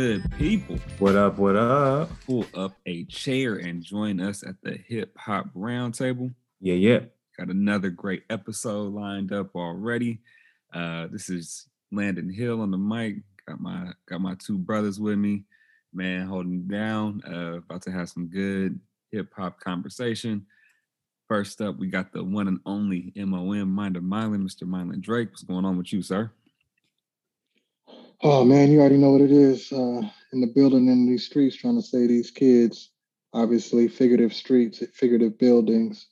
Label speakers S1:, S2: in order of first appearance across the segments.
S1: good people?
S2: What up? What up?
S1: Pull up a chair and join us at the Hip Hop Roundtable.
S2: Yeah, yeah.
S1: Got another great episode lined up already. Uh, this is Landon Hill on the mic. Got my got my two brothers with me, man, holding down. Uh, about to have some good hip hop conversation. First up, we got the one and only MOM Minder Mylan, Mr. Mylan Drake. What's going on with you, sir?
S3: Oh man, you already know what it is. Uh, in the building in these streets, trying to say these kids, obviously figurative streets, figurative buildings.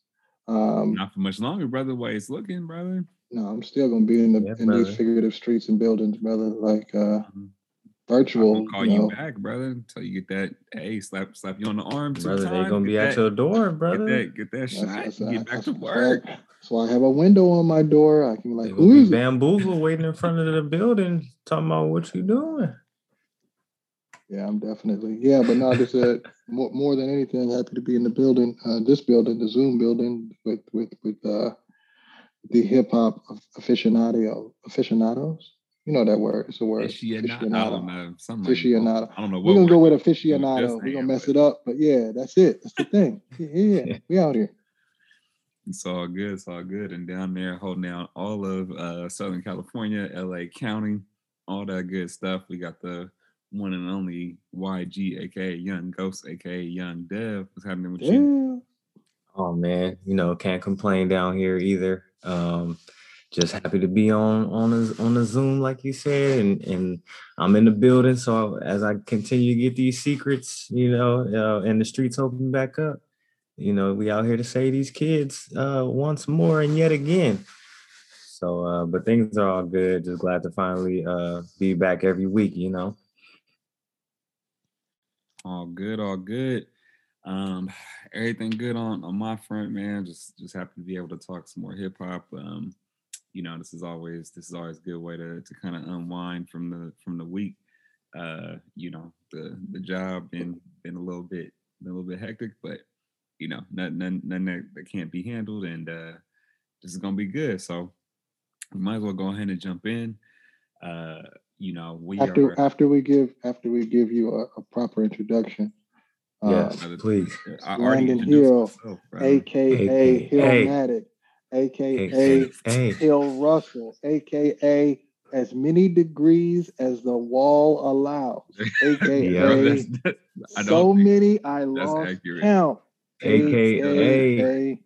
S3: Um,
S1: Not for much longer, brother. Way it's looking, brother.
S3: no, I'm still gonna be in the
S2: Yeah,
S3: in
S2: brother.
S3: these figurative streets and buildings, brother. Like uh,
S1: Mhm.
S3: virtual.
S1: I'm gonna call
S3: you
S1: you back, brother, until you get that. Hey, slap slap you on the arm. two
S2: Brother, they
S1: times,
S2: gonna
S1: get
S2: be at your door,
S1: Get
S2: brother.
S1: that, get that
S3: That's-
S1: shot.
S3: that's-
S1: and get back
S3: that's-
S1: to work.
S3: why- That's why I have a window on my door. I can like,
S2: gonna be
S3: is
S2: waiting in front of the building, talking about what you doing.
S3: Yeah, I'm definitely. Yeah, but no, just uh, more, more than anything, happy to be in the building, uh, this building, the Zoom building, with with with uh, the hip hop aficionado aficionados. You know that word? It's a word.
S1: Aficionado. I don't know. Something like-
S3: Aficionado.
S1: I don't know
S3: We're gonna go with aficionado. We're gonna mess it up, but yeah, that's it. That's the thing. Yeah, yeah, yeah. we out here.
S1: It's all good. It's all good. And down there, holding down all of uh, Southern California, LA County, all that good stuff. We got the one and only YG, aka Young Ghost, aka Young Dev. What's happening with you?
S2: Oh man, you know, can't complain down here either. Um, just happy to be on on a, on the Zoom, like you said, and and I'm in the building. So as I continue to get these secrets, you know, uh, and the streets open back up, you know, we out here to save these kids uh, once more and yet again. So, uh, but things are all good. Just glad to finally uh, be back every week. You know.
S1: All good, all good. Um, everything good on on my front, man. Just just happy to be able to talk some more hip hop. Um, you know, this is always this is always a good way to to kind of unwind from the from the week. Uh, you know, the the job been been a little bit been a little bit hectic, but you know, nothing nothing, nothing that, that can't be handled, and uh, this is gonna be good. So we might as well go ahead and jump in. Uh, you know, we
S3: After
S1: are.
S3: after we give after we give you a, a proper introduction. uh,
S2: Yes,
S1: brother,
S2: please.
S1: I already
S3: Landon
S1: introduced
S3: Hill,
S1: myself,
S3: aka
S2: Hey,
S3: Hillmatic, aka
S2: hey, hey.
S3: Hill Russell, aka as many degrees as the wall allows,
S2: Yeah.
S3: aka
S1: That's- I
S3: so
S1: don't think
S3: many I
S1: that's
S3: lost
S1: accurate.
S3: count.
S2: AKA.
S3: AKA.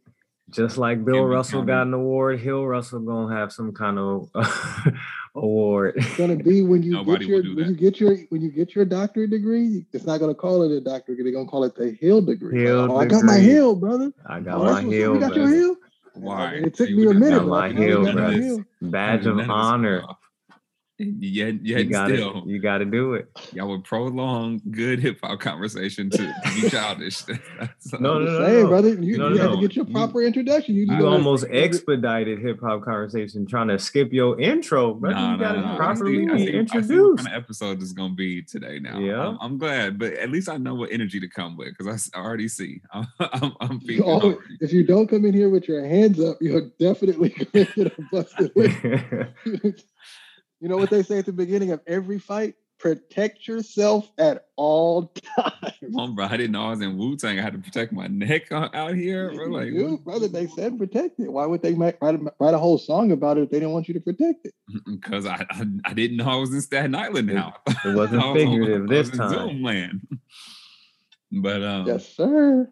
S2: Just like Bill
S1: Can be
S2: Russell got an award, Hill Russell gonna have some kind of award.
S3: It's gonna be when you
S1: Nobody
S3: get your when
S1: that.
S3: you get your when you get your doctorate degree. It's not gonna call it a doctorate. They're gonna call it the Hill degree. Like,
S2: Hill
S3: oh, I got my. Hill, brother.
S2: I got
S3: Oh,
S2: my
S3: that's what's up.
S2: Hill,
S3: You got your. Hill.
S1: Why?
S3: It took
S1: See,
S3: me a minute,
S2: got my Hill, brother. Badge of honor.
S1: off. Yet,
S2: You
S1: yet
S2: got
S1: still,
S2: to You got to do it.
S1: y'all would prolong good hip hop conversation to, to be childish. That's
S2: No,
S3: I'm
S2: no, no,
S3: saying,
S2: no.
S3: brother. You,
S2: No,
S3: you
S2: no,
S3: had to get your
S1: You-
S3: proper introduction. You,
S2: You almost
S3: gotta-
S2: expedited hip hop conversation trying to skip your intro, brother.
S1: Nah,
S2: you got to
S1: nah, nah. I
S2: properly
S1: see, I see, I see what
S2: introduce.
S1: kind of episode this is gonna be today. Now,
S2: Yeah.
S1: I'm, I'm glad, but at least I know what energy to come with because I, already see. I'm, I'm, I'm feeling
S3: always- if you don't come in here with your hands up, you're definitely going to get a busted lip. You know what they say at the beginning of every fight? Protect yourself at all times.
S1: Come bro. I didn't know I was in Wu Tang. I had to protect my neck out out here. Bro. Like,
S3: you, brother, they said protect it. Why would they write, a, write a whole song about it if they didn't want you to protect it?
S1: because I, I I didn't know I was in Staten Island now.
S2: it wasn't
S1: I was on-
S2: figurative
S1: I
S2: this
S1: was in
S2: time.
S1: Zoom land. But um,
S3: yes, sir.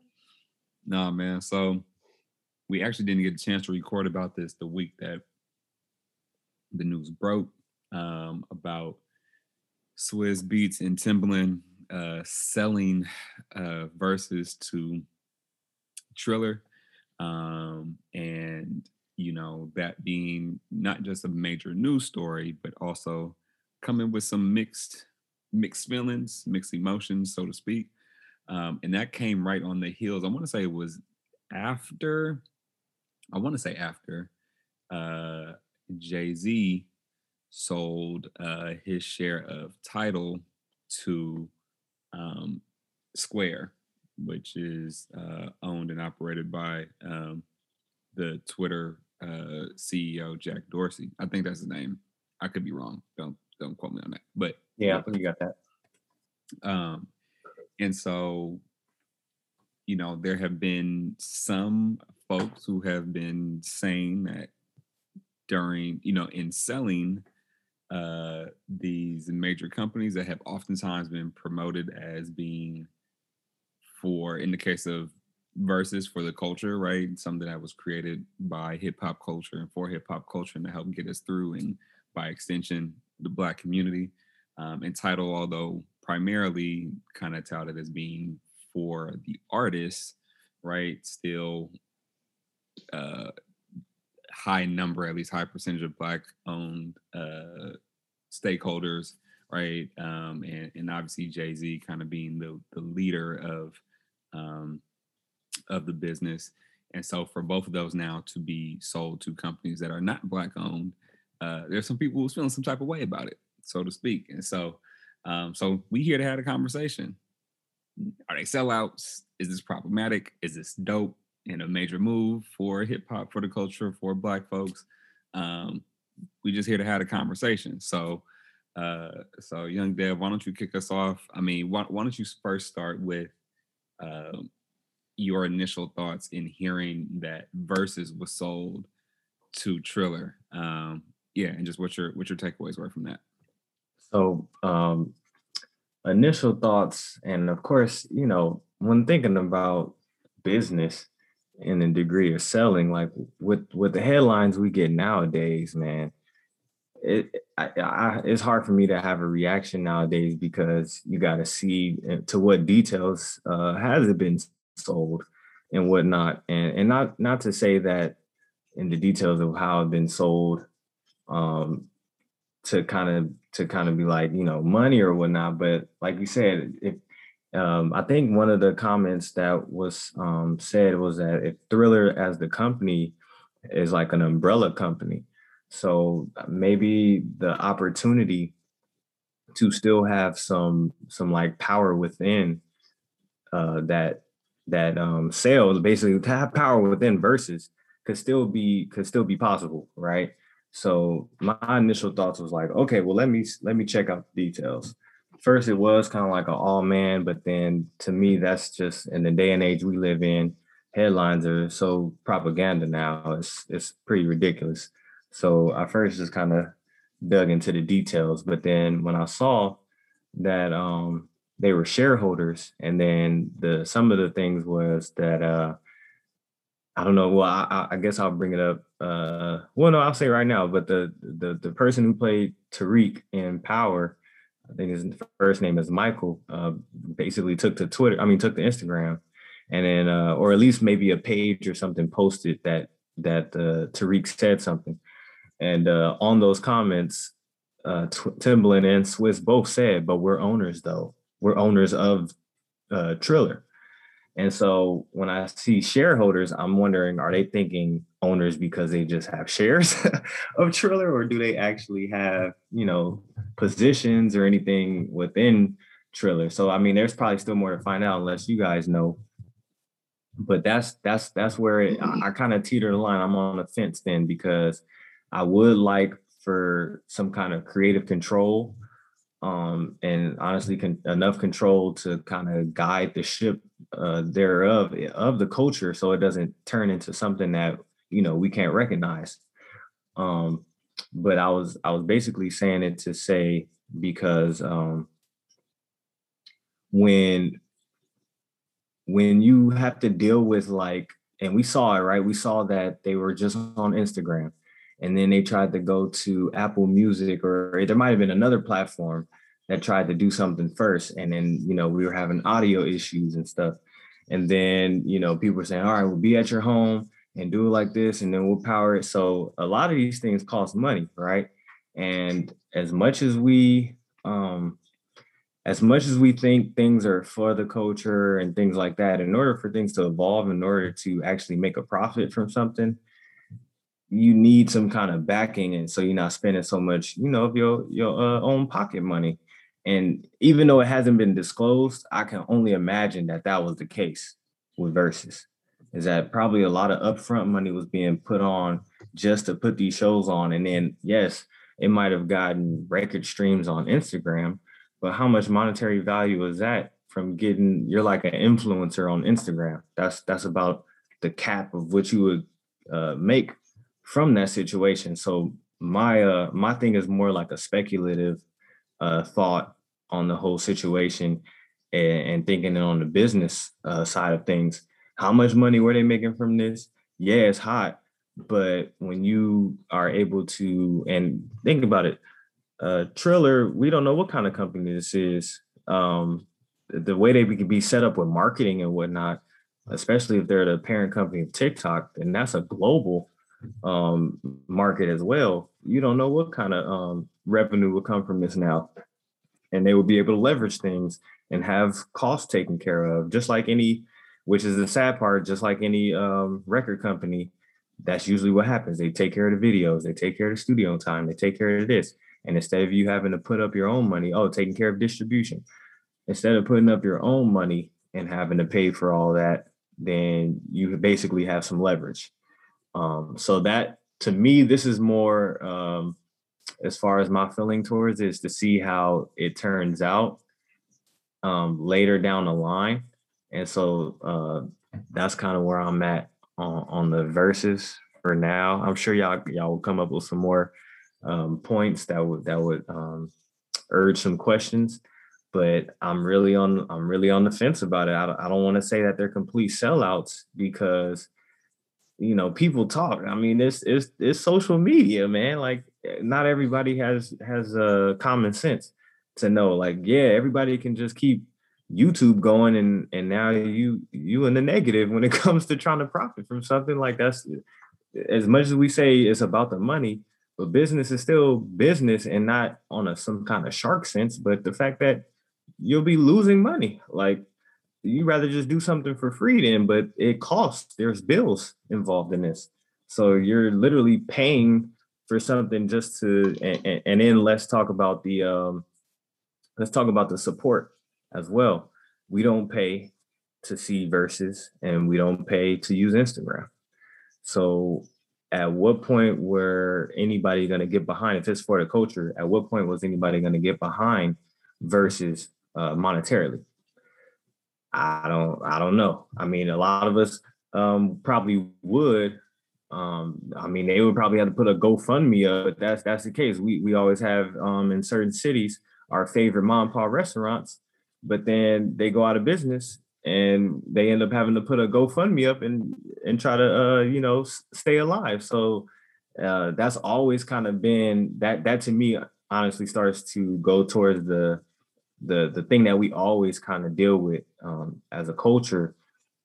S1: no, man. So we actually didn't get a chance to record about this the week that the news broke um, about Swizz Beatz and Timbaland uh, selling uh, Verzuz to Triller, um, and you know that being not just a major news story, but also coming with some mixed mixed feelings, mixed emotions, so to speak. Um, and that came right on the heels. I want to say it was after. I want to say after uh, Jay Z sold uh, his share of Tidal to um, Square, which is uh, owned and operated by um, the Twitter uh, CEO Jack Dorsey. I think that's his name. I could be wrong. Don't don't quote me on that. But
S2: yeah, I think you got that.
S1: Um, and so, you know, there have been some folks who have been saying that during, you know, in selling uh, these major companies that have oftentimes been promoted as being for, in the case of Verzuz for the culture, right? Something that was created by hip hop culture and for hip hop culture and to help get us through, and by extension, the Black community. Um, and Tidal, although primarily kind of touted as being for the artists, right? Still, uh, high number, at least high percentage of Black owned uh, stakeholders, right? Um, and, and obviously Jay Z kind of being the the leader of um, of the business. And so for both of those now to be sold to companies that are not black owned, uh, there's some people who's feeling some type of way about it, so to speak. And so, um, so we here to have a conversation. Are they sellouts? Is this problematic? Is this dope and a major move for hip hop, for the culture, for black folks? Um, we just here to have a conversation. So, uh, so young Dev, why don't you kick us off? I mean, why, why don't you first start with um, your initial thoughts in hearing that Verzuz was sold to Triller. Um, yeah, and just what your what your takeaways were from that.
S2: So um initial thoughts, and of course, you know, when thinking about business and the degree of selling, like with with the headlines we get nowadays, man, it I, I, it's hard for me to have a reaction nowadays because you got to see uh, to what details uh, has it been sold and whatnot. And and not not to say that in the details of how it's been sold um to kind of to kind of be like, you know, money or whatnot. But like you said, if um, I think one of the comments that was um, said was that if Triller as the company is like an umbrella company, so maybe the opportunity to still have some some like power within uh, that that um sales basically to have power within Verzuz could still be could still be possible, right? So my initial thoughts was like, okay, well let me let me check out the details. First, it was kind of like an all man, but then to me, that's just in the day and age we live in. Headlines are so propaganda now; it's it's pretty ridiculous. So I first just kind of dug into the details, but then when I saw that um they were shareholders, and then the some of the things was that uh, I don't know. Well, I, I guess I'll bring it up. Uh, well, no, I'll say right now. But the the the person who played Tariq in Power, I think his first name is Michael. Uh, basically took to Twitter. I mean, took to Instagram, and then uh, or at least maybe a page or something posted that that uh, Tariq said something, and uh, on those comments, uh, Timbaland and Swizz both said, "But we're owners, though." we're owners of uh, Triller. And so when I see shareholders, I'm wondering, are they thinking owners because they just have shares of Triller, or do they actually have, you know, positions or anything within Triller? So I mean, there's probably still more to find out unless you guys know. But that's that's that's where it, I, I kind of teeter the line. I'm on the fence then because I would like for some kind of creative control um, and honestly con- enough control to kind of guide the ship uh, thereof eh, of the culture so it doesn't turn into something that you know we can't recognize. Um, but i was i was basically saying it to say because um, when when you have to deal with like and we saw it right? We saw that they were just on instagram and then they tried to go to Apple Music or there might have been another platform that tried to do something first, and then you know we were having audio issues and stuff, and then you know people were saying, all right, we'll be at your home and do it like this, and then we'll power it. So a lot of these things cost money, right? And as much as we um as much as we think things are for the culture and things like that, in order for things to evolve, in order to actually make a profit from something, you need some kind of backing and so you're not spending so much you know of your your uh, own pocket money and even though it hasn't been disclosed i can only imagine that that was the case with Verzuz is that probably a lot of upfront money was being put on just to put these shows on and then yes it might have gotten record streams on instagram but how much monetary value is that from getting you're like an influencer on Instagram? That's that's about the cap of what you would uh, make from that situation. So my uh my thing is more like a speculative uh thought on the whole situation and, and thinking on the business uh, side of things. How much money were they making from this? Yeah, it's hot, but when you are able to and think about it, uh Triller, we don't know what kind of company this is. Um, the way they can be set up with marketing and whatnot, especially if they're the parent company of TikTok, and that's a global um, market as well. You don't know what kind of um, revenue will come from this now, and they will be able to leverage things and have costs taken care of, just like any. Which is the sad part, just like any um, record company, that's usually what happens. They take care of the videos, they take care of the studio time, they take care of this. And instead of you having to put up your own money, oh, taking care of distribution, instead of putting up your own money and having to pay for all that, then you basically have some leverage. Um, so that to me, this is more um, as far as my feeling towards is to see how it turns out um, later down the line. And so uh, that's kind of where I'm at on, on the Verzuz for now. I'm sure y'all y'all will come up with some more um, points that would that would um, urge some questions but I'm really on I'm really on the fence about it. I I don't want to say that they're complete sellouts because you know people talk. I mean, it's it's it's social media, man. Like not everybody has has uh, common sense to know. Like yeah, everybody can just keep YouTube going, and and now you you in the negative when it comes to trying to profit from something like that's as much as we say it's about the money but business is still business and not on a some kind of shark sense but the fact that you'll be losing money. Like you rather just do something for free then, but it costs. There's bills involved in this. So you're literally paying for something just to and, and then let's talk about the um let's talk about the support as well. We don't pay to see Verzuz and we don't pay to use Instagram. So at what point were anybody going to get behind if it's for the culture at what point was anybody going to get behind Verzuz uh, monetarily? I don't I don't know. I mean, a lot of us um, probably would. Um, I mean, they would probably have to put a GoFundMe up, but that's that's the case. We we always have um, in certain cities our favorite mom and pop restaurants, but then they go out of business and they end up having to put a GoFundMe up and and try to uh, you know stay alive. So uh, that's always kind of been that that to me honestly starts to go towards the the the thing that we always kind of deal with um, as a culture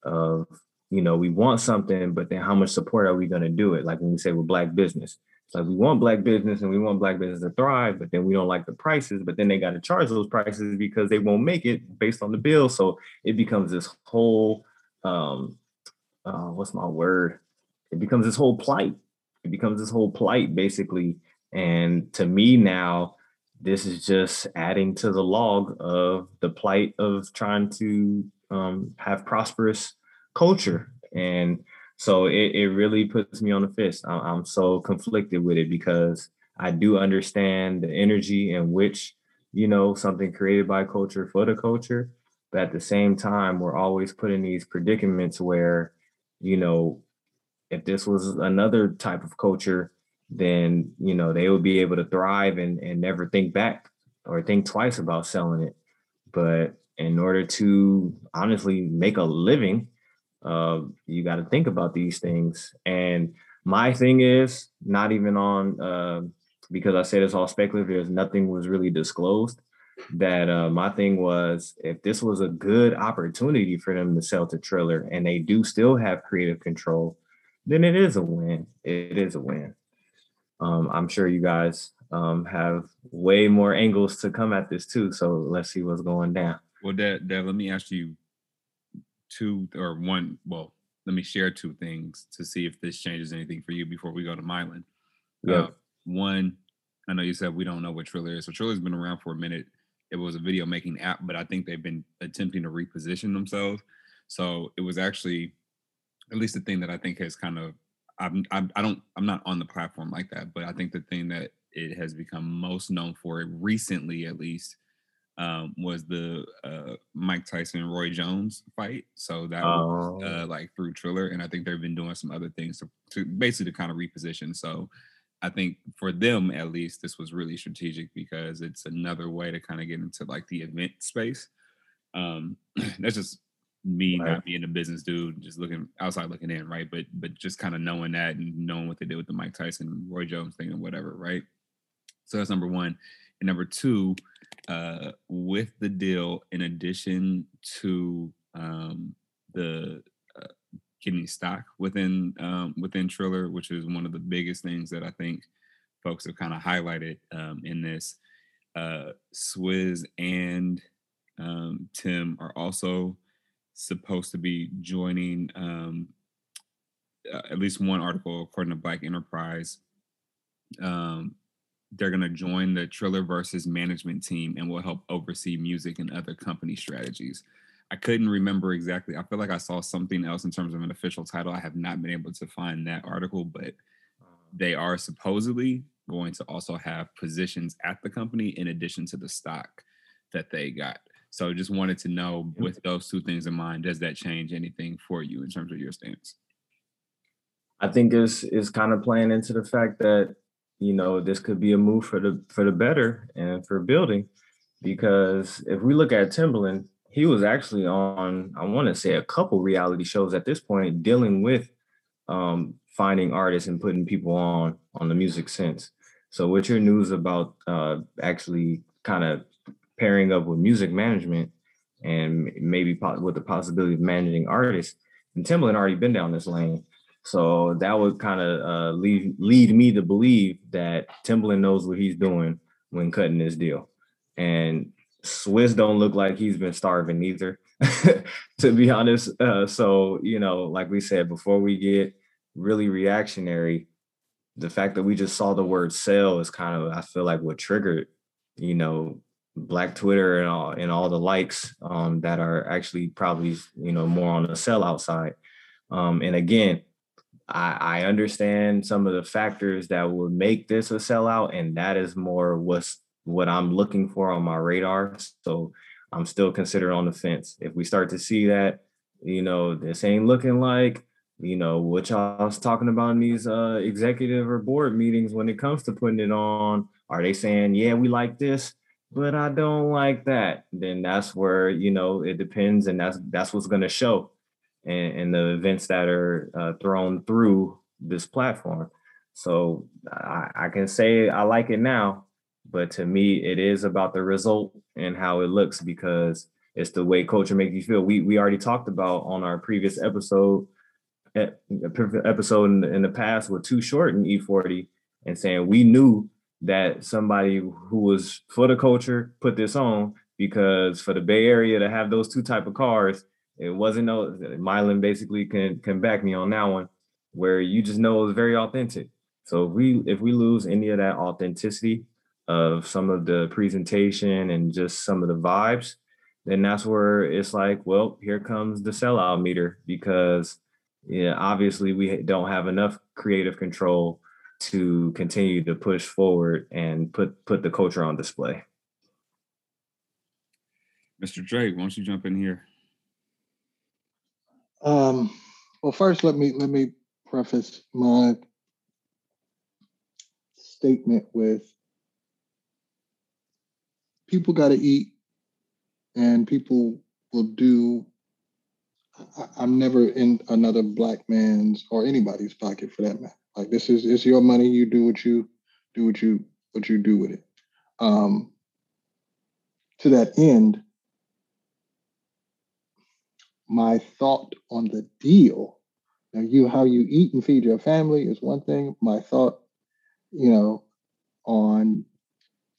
S2: of you know we want something but then how much support are we going to do it? Like when we say we're black business. It's like we want black business and we want black business to thrive but then we don't like the prices but then they got to charge those prices because they won't make it based on the bill. So it becomes this whole um uh, what's my word? It becomes this whole plight. It becomes this whole plight basically. And to me now this is just adding to the log of the plight of trying to um, have prosperous culture. And so it, it really puts me on the fist. I'm, I'm so conflicted with it because I do understand the energy in which, you know, something created by culture for the culture. But at the same time, we're always put in these predicaments where, you know, if this was another type of culture, then you know they will be able to thrive and, and never think back or think twice about selling it. But in order to honestly make a living, uh, you got to think about these things. And my thing is not even on uh, because I said it's all speculative. There's nothing was really disclosed. That uh, my thing was if this was a good opportunity for them to sell to Triller and they do still have creative control, then it is a win. It is a win. Um, I'm sure you guys um, have way more angles to come at this too. So let's see what's going down.
S1: Well, Dev, Dev let me ask you two or one. Well, let me share two things to see if this changes anything for you before we go to Mylan. Yeah. Uh, one, I know you said we don't know what Triller is. So Triller's been around for a minute. It was a video making app, but I think they've been attempting to reposition themselves. So it was actually, at least the thing that I think has kind of I'm, I'm I don't I'm not on the platform like that, but I think the thing that it has become most known for recently, at least, um, was the uh, Mike Tyson Roy Jones fight. So that was uh,
S2: Oh.
S1: like through Triller, and I think they've been doing some other things to, to basically to kind of reposition. So I think for them at least, this was really strategic because it's another way to kind of get into like the event space. Um, that's just me
S2: Right.
S1: not being a business dude, just looking outside looking in, right? But but just kind of knowing that and knowing what they did with the Mike Tyson, Roy Jones thing, and whatever, right? So that's number one. And number two, uh, with the deal, in addition to um, the uh, getting stock within um, within Triller, which is one of the biggest things that I think folks have kind of highlighted um, in this. Uh, Swizz and um, Tim are also supposed to be joining um, uh, at least one article according to Black Enterprise. Um, they're going to join the Triller Verzuz management team and will help oversee music and other company strategies. I couldn't remember exactly. I feel like I saw something else in terms of an official title. I have not been able to find that article, but they are supposedly going to also have positions at the company in addition to the stock that they got. So just wanted to know with those two things in mind, does that change anything for you in terms of your stance?
S2: I think it's is kind of playing into the fact that you know this could be a move for the for the better and for building because if we look at Timbaland, he was actually on I want to say a couple reality shows at this point dealing with um, finding artists and putting people on on the music sense. So what's your news about uh, actually kind of pairing up with music management and maybe with the possibility of managing artists, and Timbaland already been down this lane. So that would kind of uh, lead lead me to believe that Timbaland knows what he's doing when cutting this deal, and Swizz don't look like he's been starving either, to be honest. Uh, so you know, like we said before, we get really reactionary. The fact that we just saw the word "sell" is kind of I feel like what triggered, you know, Black Twitter and all and all the likes um, that are actually probably you know more on the sellout side. Um, and again, I, I understand some of the factors that would make this a sellout, and that is more what's what I'm looking for on my radar. So I'm still considered on the fence. If we start to see that, you know, this ain't looking like, you know, what y'all was talking about in these uh, executive or board meetings when it comes to putting it on, are they saying, yeah, we like this, but I don't like that? Then that's where you know it depends, and that's that's what's going to show and, and the events that are uh, thrown through this platform. So I, I can say I like it now, but to me, it is about the result and how it looks because it's the way culture makes you feel. We we already talked about on our previous episode, episode in the, in past with Too Short and E40, and saying we knew that somebody who was for the culture put this on because for the Bay Area to have those two type of cars it wasn't no Mylan basically can can back me on that one, where you just know it was very authentic. So if we if we lose any of that authenticity of some of the presentation and just some of the vibes, then that's where it's like, well, here comes the sellout meter because yeah, obviously we don't have enough creative control to continue to push forward and put put the culture on display.
S1: Mr. Drake, why don't you jump in here?
S3: Um, well, first let me let me preface my statement with people got to eat, and people will do. I, I'm never in another black man's or anybody's pocket for that matter. Like this is it's your money. You do what you do what you what you do with it. Um, to that end, my thought on the deal. Now, you how you eat and feed your family is one thing. My thought, you know, on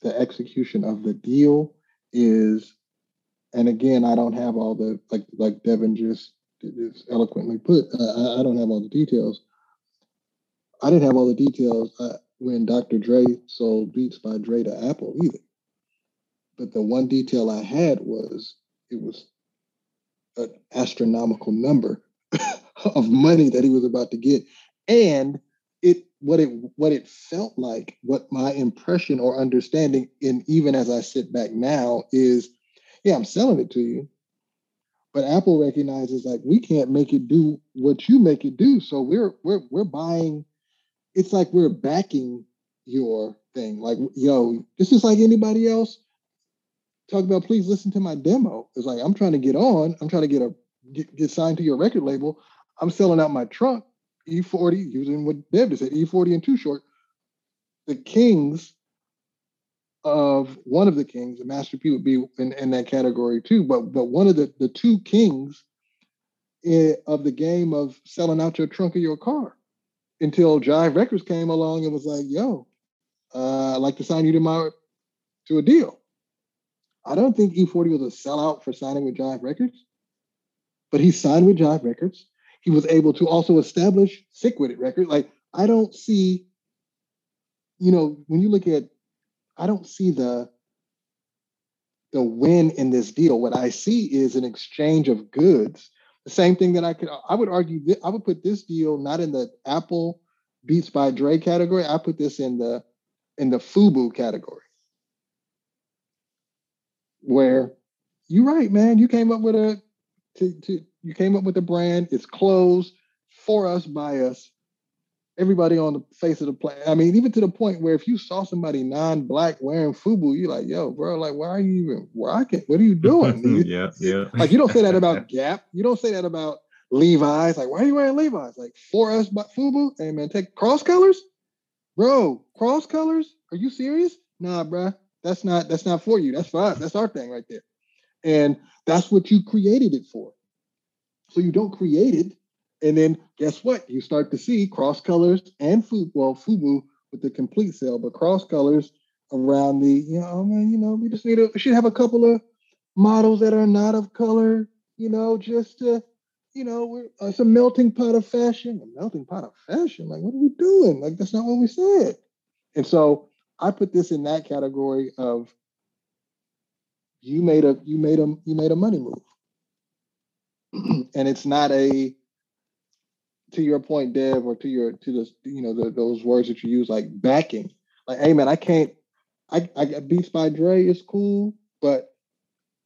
S3: the execution of the deal is, and again, I don't have all the like like Devin just eloquently put. Uh, I don't have all the details. I didn't have all the details uh, when Dr. Dre sold Beats by Dre to Apple either. But the one detail I had was it was an astronomical number of money that he was about to get. And it what it what it felt like, what my impression or understanding, and even as I sit back now, is yeah, I'm selling it to you. But Apple recognizes like we can't make it do what you make it do. So we're we're we're buying, it's like we're backing your thing. Like, yo, this is like anybody else. Talk about please listen to my demo. It's like I'm trying to get on, I'm trying to get a get, get signed to your record label. I'm selling out my trunk E40, using what Dev just said, E40 and Too Short, the kings of one of the kings, the Master P would be in, in that category too. But but one of the the two kings eh, of the game of selling out your trunk of your car until Jive Records came along and was like, "Yo, uh, I'd like to sign you to my to a deal." I don't think E40 was a sellout for signing with Jive Records, but he signed with Jive Records he was able to also establish Sick With It record. Like I don't see, you know, when you look at, I don't see the the win in this deal. What I see is an exchange of goods. The same thing that I could, I would argue, that I would put this deal not in the Apple Beats by Dre category. I put this in the in the FUBU category, where you're right, man. You came up with a to, to you came up with a brand. It's closed for us, by us. Everybody on the face of the planet. I mean, even to the point where if you saw somebody non-black wearing FUBU, you're like, "Yo, bro, like, why are you even rocking? What are you doing?"
S2: yeah, yeah.
S3: Like, you don't say that about Gap. You don't say that about Levi's. Like, why are you wearing Levi's? Like, for us, but FUBU. Hey, man, take cross colors, bro. Cross colors? Are you serious? Nah, bro. That's not. That's not for you. That's for us. That's our thing right there. And that's what you created it for. So you don't create it. And then guess what? You start to see cross colors and FUBU, well, FUBU with the complete sale, but cross colors around the, you know, oh man, you know, we just need to, we should have a couple of models that are not of color, you know, just to, you know, we're, uh, it's a melting pot of fashion. A melting pot of fashion? Like, what are we doing? Like, that's not what we said. And so I put this in that category of you made a you made a you made a money move. and it's not a to your point, Dev, or to your to the you know the, those words that you use like backing. Like, hey man, I can't. I I got Beats by Dre is cool, but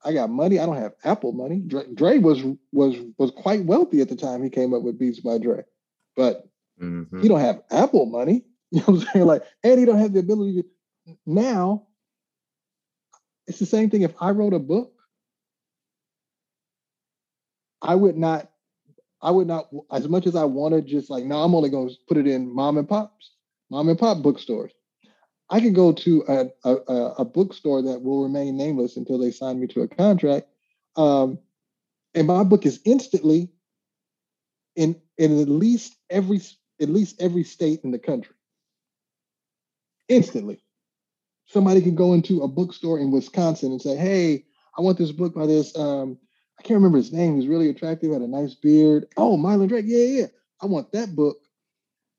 S3: I got money. I don't have Apple money. Dre, Dre was was was quite wealthy at the time he came up with Beats by Dre, but mm-hmm. he don't have Apple money. You know what I'm saying? Like, and he don't have the ability to. Now, it's the same thing. If I wrote a book I would not, I would not, as much as I wanted, just like, no, I'm only going to put it in mom and pops, mom and pop bookstores. I could go to a, a, a bookstore that will remain nameless until they sign me to a contract. Um, and my book is instantly in, in at least every at least every state in the country. Instantly. Somebody can go into a bookstore in Wisconsin and say, hey, I want this book by this um, I can't remember his name. He's really attractive, had a nice beard. Oh, Marlon Drake. Yeah, yeah. I want that book.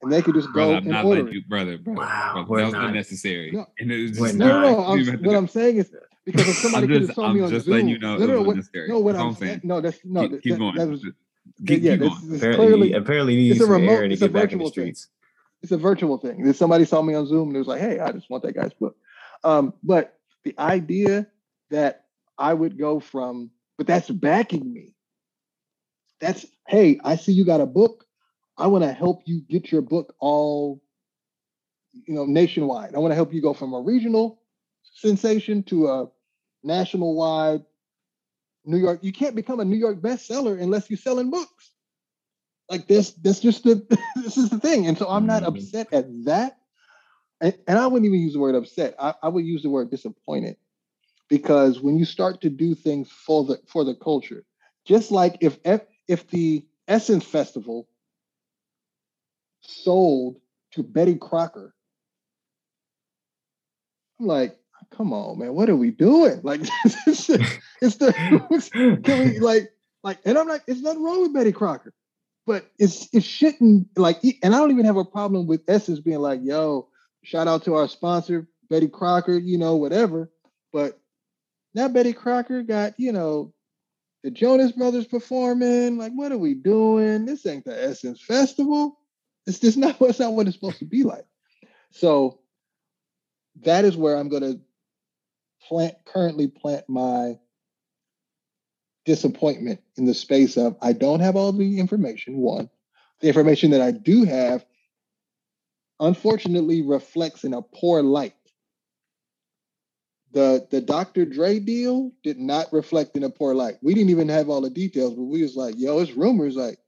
S3: And they could just go and
S1: not
S3: order
S1: you, brother, brother, wow, brother. That was unnecessary.
S3: No, and it was just no, no, no. I'm, what I'm saying is because if somebody could have told me on Zoom,
S1: just
S3: Zoom,
S1: you know,
S3: no, no,
S1: what,
S3: no, what I'm, saying, no, that's no,
S1: keep, keep
S3: that,
S1: going.
S3: That was,
S1: keep,
S3: yeah,
S1: keep
S3: this,
S1: going.
S3: this
S2: apparently,
S3: clearly,
S2: apparently needs
S3: it's a remote,
S2: to
S3: it's a
S2: get back in the
S3: virtual
S2: streets.
S3: thing. It's a virtual thing. If somebody saw me on Zoom and it was like, "Hey, I just want that guy's book," um, but the idea that I would go from, but that's backing me that's hey, I see you got a book. I want to help you get your book all, you know, nationwide. I want to help you go from a regional sensation to a national wide New York. You can't become a New York bestseller unless you're selling books. Like this, that's just the this is the thing. And so I'm not mm-hmm. upset at that. And, and, I wouldn't even use the word upset. I, I would use the word disappointed. Because when you start to do things for the for the culture, just like if if the Essence Festival sold to Betty Crocker, I'm like, come on, man, what are we doing? Like, it's the can we like like, and I'm like, it's nothing wrong with Betty Crocker, but it's it shouldn't like, and I don't even have a problem with Essence being like, yo, shout out to our sponsor, Betty Crocker, you know, whatever, but now Betty Crocker got you know the Jonas Brothers performing. Like, what are we doing? This ain't the Essence Festival. It's just not that's not what it's supposed to be like. So that is where I'm going to plant currently plant my disappointment in the space of I don't have all the information. One, the information that I do have, unfortunately, reflects in a poor light. The the Dr. Dre deal did not reflect in a poor light. We didn't even have all the details, but we was like, yo, it's rumors like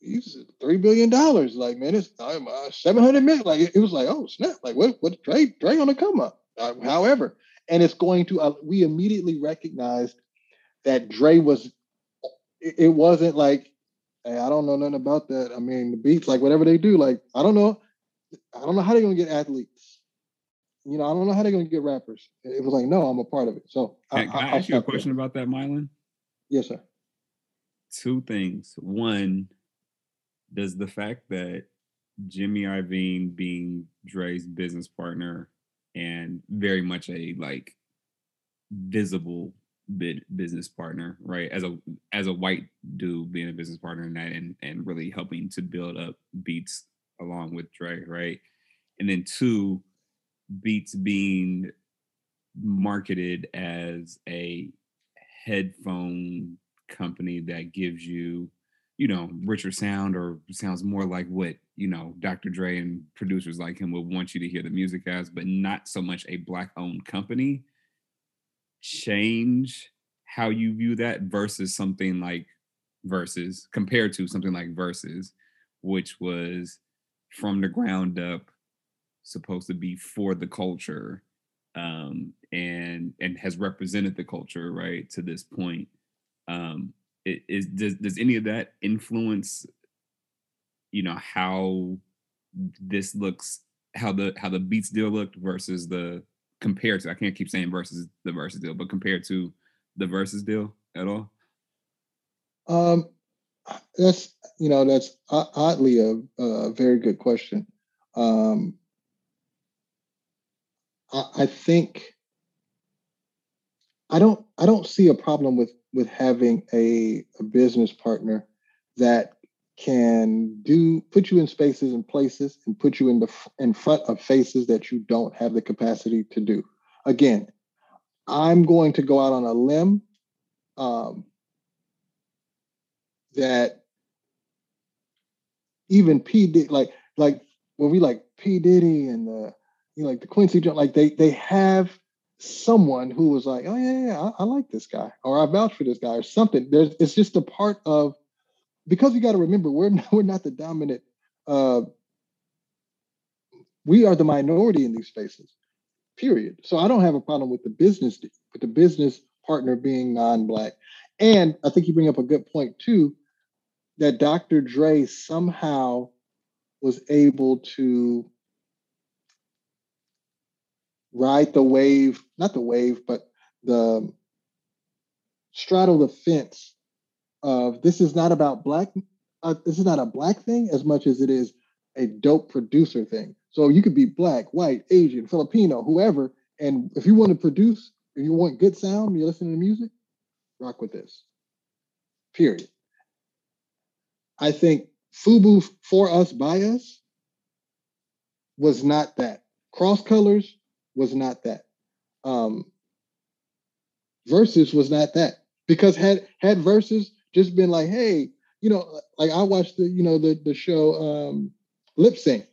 S3: he's three billion dollars. Like, man, it's uh, seven hundred million. Like, it, it, was like, oh snap! Like, what? What? Dre? Dre on the come up. Uh, however, and it's going to. Uh, we immediately recognized that Dre was. It, it wasn't like, hey, I don't know nothing about that. I mean, the beats, like whatever they do, like I don't know. I don't know how they're gonna get athletes. You know, I don't know how they're gonna get rappers. It was like, no, I'm a part of it. So,
S1: can, I, can I, I ask you a question there. about that, Mylan?
S3: Yes, sir.
S1: Two things. One, does the fact that Jimmy Iovine being Dre's business partner and very much a like visible bid business partner, right? As a as a white dude being a business partner in that and and really helping to build up Beats along with Dre, right? And then two, Beats being marketed as a headphone company that gives you you know, richer sound or sounds more like what, you know, Dr. Dre and producers like him would want you to hear the music as, but not so much a black owned company, change how you view that versus something like Verzuz compared to something like Verzuz, which was from the ground up supposed to be for the culture um and and has represented the culture right to this point um is does does any of that influence you know how this looks how the how the beats deal looked versus the compared to I can't keep saying versus the Verzuz deal, but compared to the Verzuz deal at all?
S3: Um, that's you know that's oddly a, a very good question. Um, I, I think I don't I don't see a problem with with having a, a business partner that can do put you in spaces and places and put you in the in front of faces that you don't have the capacity to do. Again, I'm going to go out on a limb um, that even P Diddy, like like when we like P Diddy and the you know, like the Quincy Jones, like they they have someone who was like, oh yeah, yeah, I, I, like this guy, or I vouch for this guy, or something. There's it's just a part of because you got to remember we're not, we're not the dominant. Uh, we are the minority in these spaces. Period. So I don't have a problem with the business with the business partner being non-black, and I think you bring up a good point too, that Dr. Dre somehow was able to ride the wave, not the wave, but the straddle the fence of this is not about black, uh, this is not a black thing as much as it is a dope producer thing. So you could be black, white, Asian, Filipino, whoever. And if you want to produce, if you want good sound, you're listening to music, rock with this. Period. I think Fubu for us by us was not that. Cross colors was not that. Um, Verzuz was not that because had had Verzuz just been like, hey, you know, like I watched the you know the the show um, Lip Sync.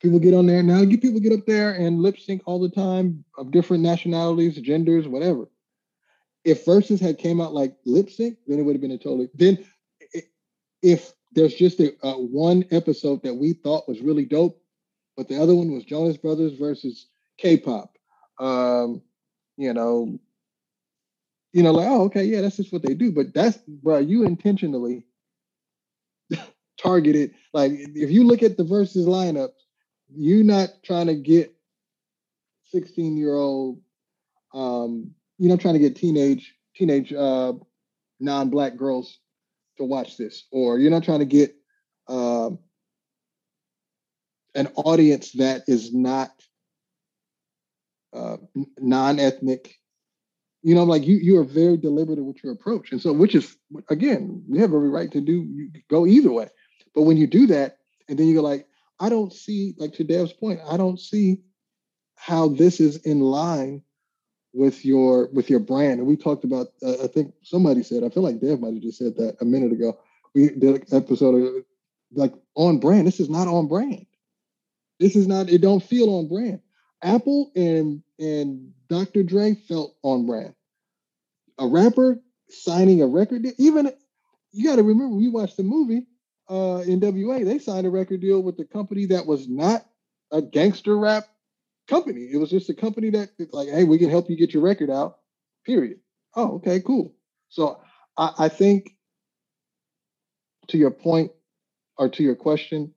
S3: People get on there now. You people get up there and lip sync all the time of different nationalities, genders, whatever. If Verzuz had came out like lip sync, then it would have been a totally. Then, if there's just a, a one episode that we thought was really dope, but the other one was Jonas Brothers Verzuz K-pop. Um, you know, you know, like, oh, okay, yeah, that's just what they do. But that's bro, you intentionally targeted. Like, if you look at the versus lineup, you're not trying to get 16 year old, um, you're not trying to get teenage teenage uh, non-black girls to watch this, or you're not trying to get an audience that is not uh, non-ethnic. You know, like you you are very deliberate with your approach, and so which is again, we have every right to do you go either way. But when you do that, and then you're like, I don't see, like to Dev's point, I don't see how this is in line with your with your brand. And we talked about, uh, I think somebody said, I feel like Dev might have just said that a minute ago. We did an episode of like on brand. This is not on brand. This is not, it don't feel on brand. Apple and and Dr. Dre felt on brand. A rapper signing a record even you got to remember we watched the movie uh NWA, they signed a record deal with a company that was not a gangster rap company. It was just a company that like, hey, we can help you get your record out. Period. Oh, okay, cool. So I, I think to your point or to your question,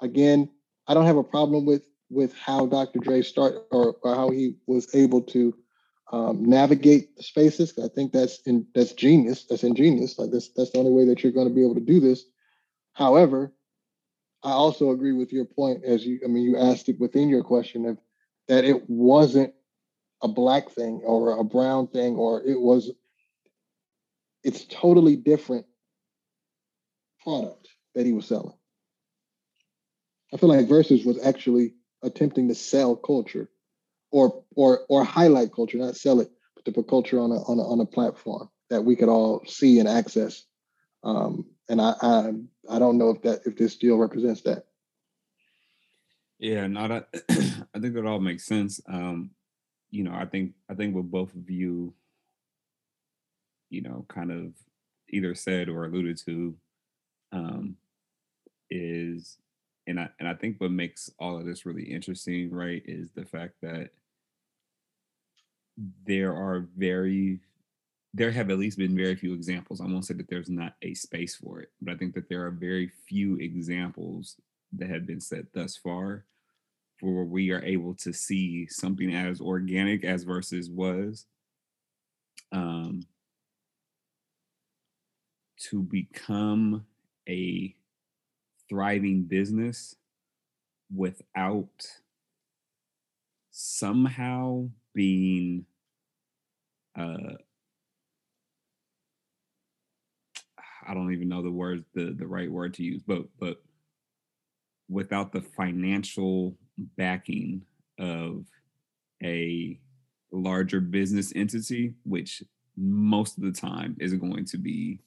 S3: again, I don't have a problem with with how Dr. Dre start or, or how he was able to um, navigate the spaces. I think that's in that's genius. That's ingenious. Like this, that's the only way that you're going to be able to do this. However, I also agree with your point as you. I mean, you asked it within your question of that it wasn't a black thing or a brown thing, or it was. It's totally different product that he was selling. I feel like Verzuz was actually attempting to sell culture or or or highlight culture, not sell it, but to put culture on a on a, on a platform that we could all see and access. Um, and I, I I don't know if that if this deal represents that.
S1: Yeah, no, that I think that all makes sense. Um, you know, I think I think what both of you, you know, kind of either said or alluded to, um, is and I and I think what makes all of this really interesting, right, is the fact that there are very there have at least been very few examples. I won't say that there's not a space for it, but I think that there are very few examples that have been set thus far for where we are able to see something as organic as Verzuz was um, to become a thriving business without somehow being uh I don't even know the words the the right word to use but but without the financial backing of a larger business entity which most of the time is going to be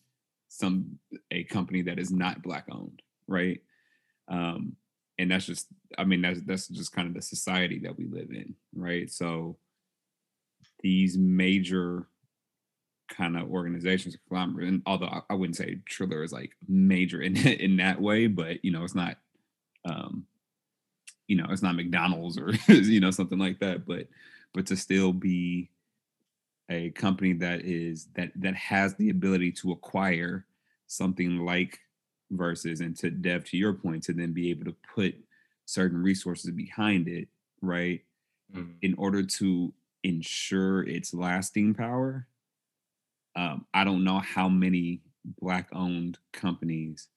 S1: some a company that is not black owned right? Um, and that's just, I mean, that's that's just kind of the society that we live in, right? So these major kind of organizations, conglomerate, and although I, wouldn't say Triller is like major in in that way, but you know, it's not, um, you know, it's not McDonald's or you know something like that, but but to still be a company that is that that has the ability to acquire something like Verzuz and to Dev to your point to then be able to put certain resources behind it right mm-hmm. in order to ensure its lasting power um, i don't know how many black owned companies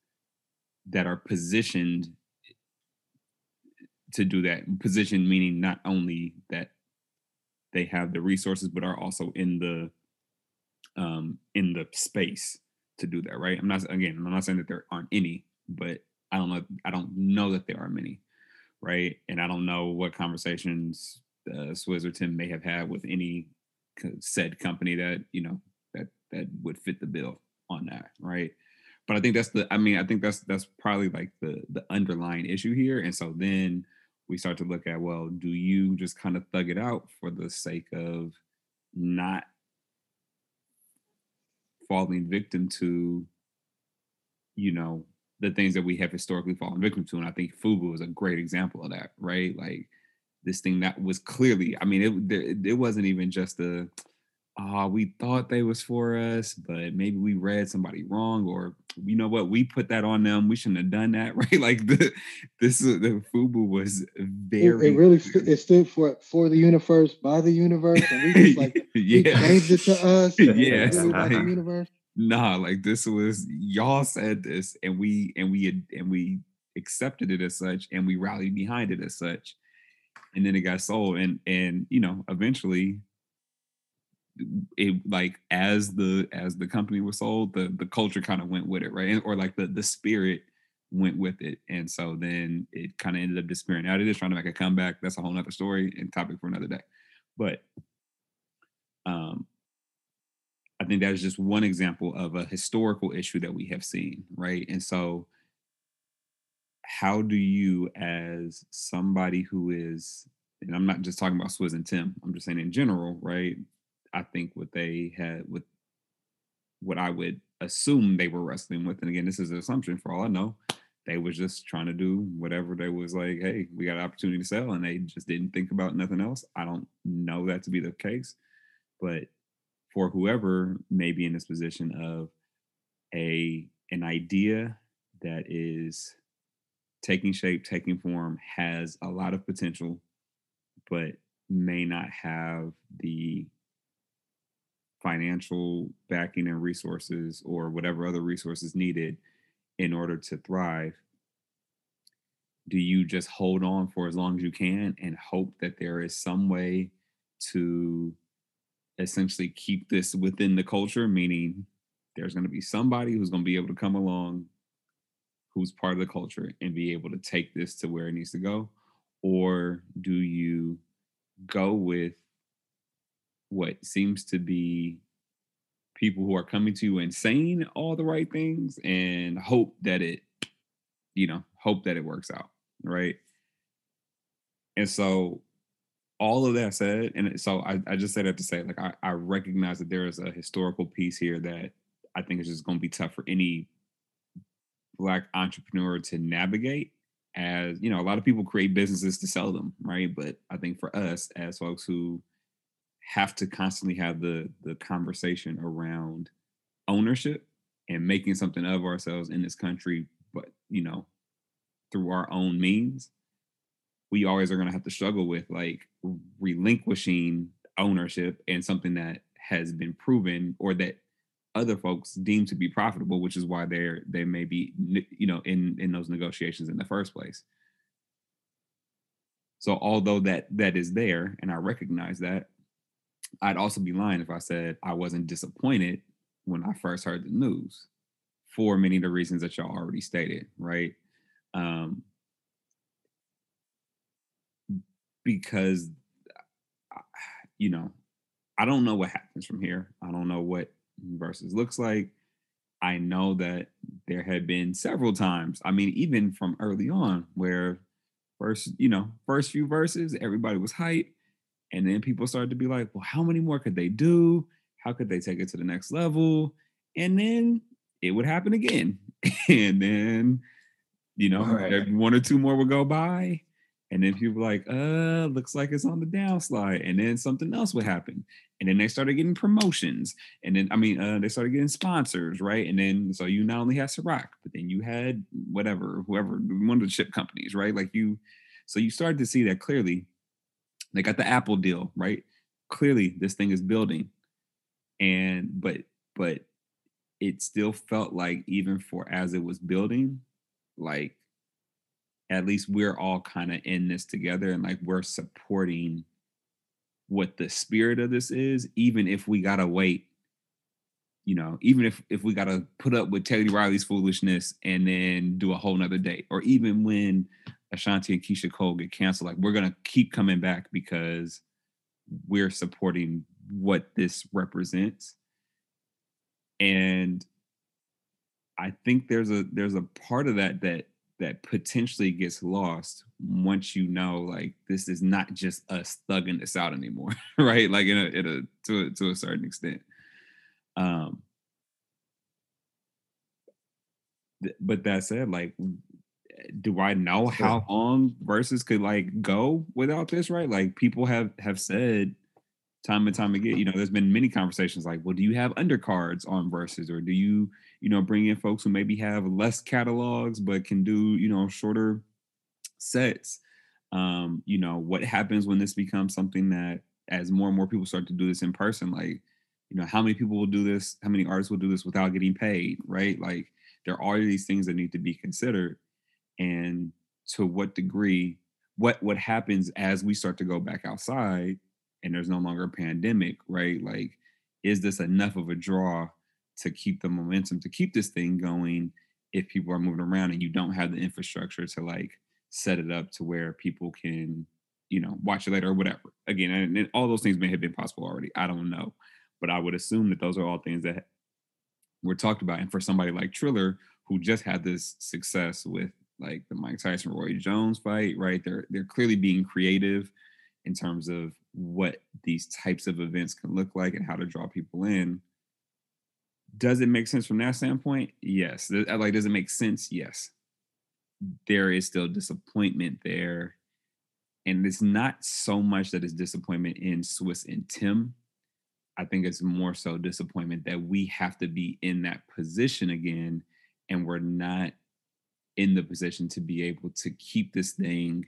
S1: that are positioned to do that position meaning not only that they have the resources but are also in the um in the space to do that, right? I'm not again, I'm not saying that there aren't any, but I don't know. I don't know that there are many, right? And I don't know what conversations uh, or Tim may have had with any said company that you know that that would fit the bill on that, right? But I think that's the. I mean, I think that's that's probably like the the underlying issue here. And so then we start to look at well, do you just kind of thug it out for the sake of not falling victim to, you know, the things that we have historically fallen victim to. And I think Fubu is a great example of that, right? Like this thing that was clearly, I mean, it it wasn't even just a uh, we thought they was for us, but maybe we read somebody wrong, or you know what, we put that on them. We shouldn't have done that, right? Like the this uh, the FUBU was very.
S3: It, it really st- it stood for for the universe by the universe, and we just like yeah, changed it to us.
S1: yeah, like, the universe. Nah, like this was y'all said this, and we and we had, and we accepted it as such, and we rallied behind it as such, and then it got sold, and and you know eventually it like as the as the company was sold, the the culture kind of went with it, right? Or like the the spirit went with it. And so then it kind of ended up disappearing. Now it is trying to make a comeback. That's a whole nother story and topic for another day. But um I think that is just one example of a historical issue that we have seen, right? And so how do you as somebody who is and I'm not just talking about Swizz and Tim, I'm just saying in general, right? I think what they had with what I would assume they were wrestling with, and again, this is an assumption for all I know, they was just trying to do whatever they was like, hey, we got an opportunity to sell, and they just didn't think about nothing else. I don't know that to be the case, but for whoever may be in this position of a an idea that is taking shape, taking form, has a lot of potential, but may not have the financial backing and resources or whatever other resources needed in order to thrive do you just hold on for as long as you can and hope that there is some way to essentially keep this within the culture? Meaning there's going to be somebody who's going to be able to come along who's part of the culture and be able to take this to where it needs to go? Or do you go with what seems to be people who are coming to you and saying all the right things and hope that it you know hope that it works out right? And so all of that said and so i, I just said that to say like I, I recognize that there is a historical piece here that i think is just going to be tough for any black entrepreneur to navigate as you know a lot of people create businesses to sell them right? But i think for us as folks who have to constantly have the the conversation around ownership and making something of ourselves in this country but you know through our own means we always are going to have to struggle with like relinquishing ownership and something that has been proven or that other folks deem to be profitable which is why they're they may be you know in in those negotiations in the first place. So although that that is there and i recognize that I'd also be lying if I said I wasn't disappointed when I first heard the news for many of the reasons that y'all already stated, right? Um, because, you know, I don't know what happens from here. I don't know what Verzuz looks like. I know that there had been several times, I mean, even from early on, where first, you know, first few verses, everybody was hype and then people started to be like, well, how many more could they do? How could they take it to the next level? And then it would happen again. and then, you know, right. one or two more would go by. And then people were like, uh, looks like it's on the downslide. And then something else would happen. And then they started getting promotions. And then, I mean, uh, they started getting sponsors, right? And then, so you not only had Ciroc, but then you had whatever, whoever, one of the chip companies, right? Like you, so you started to see that clearly they got the Apple deal, right? Clearly, this thing is building, and but but it still felt like even for as it was building, like at least we're all kind of in this together and like we're supporting what the spirit of this is, even if we gotta wait you know, even if if we gotta put up with Teddy Riley's foolishness and then do a whole nother date, or even when Ashanti and Keyshia Cole get canceled, like we're gonna keep coming back because we're supporting what this represents. And I think there's a there's a part of that that that potentially gets lost once you know like this is not just us thugging this out anymore, right? Like in a, in a to a, to a certain extent. Um, but that said, like do I know how long Verzuz could like go without this, right? Like people have have said time and time again, you know, there's been many conversations like, well, do you have undercards on Verzuz or do you, you know, bring in folks who maybe have less catalogs but can do, you know, shorter sets? Um, you know, what happens when this becomes something that as more and more people start to do this in person, like, you know, how many people will do this? How many artists will do this without getting paid, right? Like there are all these things that need to be considered and to what degree what what happens as we start to go back outside and there's no longer a pandemic right? Like is this enough of a draw to keep the momentum to keep this thing going if people are moving around and you don't have the infrastructure to like set it up to where people can you know watch it later or whatever? Again and, and all those things may have been possible already. I don't know. But i would assume that those are all things that were talked about. And for somebody like triller who just had this success with like the mike tyson roy jones fight right? They're they're clearly being creative in terms of what these types of events can look like and how to draw people in. Does it make sense from that standpoint? Yes. Uh, like does it make sense? Yes. There is still disappointment there. And it's not so much that it's disappointment in Swizz and Tim. I think it's more so disappointment that we have to be in that position again, and we're not in the position to be able to keep this thing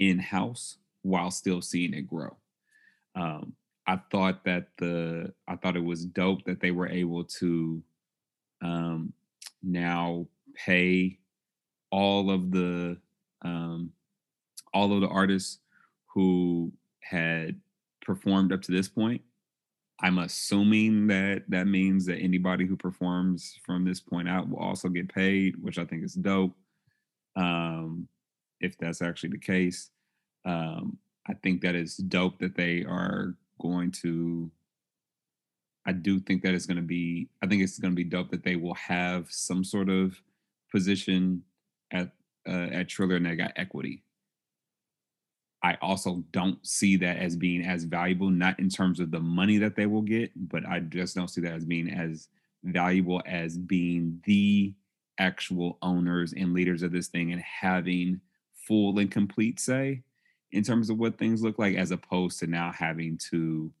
S1: in house while still seeing it grow. Um, I thought that the I thought it was dope that they were able to um, now pay all of the um, all of the artists who had performed up to this point. I'm assuming that that means that anybody who performs from this point out will also get paid, which I think is dope. Um, if that's actually the case, um, I think that is dope that they are going to. I do think that it's going to be. I think it's going to be dope that they will have some sort of position at uh, at Triller and they got equity. I also don't see that as being as valuable, not in terms of the money that they will get, but I just don't see that as being as valuable as being the actual owners and leaders of this thing and having full and complete say in terms of what things look like, as opposed to now having to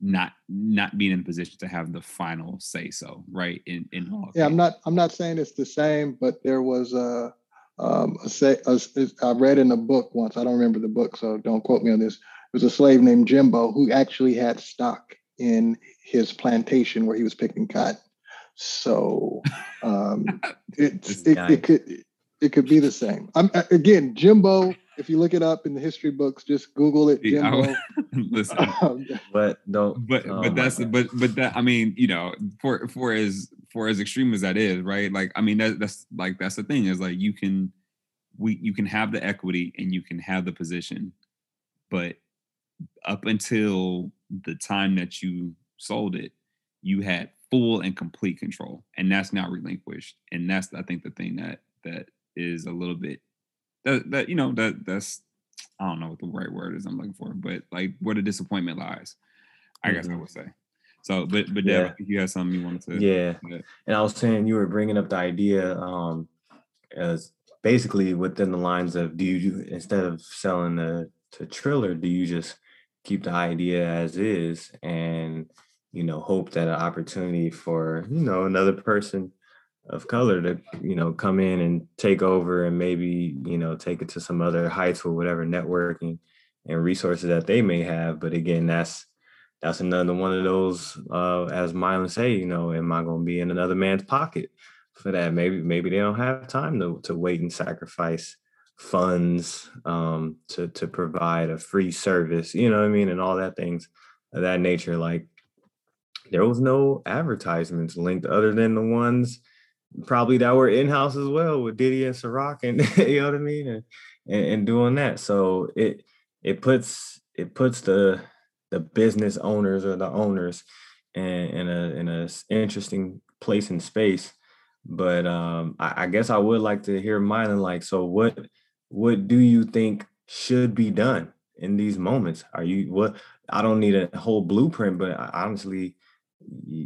S1: not not being in a position to have the final say so, right? In in mm-hmm.
S3: all yeah, I'm not I'm not saying it's the same, but there was a um, a say, a, I read in a book once, I don't remember the book, so don't quote me on this. It was a slave named Jimbo who actually had stock in his plantation where he was picking cotton. So um, it, it, it, could it could be the same. I'm again Jimbo. If you look it up in the history books, just Google it. Jimbo.
S1: Listen,
S2: um, but don't.
S1: But oh but that's but but that I mean you know for for as for as extreme as that is, right? Like, I mean, that, that's like that's the thing is like you can we you can have the equity and you can have the position, but up until the time that you sold it, you had full and complete control, and that's not relinquished. And that's I think the thing that that is a little bit that that you know that that's I don't know what the right word is I'm looking for, but like where the disappointment lies, I mm-hmm. guess I mm-hmm. would say. So, but but yeah, you had something you wanted to.
S2: Say, yeah, and I was saying you were bringing up the idea um, as basically within the lines of do you instead of selling the to Triller, do you just keep the idea as is and you know hope that an opportunity for you know another person of color to you know come in and take over and maybe you know take it to some other heights or whatever networking and resources that they may have but again that's that's another one of those, uh, as Mylan say, you know, am I going to be in another man's pocket for that? Maybe, maybe they don't have time to, to wait and sacrifice funds um, to, to provide a free service, you know what I mean? And all that things of that nature. Like there was no advertisements linked other than the ones probably that were in-house as well with Diddy and Ciroc and you know what I mean? And, and, and doing that. So it, it puts, it puts the, the business owners or the owners in, in a in a interesting place in space. But um, I, I, guess I would like to hear mine. and Like, so what what do you think should be done in these moments? Are you what? I don't need a whole blueprint, but I, honestly,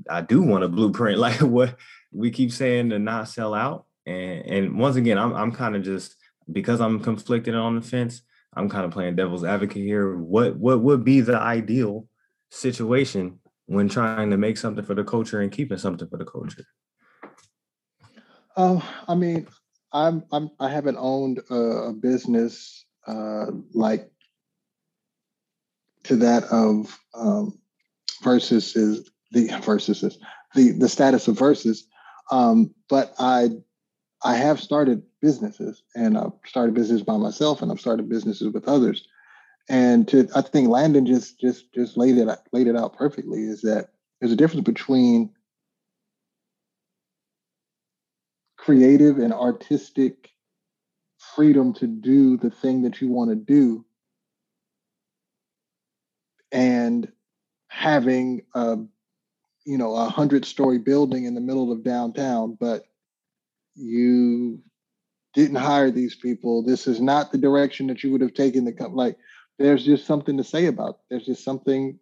S2: I do want a blueprint. Like what we keep saying to not sell out. And and once again, I'm I'm kind of just because I'm conflicted on the fence. I'm kind of playing devil's advocate here. What what would be the ideal situation when trying to make something for the culture and keeping something for the culture?
S3: Oh, I mean, I'm I'm I haven't owned a, business uh, like to that of um, Verzuz is the Verzuz is the the status of Verzuz, um, but I I have started businesses and I've started businesses by myself and I've started businesses with others. And to I think Landon just just just laid it laid it out perfectly is that there's a difference between creative and artistic freedom to do the thing that you want to do and having a you know a hundred story building in the middle of downtown but you didn't hire these people this is not the direction that you would have taken the company like there's just something to say about it. there's just something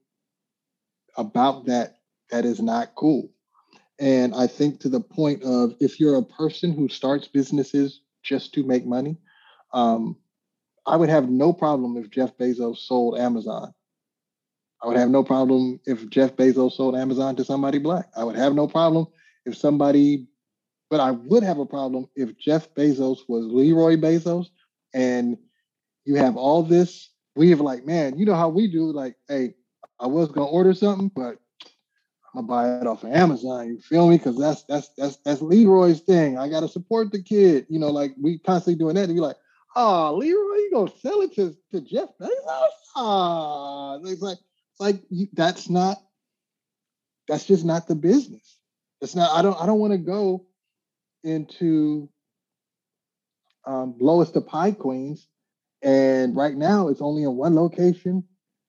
S3: about that that is not cool and i think to the point of if you're a person who starts businesses just to make money um, i would have no problem if jeff bezos sold amazon I would have no problem if Jeff Bezos sold Amazon to somebody black. I would have no problem if somebody, but I would have a problem if Jeff Bezos was Leroy Bezos and you have all this. We have like, man, you know how we do, like, hey, I was gonna order something, but I'm gonna buy it off of Amazon. You feel me? Because that's that's that's that's Leroy's thing. I gotta support the kid. You know, like we constantly doing that. And you're like, oh, Leroy, you gonna sell it to, to Jeff Bezos? Ah, it's like like that's not that's just not the business. It's not. I don't. I don't want to go into um, Lois the Pie Queens, and right now it's only in one location,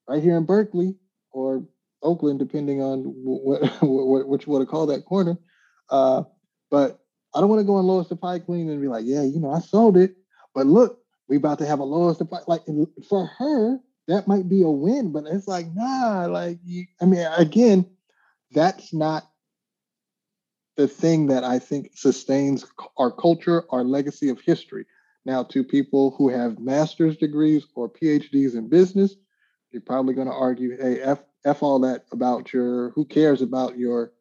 S3: right here in Berkeley or Oakland, depending on what, what, what you want to call that corner. Uh, but I don't want to go on Lois the Pie Queen and be like, yeah, you know, I sold it, but look, we about to have a Lois the Pie. Like for her, that might be a win, but it's like, nah, like, you, I mean, again, that's not the thing that I think sustains our culture, our legacy of history. Now, to people who have master's degrees or PhDs in business, you're probably going to argue, hey, F, F all that about your, who cares about your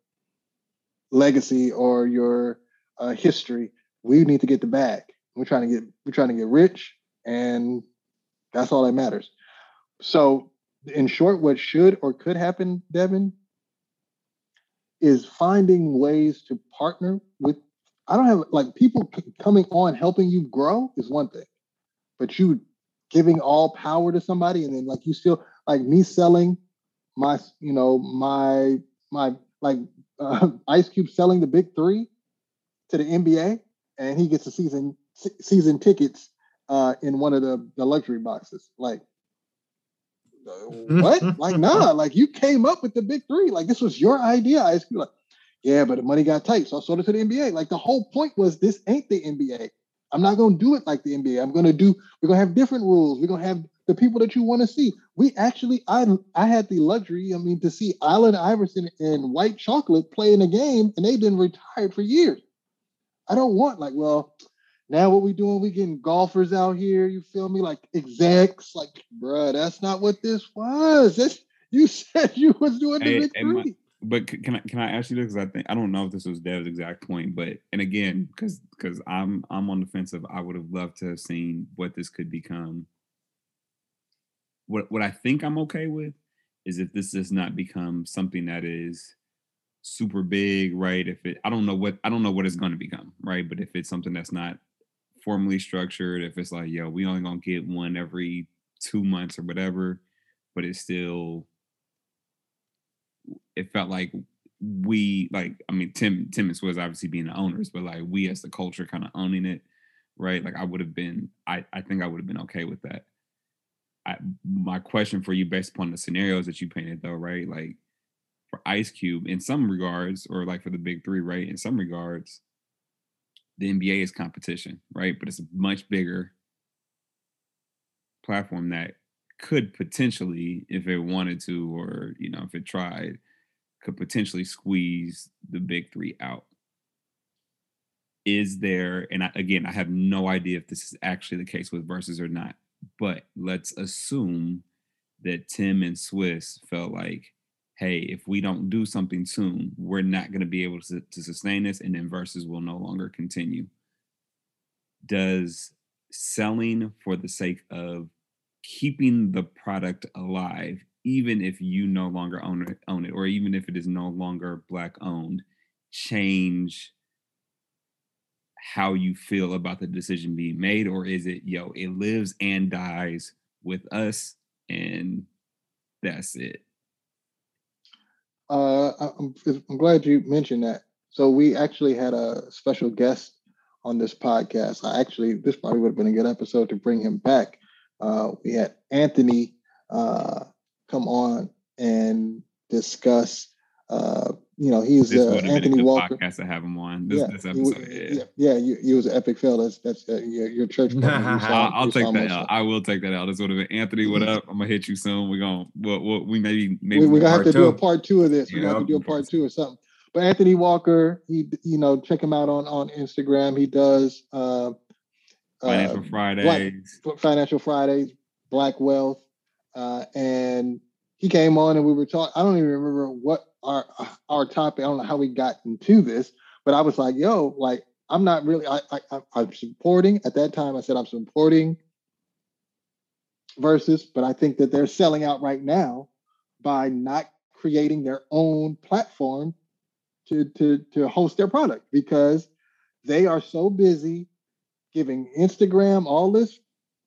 S3: legacy or your uh, history? We need to get the bag. We're trying to get, we're trying to get rich, and that's all that matters. So, in short, what should or could happen, Devin, is finding ways to partner with. I don't have like people coming on helping you grow is one thing, but you giving all power to somebody and then like you still like me selling my you know my my like uh, Ice Cube selling the big three to the NBA and he gets a season season tickets uh, in one of the, the luxury boxes. Like what? like, nah, like you came up with the big three. Like this was your idea. I was like, yeah, but the money got tight. So I sold it to the NBA. Like the whole point was this ain't the NBA. I'm not gonna do it like the NBA. I'm gonna do, we're gonna have different rules. We're gonna have the people that you want to see. We actually, I I had the luxury, I mean, to see Allen Iverson and White Chocolate play in a game, and they've been retired for years. I don't want like, well, now what we doing? We getting golfers out here. You feel me? Like execs. Like, bruh, that's not what this was. This you said you was doing the big three.
S1: But can I can I ask you this? Because I think I don't know if this was Dev's exact point, but and again, because because I'm I'm on the fence of I would have loved to have seen what this could become. What what I think I'm okay with is if this does not become something that is super big, right? If it I don't know what I don't know what it's going to become, right? But if it's something that's not formally structured, if it's like, yo, we only gonna get one every two months or whatever, but it's still it felt like we like I mean Tim Timmons was obviously being the owners, but like we as the culture kind of owning it, right? Like I would have been I I think I would have been okay with that. I, my question for you based upon the scenarios that you painted though, right? Like for Ice Cube in some regards, or like for the big three, right? In some regards, the NBA is competition, right? But it's a much bigger platform that could potentially, if it wanted to, or you know, if it tried, could potentially squeeze the big three out. Is there, and I, again, I have no idea if this is actually the case with Verzuz or not, but let's assume that Tim and Swizz felt like hey, if we don't do something soon, we're not going to be able to, to sustain this, and then Verzuz will no longer continue. Does selling for the sake of keeping the product alive, even if you no longer own it, own it, or even if it is no longer black owned, change how you feel about the decision being made, or is it yo, it lives and dies with us, and that's it?
S3: Uh, I'm, I'm glad you mentioned that. So we actually had a special guest on this podcast. I actually, this probably would have been a good episode to bring him back. Uh, we had Anthony uh, come on and discuss. Uh, you know, he's uh, Anthony Walker.
S1: Podcast to have him on this,
S3: yeah,
S1: this episode.
S3: He, yeah, yeah, you, he was an epic fail. That's that's uh, your, your church.
S1: I'll, I'll take that out. I will take that out. This would have been Anthony. What up? I'm gonna hit you soon. We're gonna we we we maybe maybe
S3: we, are gonna have to two. do a part two of this. We're gonna have to do a part two or something. But Anthony Walker, he you know check him out on on Instagram. He does uh,
S1: Financial uh, Fridays,
S3: Black, Financial Fridays, Black Wealth, uh, and he came on and we were talking. I don't even remember what our our topic. I don't know how we got into this, but I was like, "Yo, like I'm not really. I, I I'm supporting at that time. I said I'm supporting Verzuz, but I think that they're selling out right now by not creating their own platform to to to host their product because they are so busy giving Instagram all this,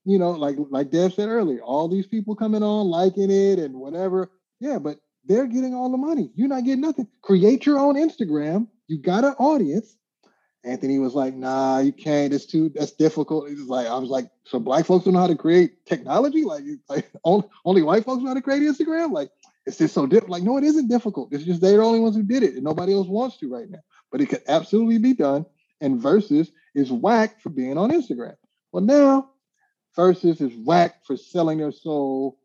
S3: you know, like like Dev said earlier, all these people coming on liking it and whatever. Yeah, but they're getting all the money. You're not getting nothing. Create your own Instagram. You got an audience. Anthony was like, nah, you can't. It's too, that's difficult. It's like, I was like, so black folks don't know how to create technology? Like, like only, only white folks know how to create Instagram? Like, it's just so difficult. Like, no, it isn't difficult. It's just they're the only ones who did it and nobody else wants to right now. But it could absolutely be done. And Verzuz is whack for being on Instagram. Well, now Verzuz is whack for selling their soul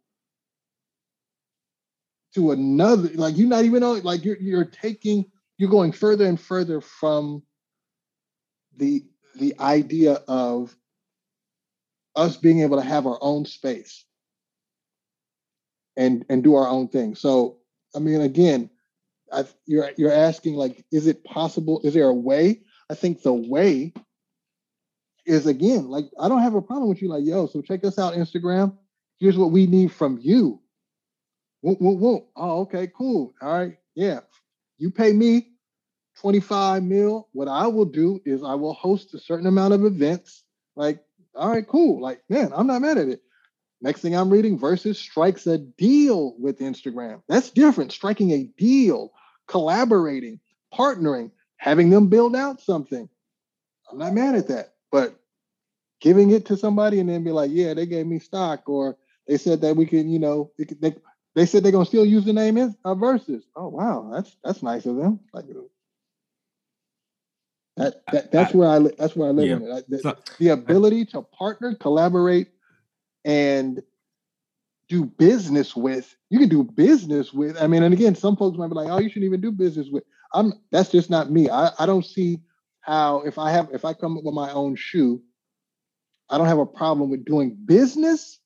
S3: to another. Like you're not even on. Like you're you're taking. You're going further and further from the the idea of us being able to have our own space and and do our own thing. So I mean, again, I, you're you're asking like, is it possible? Is there a way? I think the way is again like I don't have a problem with you. Like, yo, so check us out, Instagram. Here's what we need from you. Whoa, whoa. Oh, okay, cool. All right, yeah. You pay me 25 mil. What I will do is I will host a certain amount of events. Like, all right, cool. Like, man, I'm not mad at it. Next thing I'm reading, Verzuz strikes a deal with Instagram. That's different. Striking a deal, collaborating, partnering, having them build out something. I'm not mad at that. But giving it to somebody and then be like, yeah, they gave me stock, or they said that we can, you know, they, they, said they're gonna still use the name in uh, Verzuz. Oh wow, that's that's nice of them. Like that, that that's I, where I that's where I live yeah. in it. The, so, the ability to partner, collaborate, and do business with. You can do business with. I mean, and again, some folks might be like, "Oh, you shouldn't even do business with." I'm. That's just not me. I I don't see how if I have if I come up with my own shoe, I don't have a problem with doing business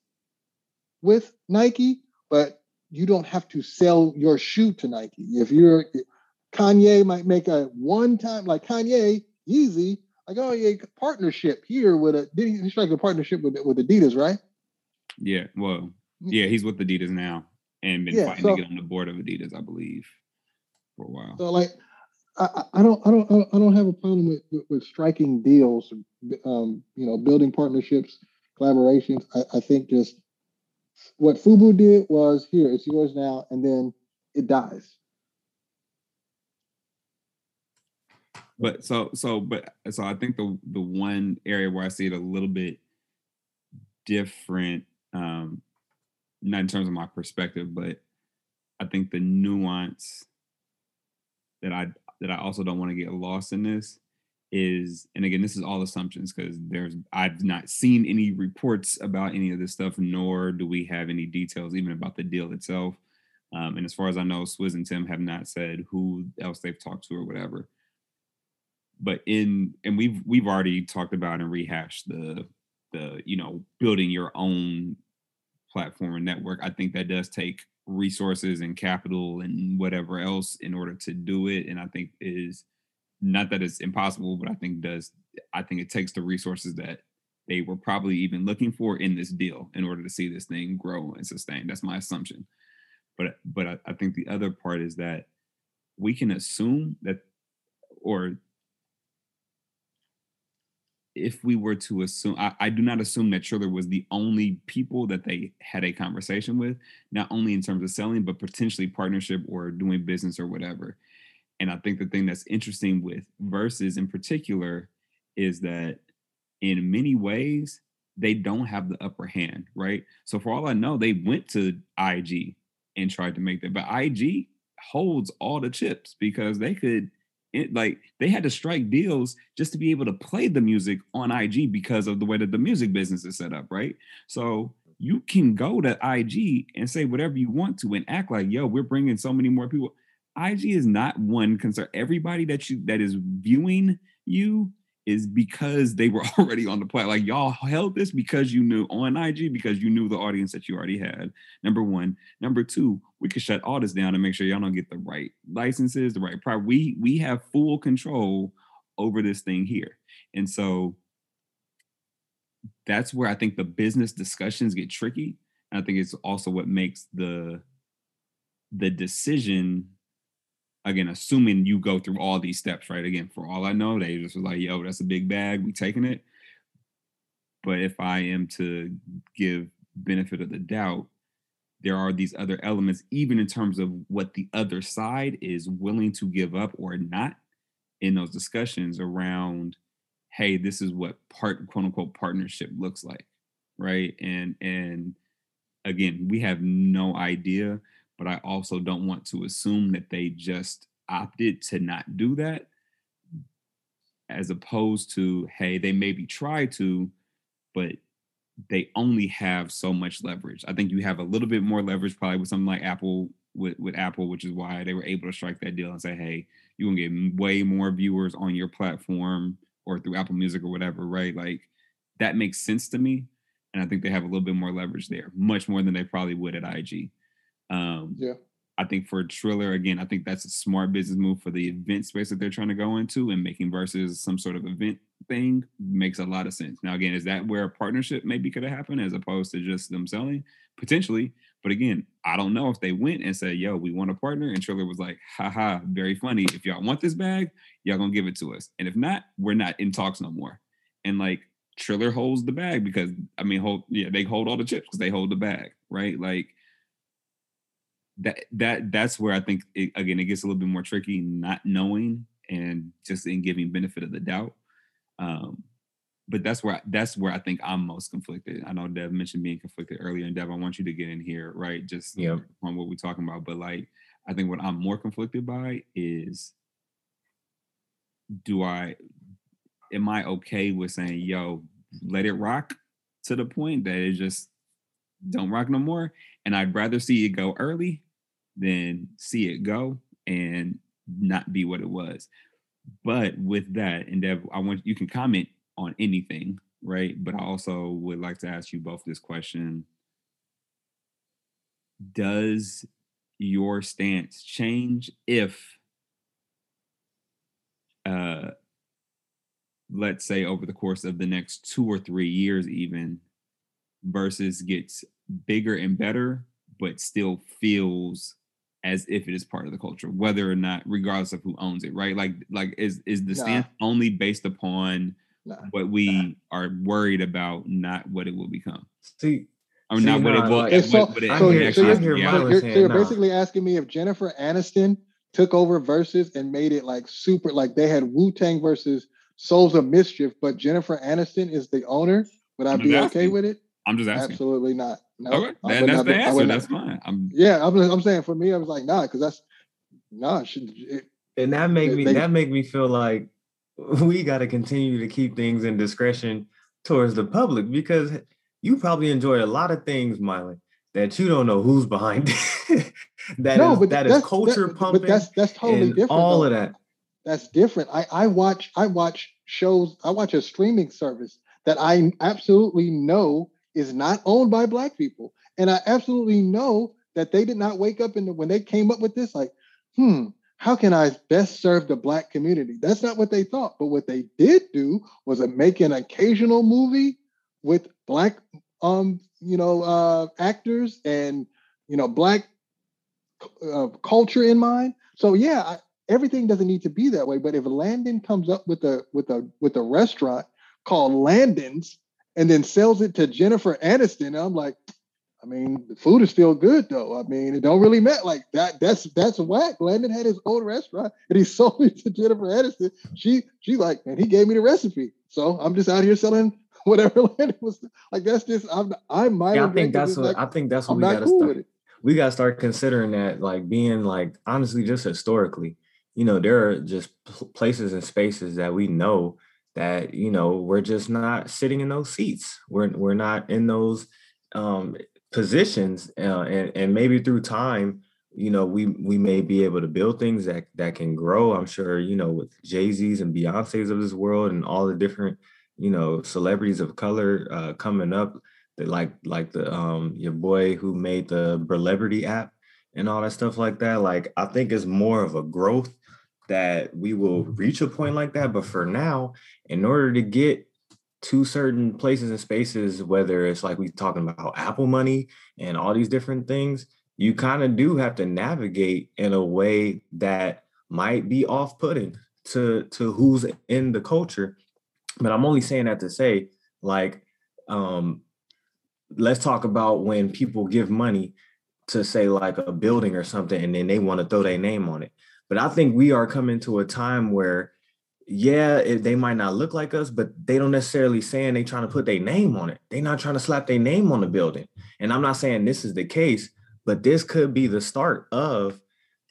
S3: with Nike, but you don't have to sell your shoe to Nike. If you're Kanye might make a one time like Kanye Yeezy, like oh yeah, partnership here with a did he strike a partnership with with Adidas, right?
S1: Yeah, well, yeah, he's with Adidas now and been yeah, fighting so, to get on the board of Adidas, I believe, for a while.
S3: So like, I, I don't, I don't, I don't have a problem with with, with striking deals, um, you know, building partnerships, collaborations. I, I think just what Fubu did was here, it's yours now, and then it dies.
S1: But so so but so I think the the one area where I see it a little bit different um, not in terms of my perspective, but I think the nuance that I that I also don't want to get lost in this is, and again, this is all assumptions because there's I've not seen any reports about any of this stuff, nor do we have any details even about the deal itself. Um, and as far as I know, Swizz and Tim have not said who else they've talked to or whatever. But in and we've we've already talked about and rehashed the the you know building your own platform and network. I think that does take resources and capital and whatever else in order to do it. And I think is not that it's impossible, but I think does I think it takes the resources that they were probably even looking for in this deal in order to see this thing grow and sustain. That's my assumption. But but I, I think the other part is that we can assume that or if we were to assume, I, I, do not assume that Triller was the only people that they had a conversation with, not only in terms of selling, but potentially partnership or doing business or whatever. And I think the thing that's interesting with Verzuz in particular is that in many ways they don't have the upper hand, right? So for all I know, they went to IG and tried to make that, but IG holds all the chips because they could it, like they had to strike deals just to be able to play the music on IG because of the way that the music business is set up, right? So you can go to IG and say whatever you want to and act like, yo, we're bringing so many more people. IG is not one concern. Everybody that you that is viewing you is because they were already on the platform. Like y'all held this because you knew on IG because you knew the audience that you already had. Number one. Number two, we could shut all this down and make sure y'all don't get the right licenses, the right product. We we have full control over this thing here. And so that's where I think the business discussions get tricky. And I think it's also what makes the the decision again, assuming you go through all these steps, right? Again, for all I know, they just was like, yo, that's a big bag, we taking it. But if I am to give benefit of the doubt, there are these other elements, even in terms of what the other side is willing to give up or not in those discussions around, hey, this is what part quote unquote partnership looks like. Right. And and again, we have no idea but I also don't want to assume that they just opted to not do that as opposed to hey they maybe try to but they only have so much leverage. I think you have a little bit more leverage probably with something like apple with, with apple which is why they were able to strike that deal and say hey you gonna get way more viewers on your platform or through apple music or whatever right? Like that makes sense to me and i think they have a little bit more leverage there much more than they probably would at ig um,
S3: yeah.
S1: I think for Triller, again, I think that's a smart business move for the event space that they're trying to go into and making Verzuz some sort of event thing makes a lot of sense. Now, again, is that where a partnership maybe could have happened as opposed to just them selling? Potentially. But again, I don't know if they went and said, yo, we want a partner. And Triller was like, haha, very funny. If y'all want this bag, y'all gonna give it to us. And if not, we're not in talks no more. And like Triller holds the bag because I mean, hold yeah, they hold all the chips because they hold the bag, right? Like that that that's where I think it, again it gets a little bit more tricky, not knowing and just in giving benefit of the doubt. Um, but that's where I, that's where I think I'm most conflicted. I know Dev mentioned being conflicted earlier, and Dev, I want you to get in here, right? Just
S2: yep.
S1: on what we're talking about. But like, I think what I'm more conflicted by is, do I, am I okay with saying, "Yo, let it rock," to the point that it just don't rock no more, and I'd rather see it go early than see it go and not be what it was. But with that, and Dev, I want you can comment on anything, right? But I also would like to ask you both this question. Does your stance change if uh let's say over the course of the next two or three years even Verzuz gets bigger and better but still feels as if it is part of the culture, whether or not, regardless of who owns it, right? Like, like is is the nah. stance only based upon nah. what we nah. are worried about, not what it will become?
S2: See,
S1: or see, not what it will. Like,
S3: so, what, what it, so, you're, so, you're, you're, so you're basically asking me if Jennifer Aniston took over Verzuz and made it like super, like they had Wu Tang versus Souls of Mischief, but Jennifer Aniston is the owner. Would I be okay with it?
S1: I'm just asking.
S3: Absolutely not.
S1: No, okay, that, that's the answer. That's fine. I'm,
S3: yeah, I'm, I'm saying for me, I was like, nah, because that's nah. It,
S2: and that make me they, that make me feel like we got to continue to keep things in discretion towards the public because you probably enjoy a lot of things, Miley, that you don't know who's behind it. that no, is, but that is culture that, pumping.
S3: But that's that's totally different.
S2: All though. of that.
S3: That's different. I I watch I watch shows. I watch a streaming service that I absolutely know is not owned by black people. And I absolutely know that they did not wake up and when they came up with this, like, hmm, how can I best serve the black community? That's not what they thought. But what they did do was make an occasional movie with black um, you know, uh actors and you know, black uh, culture in mind. So yeah, I, everything doesn't need to be that way. But if Landon comes up with a with a with a restaurant called Landon's and then sells it to Jennifer Aniston. I'm like, I mean, the food is still good though. I mean, it don't really matter. Like that, that's that's whack. Landon had his own restaurant and he sold it to Jennifer Aniston. She she like, and he gave me the recipe. So I'm just out here selling whatever Landon was like. That's just I'm I'm my.
S2: Yeah, I think that's what like, I think that's what I'm we gotta cool start. We gotta start considering that, like being like honestly, just historically, you know, there are just places and spaces that we know that you know we're just not sitting in those seats. We're we're not in those um positions uh, and and maybe through time you know we we may be able to build things that that can grow i'm sure you know with jay-z's and beyonce's of this world and all the different you know celebrities of color uh, coming up that like like the um your boy who made the Brelebrity app and all that stuff like that like i think it's more of a growth that we will reach a point like that but for now in order to get to certain places and spaces, whether it's like we talking about Apple money and all these different things, you kind of do have to navigate in a way that might be off-putting to to who's in the culture. But I'm only saying that to say, like, um, let's talk about when people give money to say like a building or something, and then they want to throw their name on it. But I think we are coming to a time where yeah, it, they might not look like us, but they don't necessarily saying they trying to put their name on it. They're not trying to slap their name on the building. And I'm not saying this is the case, but this could be the start of,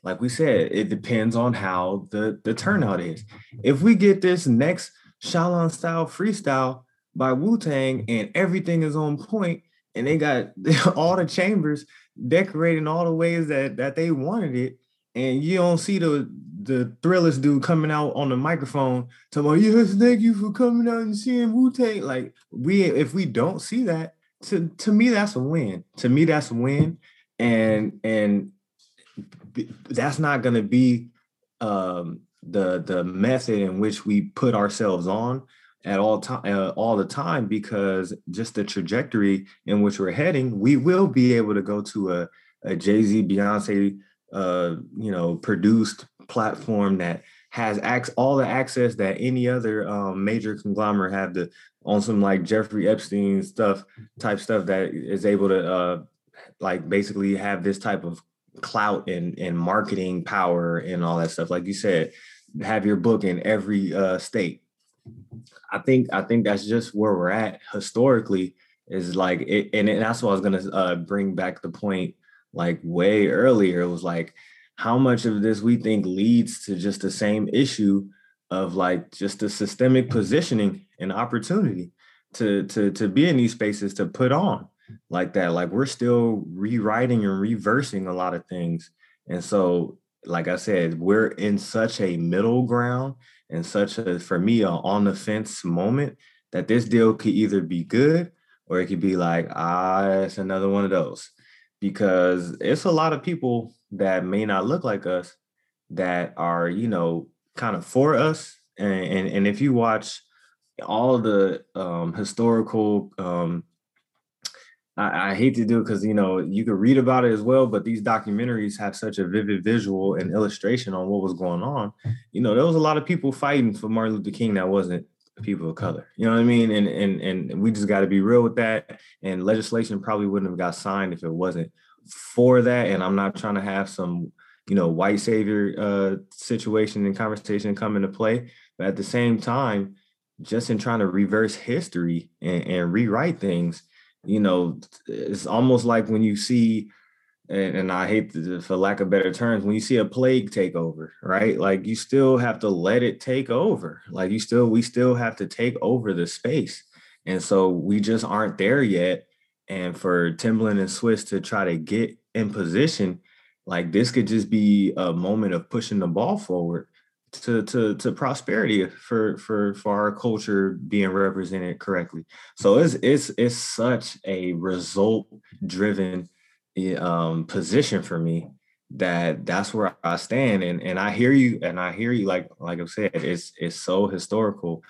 S2: like we said, it depends on how the the turnout is. If we get this next Shaolin style freestyle by Wu Tang and everything is on point, and they got all the chambers decorating all the ways that that they wanted it, and you don't see the the Thrillist dude coming out on the microphone talking about yes, thank you for coming out and seeing Wu Tang. Like we, if we don't see that, to to me that's a win. To me that's a win, and and that's not to be um, the the method in which we put ourselves on at all time uh, all the time because just the trajectory in which we're heading, we will be able to go to a a Jay Z, Beyonce, uh, you know, produced platform that has ac- all the access that any other um, major conglomerate have to on some like Jeffrey Epstein stuff type stuff that is able to uh, like basically have this type of clout and and marketing power and all that stuff. Like you said, have your book in every uh, state. I think I think that's just where we're at historically. Is like it, and that's what I was gonna uh, bring back the point like way earlier. It was like how much of this we think leads to just the same issue of like just the systemic positioning and opportunity to to to be in these spaces to put on like that like we're still rewriting and reversing a lot of things and so like i said we're in such a middle ground and such a for me a on the fence moment that this deal could either be good or it could be like ah it's another one of those because it's a lot of people that may not look like us that are you know kind of for us and and, and if you watch all the um, historical um, I, I, hate to do it because you know you could read about it as well but these documentaries have such a vivid visual and illustration on what was going on. You know there was a lot of people fighting for martin luther king that wasn't people of color. You know what i mean? And and and we just got to be real with that. And legislation probably wouldn't have got signed if it wasn't for that, and I'm not trying to have some, you know, white savior uh, situation and conversation come into play. But at the same time, just in trying to reverse history and, and rewrite things, you know, it's almost like when you see, and, and I hate to, for lack of better terms, when you see a plague take over, right? Like you still have to let it take over. Like you still, we still have to take over the space. And so we just aren't there yet and for Timbaland and Swizz to try to get in position, like this could just be a moment of pushing the ball forward to to to prosperity for for for our culture being represented correctly. So it's it's it's such a result driven um position for me that that's where I stand and and I hear you and I hear you like like I've said it's it's so historical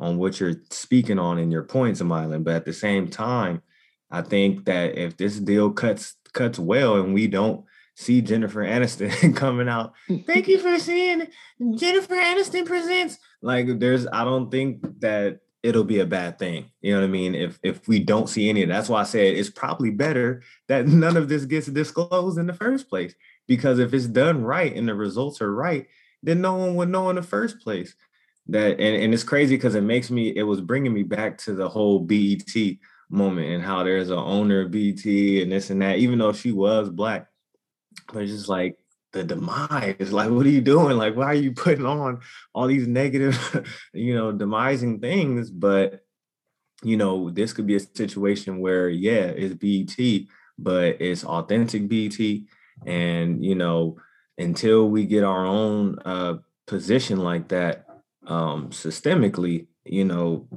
S2: on what you're speaking on in your points, Mylan, but at the same time I think that if this deal cuts cuts well and we don't see Jennifer Aniston coming out, thank you for seeing Jennifer Aniston presents. Like there's I don't think that it'll be a bad thing. You know what I mean? If if we don't see any, of that's why I said it's probably better that none of this gets disclosed in the first place. Because if it's done right and the results are right, then no one would know in the first place. That and, and it's crazy because it makes me it was bringing me back to the whole BET moment and how there's an owner of BET and this and that, even though she was black. But just like the demise. Like, what are you doing? Like, why are you putting on all these negative, you know, demising things? But you know, this could be a situation where, yeah, it's BET, but it's authentic BET. And, you know, until we get our own uh position like that um systemically, you know,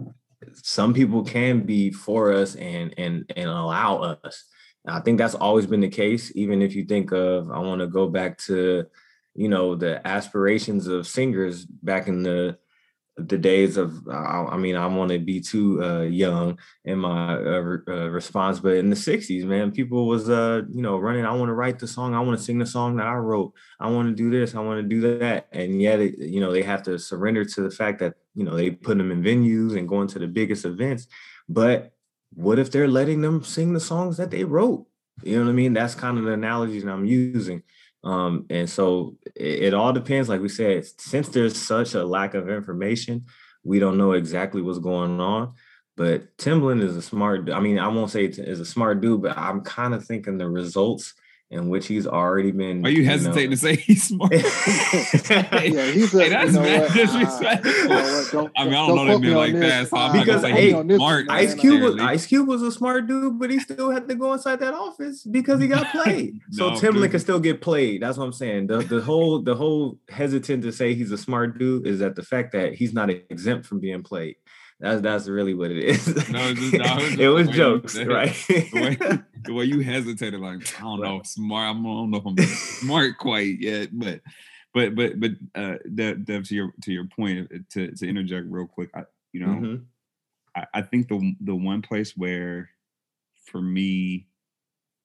S2: some people can be for us and and and allow us I think that's always been the case. Even if you think of, I want to go back to, you know, the aspirations of singers back in the the days of. I, mean, I want to be too uh, young in my uh, re- uh, response, but in the '60s, man, people was, uh, you know, running. I want to write the song. I want to sing the song that I wrote. I want to do this. I want to do that. And yet, it, you know, they have to surrender to the fact that you know they put them in venues and going to the biggest events, but what if they're letting them sing the songs that they wrote? You know what I mean? That's kind of the analogies I'm using. Um, and so it, it, all depends, like we said, since there's such a lack of information, we don't know exactly what's going on. But Timbaland is a smart, I mean, I won't say is a smart dude, but I'm kind of thinking the results in which he's already been.
S1: Are you hesitating know, to say he's smart? yeah, he's a. Hey, that's you know mad disrespectful. Uh, I mean, I don't, don't know that man like that. So I'm because hey,
S2: smart. Ice Cube was Ice Cube was a smart dude, but he still had to go inside that office because he got played. no, so Timbaland can still get played. That's what I'm saying. The the whole the whole hesitant to say he's a smart dude is that the fact that he's not exempt from being played. That's that's really what it is. No, just, was, it was jokes, right?
S1: the, way, the way you hesitated, like I don't know, smart. I don't know if I'm smart quite yet, but but but but uh, Dev, Dev, to your to your point, uh, to to interject real quick, I, you know, mm-hmm. I, I think the the one place where, for me,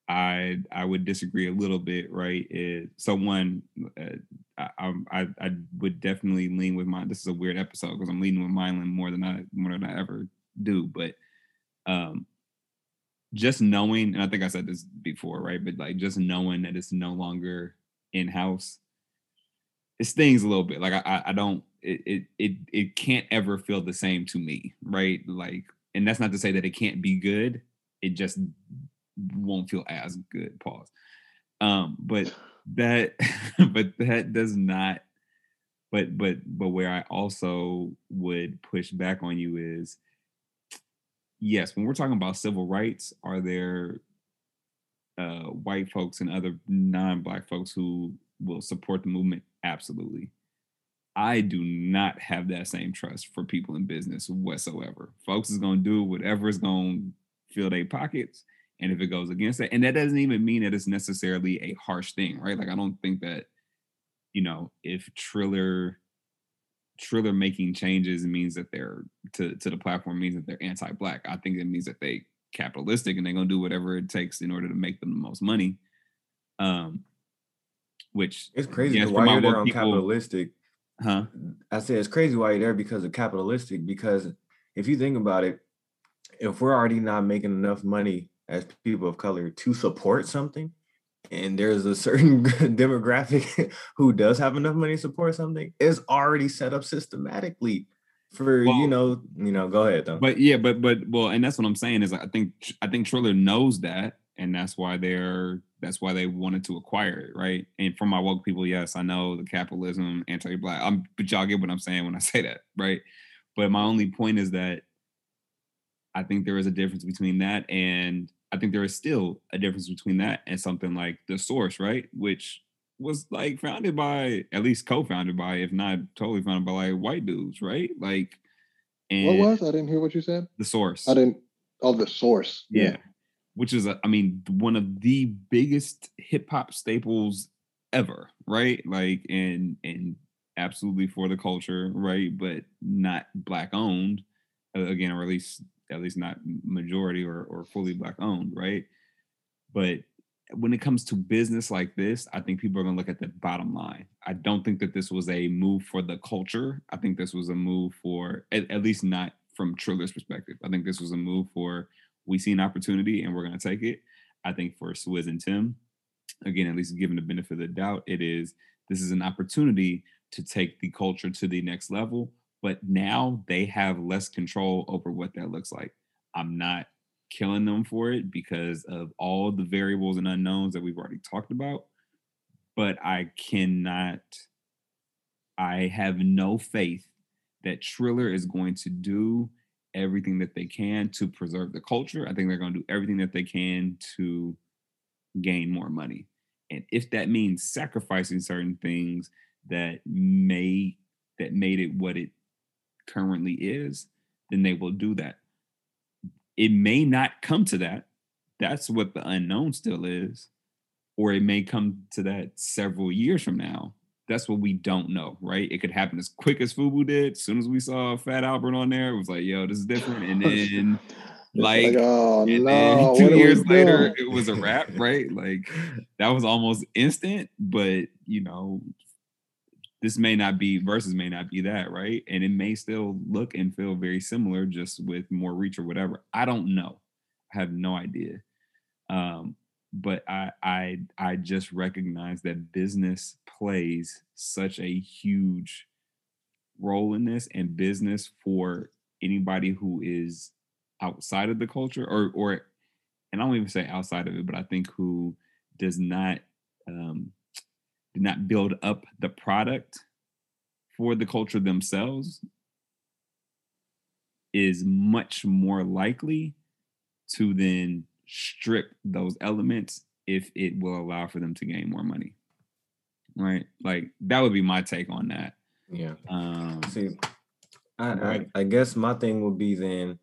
S1: I I would disagree a little bit, right? Is so one, uh, I, I I would definitely lean with mine. This is a weird episode because I'm leaning with Mylan more than I more than I ever do. But um, just knowing, and I think I said this before, right? But like just knowing that it's no longer in house, it stings a little bit. Like I I don't it it it it can't ever feel the same to me, right? Like, and that's not to say that it can't be good. It just won't feel as good. Pause. Um, but that but that does not but but but where I also would push back on you is yes, when we're talking about civil rights, are there uh, white folks and other non-black folks who will support the movement? Absolutely. I do not have that same trust for people in business whatsoever. Folks is gonna do whatever is gonna fill their pockets and if it goes against that and that doesn't even mean that it's necessarily a harsh thing right? Like i don't think that you know if triller triller making changes means that they're to, to the platform means that they're anti-black. I think it means that they capitalistic and they're going to do whatever it takes in order to make them the most money. Um which
S2: it's crazy yes, why you're there on people, capitalistic. Huh? I said it's crazy why you're there because of capitalistic because if you think about it if we're already not making enough money as people of color to support something and there's a certain demographic who does have enough money to support something is already set up systematically for well, you know you know go ahead though.
S1: But yeah but but well and that's what i'm saying is i think i think triller knows that and that's why they're that's why they wanted to acquire it right? And for my woke people yes i know the capitalism anti-black i'm but y'all get what i'm saying when i say that right? But my only point is that I think there is a difference between that and I think there is still a difference between that and something like the source, right? Which was like founded by at least co-founded by, if not totally founded by like white dudes, right? Like
S3: and what was? I didn't hear what you said.
S1: The source.
S3: I didn't oh the source.
S1: Yeah. yeah. Which is a, I mean, one of the biggest hip hop staples ever, right? Like and and absolutely for the culture, right? But not black owned. Again, or at least at least not majority or, or fully black owned, right? But when it comes to business like this, I think people are going to look at the bottom line. I don't think that this was a move for the culture. I think this was a move for, at, at least not from Triller's perspective. I think this was a move for we see an opportunity and we're going to take it. I think for Swizz and Tim, again, at least given the benefit of the doubt, it is this is an opportunity to take the culture to the next level. But now they have less control over what that looks like. I'm not killing them for it because of all the variables and unknowns that we've already talked about. But I cannot, I have no faith that Triller is going to do everything that they can to preserve the culture. I think they're going to do everything that they can to gain more money. And if that means sacrificing certain things that may that made it what it currently is, then they will do that. It may not come to that. That's what the unknown still is. Or it may come to that several years from now. That's what we don't know, right? It could happen as quick as Fubu did. As soon as we saw Fat Albert on there, it was like, yo, this is different. And then like, like oh, no, two years later, it was a wrap, right? Like that was almost instant, but you know, this may not be Verzuz may not be that, right? And it may still look and feel very similar, just with more reach or whatever. I don't know. I have no idea. Um, but I I I just recognize that business plays such a huge role in this, and business for anybody who is outside of the culture or or and I don't even say outside of it, but I think who does not um did not build up the product for the culture themselves is much more likely to then strip those elements if it will allow for them to gain more money. Right? Like that would be my take on that.
S2: Yeah. Um see I, I, I guess my thing would be then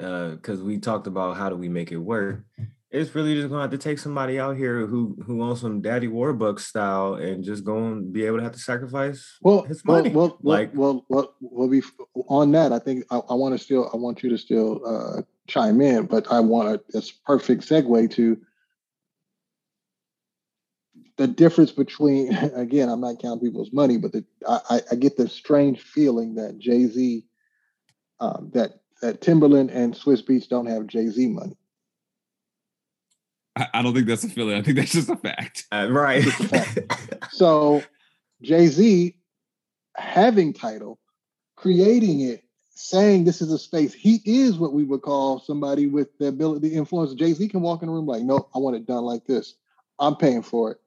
S2: uh because we talked about how do we make it work. It's really just gonna have to take somebody out here who who owns some Daddy Warbucks style and just go and be able to have to sacrifice
S3: well, his money. Well, well, like, well, well, well, we on that. I think I, I want to still I want you to still uh, chime in, but I want a this perfect segue to the difference between again. I'm not counting people's money, but the, I, I get the strange feeling that Jay Z um, that that Timbaland and Swizz Beatz don't have Jay Z money.
S1: I, I, don't think that's a feeling. I think that's just a fact.
S2: Uh, right.
S3: so Jay Z having Tidal, creating it, saying this is a space. He is what we would call somebody with the ability to influence. Jay Z can walk in the room like, no, I want it done like this. I'm paying for it.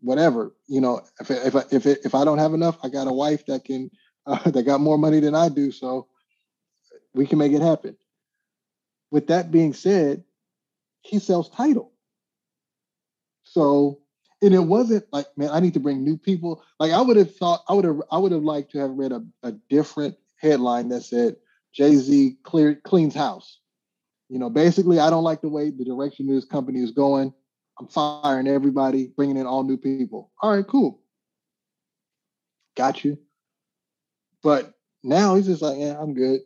S3: Whatever, you know. If if if if I don't have enough, I got a wife that can uh, that got more money than I do. So we can make it happen. With that being said, he sells Tidal. So, and it wasn't like, man, I need to bring new people. Like I would have thought, I would have, I would have liked to have read a, a different headline that said Jay Z clear cleans house. You know, basically, I don't like the way the direction this company is going. I'm firing everybody, bringing in all new people. All right, cool. Got you. But now he's just like, yeah, I'm good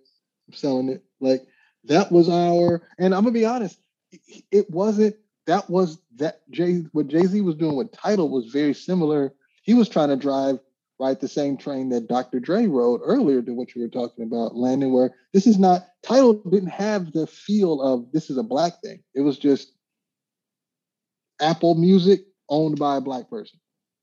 S3: I'm selling it. Like that was our, and I'm gonna be honest, it wasn't. That was that Jay. What Jay Z was doing with Tidal was very similar. He was trying to drive right the same train that Dr. Dre rode earlier to what you were talking about, Landon. Where this is not Tidal didn't have the feel of this is a black thing. It was just Apple Music owned by a black person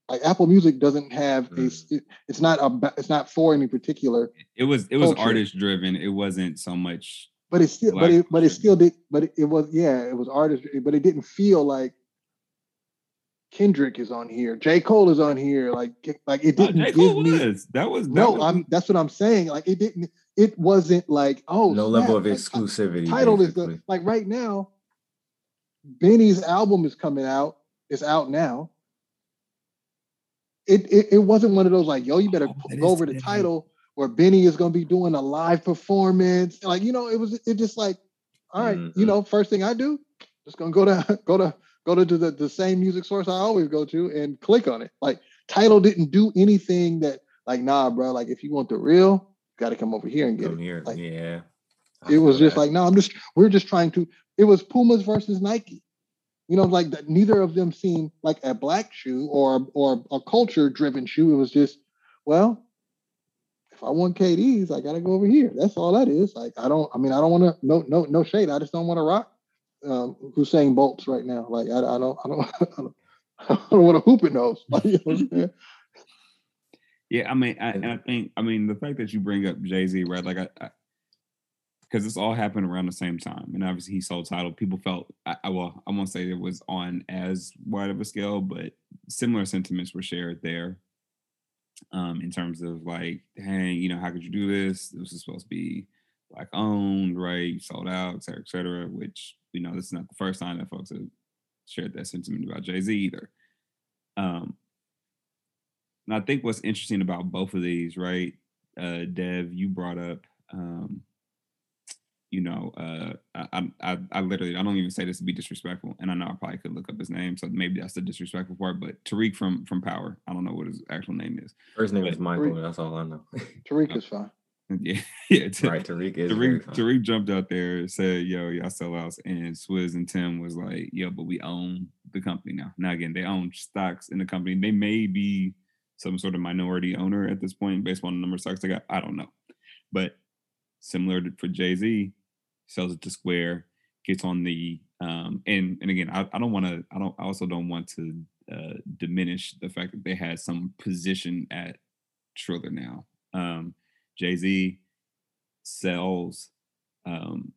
S3: like Apple Music doesn't have a mm. it's not a it's not for any particular.
S1: It was it was artist driven. It wasn't so much.
S3: But it still but it but it still did but it, it was yeah it was artist but it didn't feel like Kendrick is on here. J Cole is on here. Like like it didn't uh, give me
S1: was. that was that
S3: no.
S1: Was,
S3: I'm that's what I'm saying. Like it didn't. It wasn't like oh
S2: no snap. level of exclusivity.
S3: Tidal basically. is the like right now. Benny's album is coming out. It's out now it, it, it wasn't one of those like, yo, you better oh, go over the Tidal where Benny is gonna be doing a live performance. Like, you know, it was it just like, all right, mm-hmm. you know, first thing I do, just gonna go to go to go to the, the same music source I always go to and click on it. Like Tidal didn't do anything that like, nah, bro, like if you want the real, gotta come over here and get come
S2: it. Here.
S3: Like,
S2: yeah.
S3: I it was just that. like, no, I'm just we're just trying to, it was Pumas versus Nike. You know, like that, neither of them seemed like a black shoe or or a culture driven shoe. It was just, well, if I want KDs, I gotta go over here. That's all that is. Like I don't. I mean, I don't want to. No, no, no shade. I just don't want to rock um, Usain Bolts right now. Like I, I don't. I don't. I don't, I don't want to hoop in those. Like, you know
S1: yeah, I mean, I, and I think, I mean, the fact that you bring up Jay Z, right? Like, I, because this all happened around the same time, and obviously he sold Tidal. People felt, I, I well, I won't say it was on as wide of a scale, but similar sentiments were shared there. Um, in terms of like, hey, you know, how could you do this? This was supposed to be black owned, right? Sold out, et cetera, et cetera. Which you know, this is not the first time that folks have shared that sentiment about Jay Z either. Um, and I think what's interesting about both of these, right? Uh, Dev, you brought up, um, you know, uh, I, I, I literally, I don't even say this to be disrespectful, and I know I probably could look up his name, so maybe that's the disrespectful part. But Tariq from from Power, I don't know what his actual name is.
S2: First name but, is Michael. Tariq, that's all I know.
S3: Tariq is fine.
S1: Yeah, yeah.
S2: right, Tariq is
S1: Tariq, Tariq jumped out there, said, "Yo, y'all sell out," and Swizz and Tim was like, "Yo, but we own the company now." Now again, they own stocks in the company. They may be some sort of minority owner at this point based on the number of stocks they got. I don't know. But similar to, for Jay Z, sells it to Square, gets on the um, and and again, I, I don't want to. I don't. I also don't want to uh, diminish the fact that they had some position at Triller now. Um, Jay Z sells, um,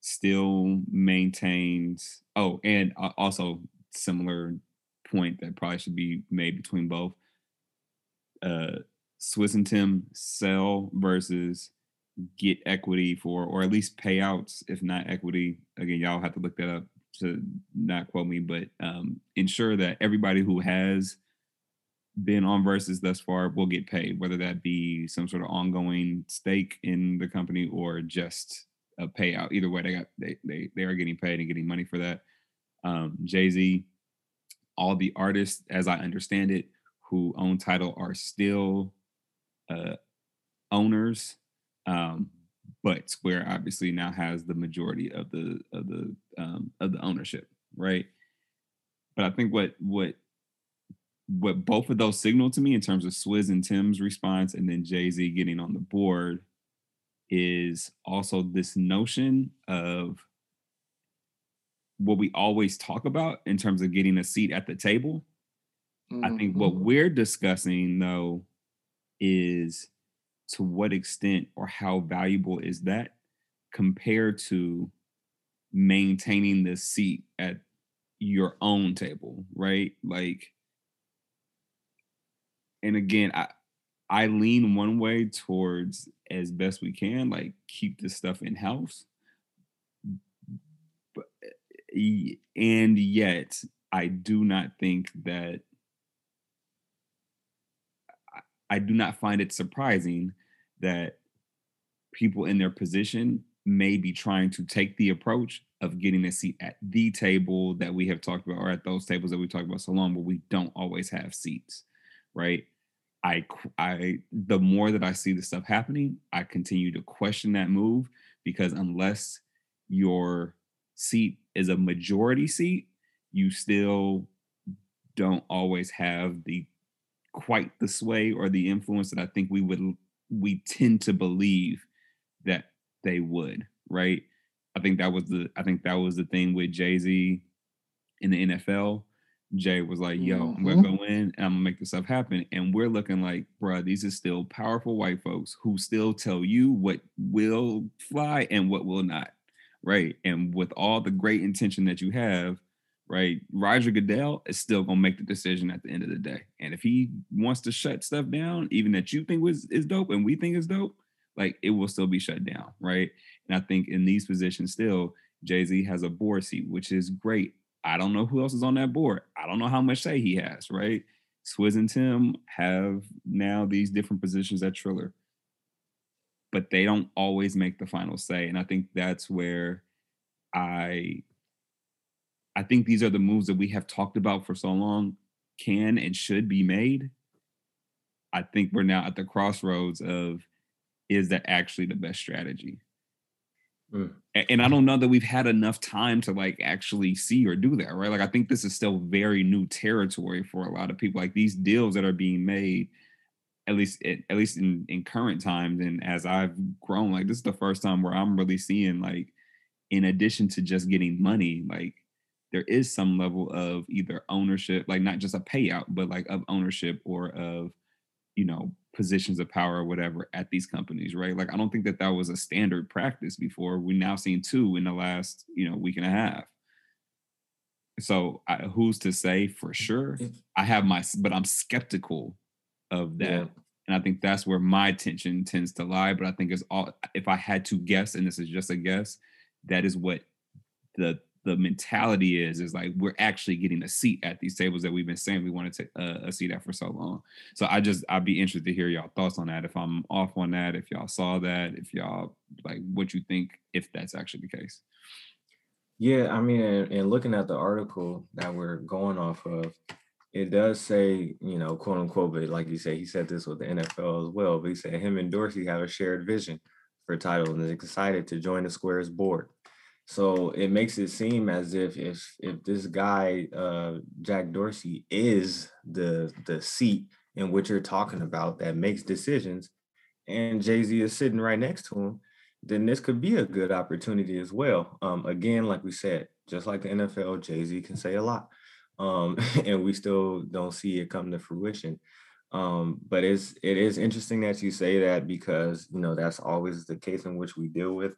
S1: still maintains. Oh, and uh, also similar point that probably should be made between both uh, Swizz and Tim sell versus get equity for, or at least payouts, if not equity. Again, y'all have to look that up to not quote me, but um, ensure that everybody who has been on Verzuz thus far will get paid, whether that be some sort of ongoing stake in the company or just a payout. Either way, they got they they they are getting paid and getting money for that. Um, Jay Z, all the artists, as I understand it, who own Tidal are still uh, owners, um, but Square obviously now has the majority of the of the um, of the ownership, right? But I think what what what both of those signal to me in terms of Swizz and Tim's response, and then Jay Z getting on the board, is also this notion of what we always talk about in terms of getting a seat at the table Mm-hmm. I think what mm-hmm. we're discussing though is to what extent or how valuable is that compared to maintaining the seat at your own table, right? Like and again, I I lean one way towards as best we can, like keep this stuff in house. But eh, and yet I do not think that I do not find it surprising that people in their position may be trying to take the approach of getting a seat at the table that we have talked about or at those tables that we talked about so long, but we don't always have seats, right? I, I, the more that I see this stuff happening, I continue to question that move because unless your seat is a majority seat, you still don't always have the quite the sway or the influence that I think we would we tend to believe that they would, right? I think that was the I think that was the thing with Jay-Z in the NFL. Jay was like, yo, mm-hmm. I'm gonna mm-hmm. go in and I'm gonna make this stuff happen. And we're looking like, bruh, these are still powerful white folks who still tell you what will fly and what will not. Right. And with all the great intention that you have, right? Roger Goodell is still gonna make the decision at the end of the day. And if he wants to shut stuff down, even that you think was is dope and we think is dope, like it will still be shut down, right? And I think in these positions still, Jay-Z has a board seat, which is great. I don't know who else is on that board. I don't know how much say he has, right? Swizz and Tim have now these different positions at Triller, but they don't always make the final say. And I think that's where I I think these are the moves that we have talked about for so long can and should be made. I think we're now at the crossroads of is that actually the best strategy? Mm. And I don't know that we've had enough time to like actually see or do that, right? Like I think this is still very new territory for a lot of people. Like these deals that are being made, at least at least in in current times and as I've grown, like this is the first time where I'm really seeing like, in addition to just getting money, like there is some level of either ownership, like not just a payout, but like of ownership or of, you know, positions of power or whatever at these companies, right? Like I don't think that that was a standard practice before. We now seen two in the last, you know, week and a half. So I, who's to say for sure? Mm-hmm. I have my, but I'm skeptical of that. Yeah. And I think that's where my attention tends to lie. But I think it's all, if I had to guess, and this is just a guess, that is what the the mentality is is like we're actually getting a seat at these tables that we've been saying we wanted to uh, a seat at for so long. So I just I'd be interested to hear y'all thoughts on that. If I'm off on that, if y'all saw that, if y'all like what you think if that's actually the case.
S2: Yeah, I mean, and, and looking at the article that we're going off of, it does say, you know, quote unquote, but like you said, he said this with the NFL as well. But he said him and Dorsey have a shared vision for Tidal and is excited to join the Squares board. So it makes it seem as if if if this guy uh, Jack Dorsey is the the seat in which you're talking about that makes decisions, and Jay Z is sitting right next to him, then this could be a good opportunity as well. Um, again, like we said, just like the NFL, Jay Z can say a lot, um, and we still don't see it come to fruition. Um, but it's it is interesting that you say that because you know that's always the case in which we deal with.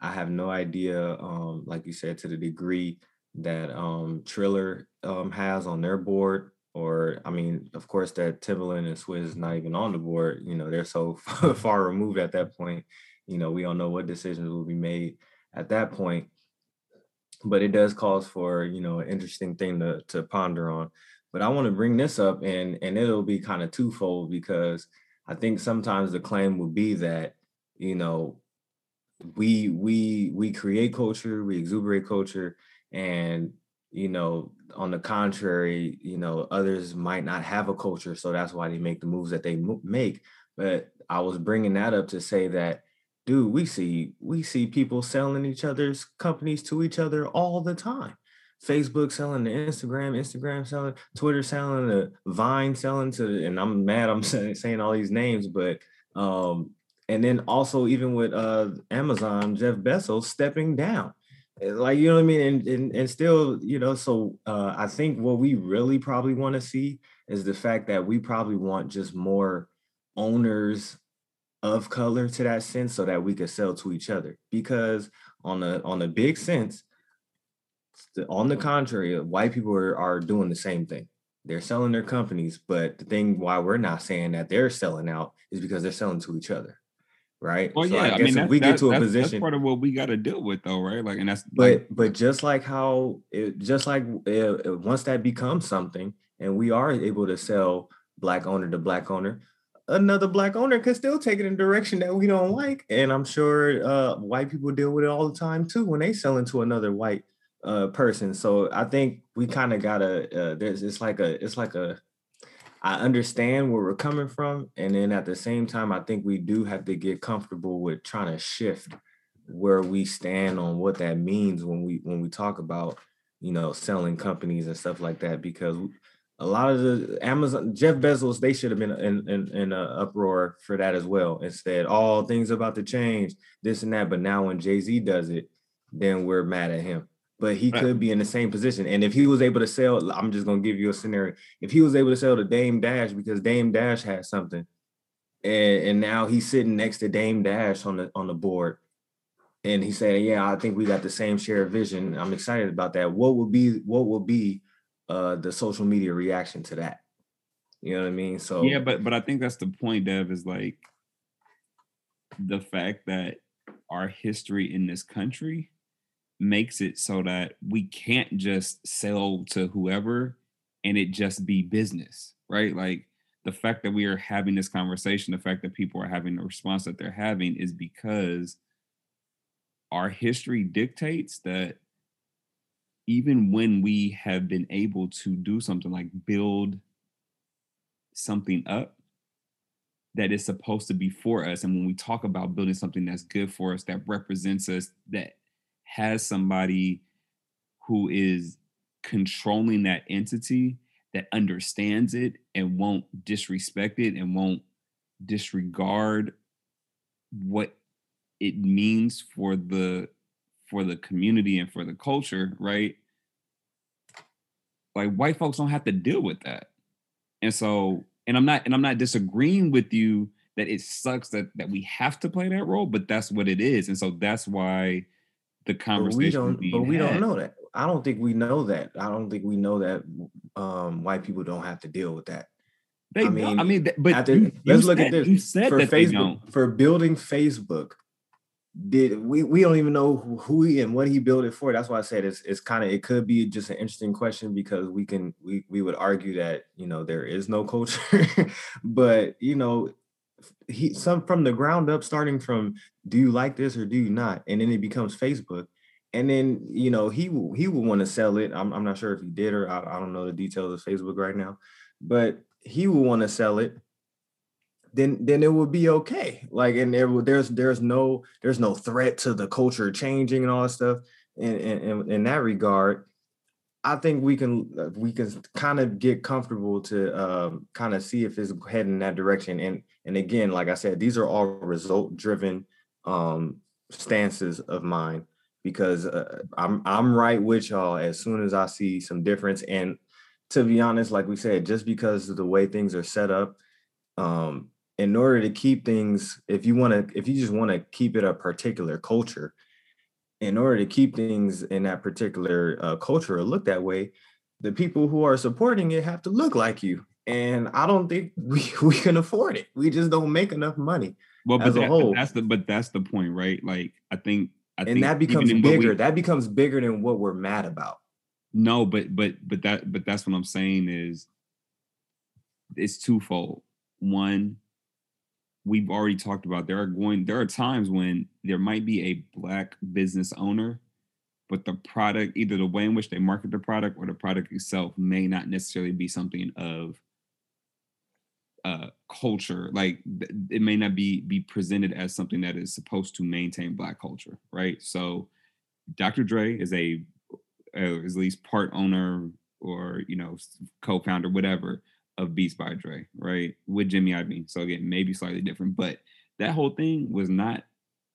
S2: I have no idea, um, like you said, to the degree that um, Triller um, has on their board, or I mean, of course, that Timbaland and Swizz is not even on the board. You know, they're so far removed at that point. You know, we don't know what decisions will be made at that point. But it does cause for you know an interesting thing to to ponder on. But I want to bring this up, and and it'll be kind of twofold because I think sometimes the claim would be that you know we we we create culture, we exuberate culture, and you know, on the contrary, you know, others might not have a culture, so that's why they make the moves that they make. But I was bringing that up to say that, dude, we see we see people selling each other's companies to each other all the time. Facebook selling to Instagram, Instagram selling, Twitter selling to Vine selling to, and I'm mad I'm saying all these names, but um, and then also even with uh Amazon, Jeff Bezos stepping down. Eh, like you know what I mean? And and, and still, you know, so uh I think what we really probably want to see is the fact that we probably want just more owners of color to that sense so that we could sell to each other. Because on the on a big sense, on the contrary, white people are, are doing the same thing. They're selling their companies, but the thing why we're not saying that they're selling out is because they're selling to each other right?
S1: Well, so yeah, I, I mean, if we get to a that's, position, that's part of what we got to deal with, though, right? Like, and that's
S2: but
S1: like,
S2: but just like how it, just like uh, once that becomes something, and we are able to sell black owner to black owner, another black owner could still take it in a direction that we don't like, and I'm sure uh, white people deal with it all the time too when they sell into another white uh, person. So I think we kind of gotta. Uh, there's it's like a it's like a I understand where we're coming from. And then at the same time, I think we do have to get comfortable with trying to shift where we stand on what that means when we when we talk about, you know, selling companies and stuff like that. Because a lot of the Amazon, Jeff Bezos, they should have been in in, in an uproar for that as well. Instead, all things about to change, this and that. But now when Jay Z does it, then we're mad at him but he could be in the same position. And if he was able to sell, I'm just gonna give you a scenario. If he was able to sell to Dame Dash because Dame Dash had something, and, and now he's sitting next to Dame Dash on the on the board, and he said, "Yeah, I think we got the same share of vision. I'm excited about that." What would be what would be uh, the social media reaction to that? You know what I mean? So
S1: yeah, but but I think that's the point, Dev, is like the fact that our history in this country makes it so that we can't just sell to whoever and it just be business, right? Like the fact that we are having this conversation, the fact that people are having the response that they're having is because our history dictates that even when we have been able to do something like build something up that is supposed to be for us and when we talk about building something that's good for us that represents us that has somebody who is controlling that entity that understands it and won't disrespect it and won't disregard what it means for the for the community and for the culture, right? Like white folks don't have to deal with that. And so, and I'm not and I'm not disagreeing with you that it sucks that that we have to play that role, but that's what it is. And so that's why the conversation
S2: but we don't but we had. don't know that. I don't think we know that. I don't think we know that um, white people don't have to deal with that.
S1: They, I mean, I mean, but after, you, let's
S2: you look said, at this. You said for Facebook for building Facebook. Did we? We don't even know who he and what he built it for. That's why I said it's it's kind of it could be just an interesting question because we can we we would argue that you know there is no culture, but you know he some from the ground up, starting from do you like this or do you not, and then it becomes Facebook and then you know he he would want to sell it. I'm I'm not sure if he did or I, I don't know the details of Facebook right now, but he would want to sell it, then then it would be okay. Like and there there's there's no there's no threat to the culture changing and all that stuff. In in, in that regard, I think we can uh, we can kind of get comfortable to um, kind of see if it's heading that direction. And and again, like I said, these are all result driven um, stances of mine because uh, I'm I'm right with y'all as soon as I see some difference. And to be honest, like we said, just because of the way things are set up, um, in order to keep things, if you want to, if you just want to keep it a particular culture, in order to keep things in that particular uh, culture or look that way, the people who are supporting it have to look like you. And I don't think we, we can afford it. We just don't make enough money. Well,
S1: but, that, but that's the but that's the point, right? Like I think I
S2: and that becomes bigger. We, that becomes bigger than what we're mad about.
S1: No, but but but that but that's what I'm saying is it's twofold. One, we've already talked about there are going there are times when there might be a black business owner, but the product, either the way in which they market the product or the product itself, may not necessarily be something of uh, culture like it may not be be presented as something that is supposed to maintain black culture right? So dr dre is a uh, is at least part owner or you know co-founder whatever of beats by dre right with jimmy iovine. So again maybe slightly different but that whole thing was not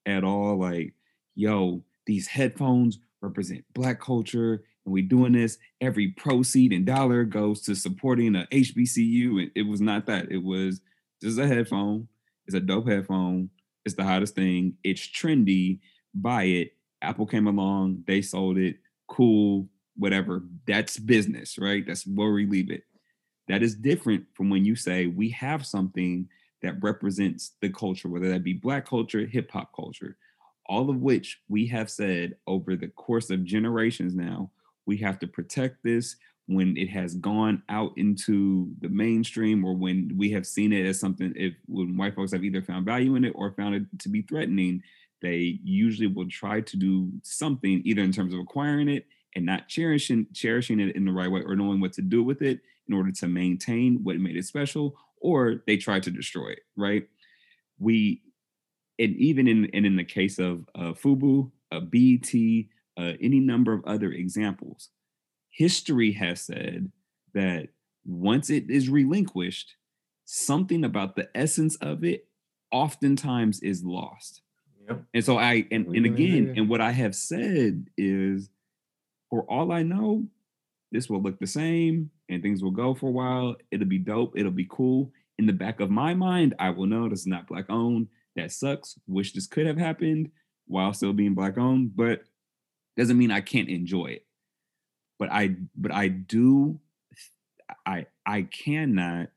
S1: at all like yo these headphones represent black culture and we doing this every proceed and dollar goes to supporting a hbcu and it was not that. It was just a headphone. It's a dope headphone. It's the hottest thing. It's trendy. Buy it. Apple came along. They sold it. Cool. Whatever. That's business right? That's where we leave it that is different from when you say we have something that represents the culture whether that be black culture hip hop culture all of which we have said over the course of generations now we have to protect this when it has gone out into the mainstream or when we have seen it as something if when white folks have either found value in it or found it to be threatening they usually will try to do something either in terms of acquiring it and not cherishing cherishing it in the right way or knowing what to do with it in order to maintain what made it special or they try to destroy it right we and even in and in the case of uh, fubu uh, BET uh, any number of other examples. History has said that once it is relinquished, something about the essence of it oftentimes is lost. Yep. And so I and, and again, and what I have said is for all I know, this will look the same and things will go for a while. It'll be dope, it'll be cool. In the back of my mind, I will know this is not black owned. That sucks. Wish this could have happened while still being black owned, but doesn't mean I can't enjoy it. But I but I do I I cannot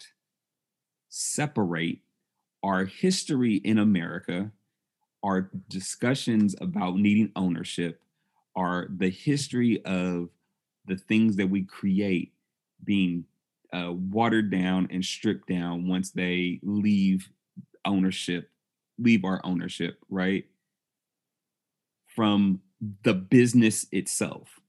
S1: separate our history in America, our discussions about needing ownership, are the history of the things that we create being uh, watered down and stripped down once they leave ownership, leave our ownership, right? From the business itself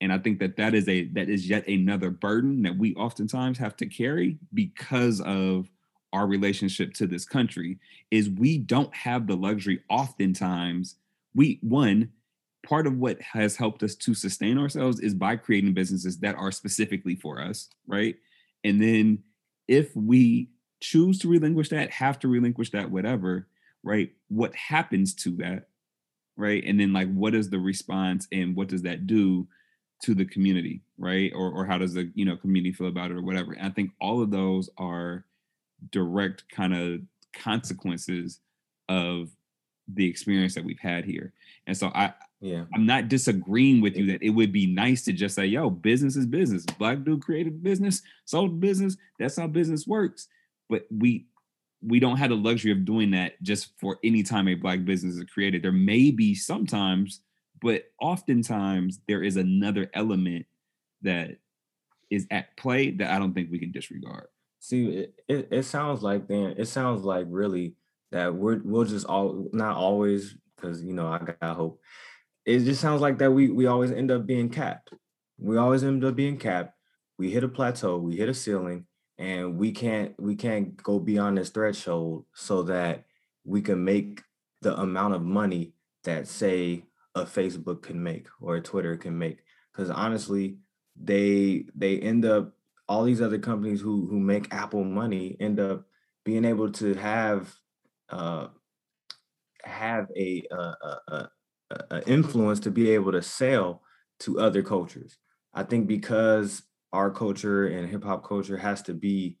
S1: and i think that that is a that is yet another burden that we oftentimes have to carry because of our relationship to this country is we don't have the luxury oftentimes we one part of what has helped us to sustain ourselves is by creating businesses that are specifically for us right and then if we choose to relinquish that, have to relinquish that, whatever, right? What happens to that, right? And then like, what is the response and what does that do to the community, right? Or or how does the you know community feel about it or whatever? And I think all of those are direct kind of consequences of the experience that we've had here. And so I
S2: Yeah.
S1: I'm not disagreeing with you that it would be nice to just say, yo, business is business. Black dude created business, sold business. That's how business works. But we we don't have the luxury of doing that just for any time a black business is created. There may be sometimes, but oftentimes there is another element that is at play that I don't think we can disregard.
S2: See, it, it, it sounds like then it sounds like really that we're we'll just all not always because you know I got hope. It just sounds like that we we always end up being capped. We always end up being capped. We hit a plateau, we hit a ceiling, and we can't we can't go beyond this threshold so that we can make the amount of money that say a Facebook can make or a Twitter can make. Because honestly, they they end up all these other companies who who make Apple money end up being able to have uh, have a, a, a, a, influence to be able to sell to other cultures. I think because our culture and hip hop culture has to be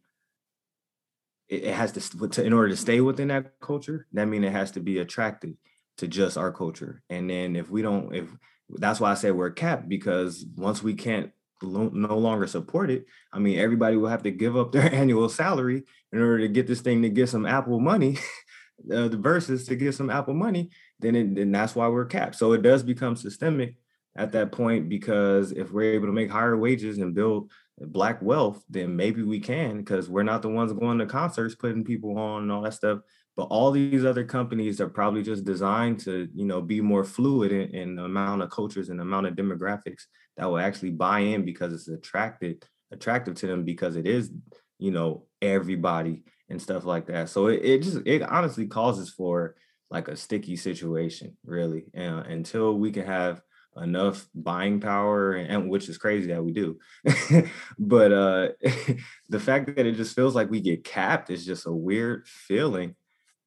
S2: it, has to, in order to stay within that culture that means it has to be attractive to just our culture and then if we don't if that's why i say we're capped because once we can't no longer support it i mean everybody will have to give up their annual salary in order to get this thing to get some apple money uh, the Verzuz to get some apple money then it, then that's why we're capped. So it does become systemic at that point because if we're able to make higher wages and build black wealth then maybe we can because we're not the ones going to concerts putting people on and all that stuff. But all these other companies are probably just designed to you know be more fluid in, in the amount of cultures and the amount of demographics that will actually buy in because it's attracted attractive to them because it is you know everybody and stuff like that so it, it just it honestly causes for like a sticky situation really uh, until we can have enough buying power and, and which is crazy that we do but uh the fact that it just feels like we get capped is just a weird feeling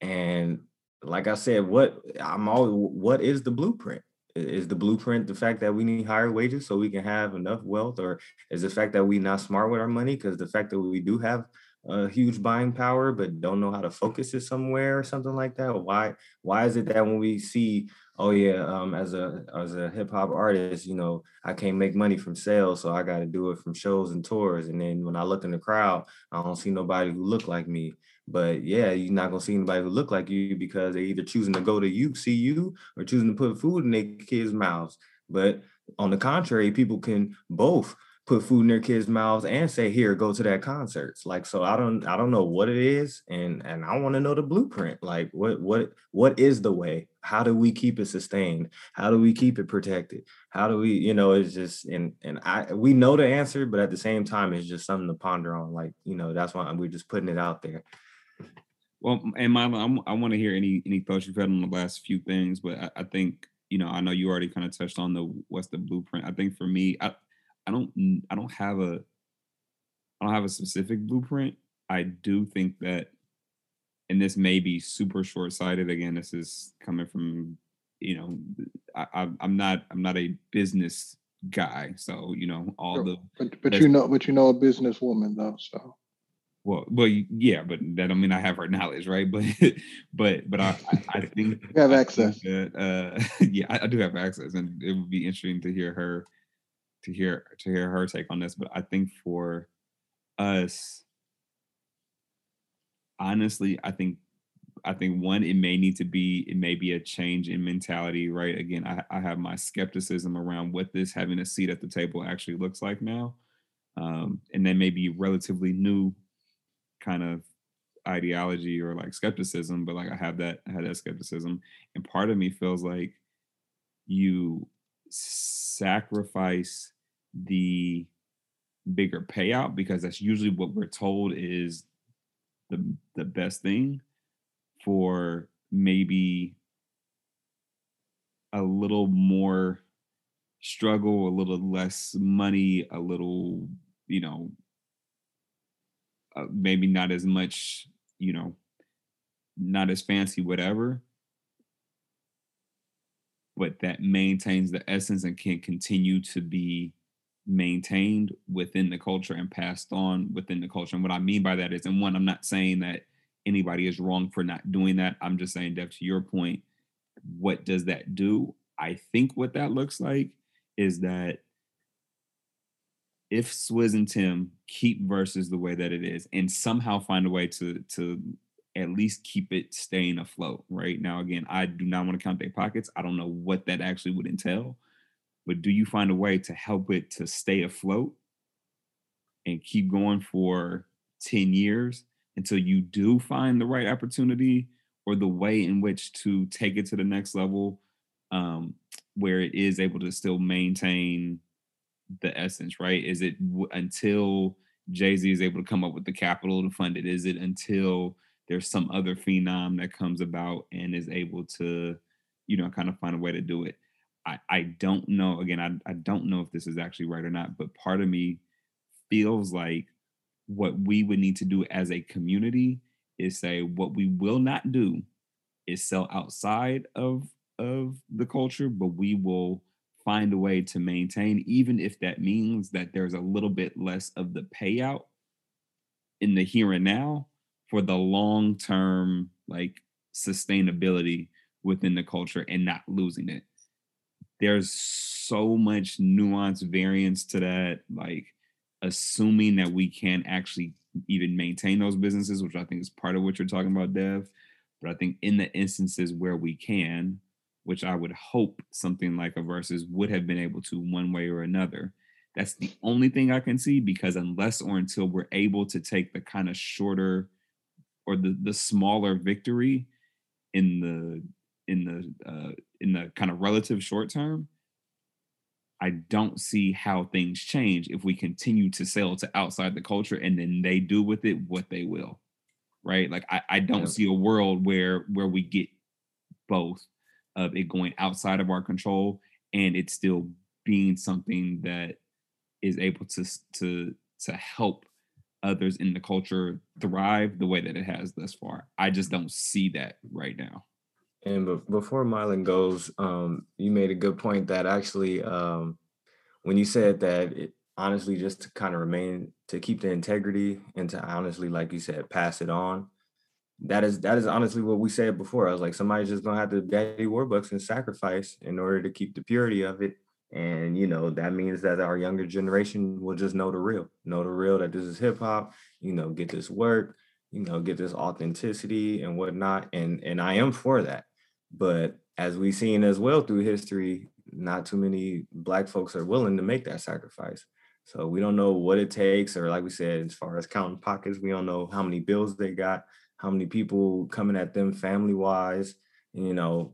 S2: and like I said, what I'm all what is the blueprint? Is the blueprint the fact that we need higher wages so we can have enough wealth, or is the fact that we not smart with our money? Because the fact that we do have a huge buying power but don't know how to focus it somewhere or something like that. Why why is it that when we see, oh yeah, um, as a as a hip hop artist, you know, I can't make money from sales, so I got to do it from shows and tours. And then when I look in the crowd, I don't see nobody who look like me. But yeah, you're not gonna see anybody who look like you because they're either choosing to go to you, see you, or choosing to put food in their kids' mouths. But on the contrary, people can both put food in their kids' mouths and say, "Here, go to that concerts." Like, so I don't, I don't know what it is, and and I want to know the blueprint. Like, what, what, what is the way? How do we keep it sustained? How do we keep it protected? How do we, you know, it's just, and and I, we know the answer, but at the same time, it's just something to ponder on. Like, you know, that's why we're just putting it out there.
S1: Well, and Mama, I'm, I want to hear any any thoughts you've had on the last few things, but I, I think you know I know you already kind of touched on the what's the blueprint. I think for me, I I don't I don't have a I don't have a specific blueprint. I do think that, and this may be super short sighted. Again, this is coming from you know I, I I'm not I'm not a business guy, so you know all
S3: Sure.
S1: the
S3: But but you know but you know a businesswoman though, so
S1: well well yeah, but that don't mean I have her knowledge, right? But but but I I, I think
S3: You have
S1: I
S3: access.
S1: that, uh, yeah, I, I do have access, and it would be interesting to hear her, to hear to hear her take on this. But I think for us, honestly, I think I think one, it may need to be it may be a change in mentality, right? Again, I, I have my skepticism around what this having a seat at the table actually looks like now, um, and may be relatively new kind of ideology or like skepticism, but like I have that I had that skepticism, and part of me feels like you sacrifice the bigger payout because that's usually what we're told is the the best thing for maybe a little more struggle, a little less money, a little, you know, uh, maybe not as much, you know, not as fancy, whatever, but that maintains the essence and can continue to be maintained within the culture and passed on within the culture. And what I mean by that is, and one, I'm not saying that anybody is wrong for not doing that. I'm just saying, Dev, to your point, what does that do? I think what that looks like is that if Swizz and Tim keep Verzuz the way that it is and somehow find a way to to at least keep it staying afloat, right? Now again, I do not want to count their pockets. I don't know what that actually would entail, but do you find a way to help it to stay afloat and keep going for 10 years until you do find the right opportunity or the way in which to take it to the next level um, where it is able to still maintain the essence, right? Is it w- until Jay Z is able to come up with the capital to fund it? Is it until there's some other phenom that comes about and is able to, you know, kind of find a way to do it? I, I don't know. Again, I, I don't know if this is actually right or not, but part of me feels like what we would need to do as a community is say what we will not do is sell outside of of the culture, but we will find a way to maintain, even if that means that there's a little bit less of the payout in the here and now for the long term like sustainability within the culture and not losing it. There's so much nuance variance to that, like assuming that we can actually even maintain those businesses, which I think is part of what you're talking about, Dev. But I think in the instances where we can, which I would hope something like a Verzuz would have been able to one way or another. That's the only thing I can see because unless or until we're able to take the kind of shorter or the the smaller victory in the in the uh, in the kind of relative short term, I don't see how things change if we continue to sell to outside the culture and then they do with it what they will. Right. Like I, I don't yeah. see a world where where we get both of it going outside of our control and it still being something that is able to to to help others in the culture thrive the way that it has thus far. I just don't see that right now.
S2: And be- before Mylan goes, um, you made a good point that actually, um, when you said that, it, honestly, just to kind of remain to keep the integrity and to honestly, like you said, pass it on that is that is honestly what we said before. I was like, somebody's just gonna have to daddy warbucks and sacrifice in order to keep the purity of it. And you know, that means that our younger generation will just know the real, know the real that this is hip hop, you know, get this work, you know, get this authenticity and whatnot. And and I am for that. But as we've seen as well through history, not too many black folks are willing to make that sacrifice. So we don't know what it takes, or like we said, as far as counting pockets, we don't know how many bills they got how many people coming at them family wise, you know.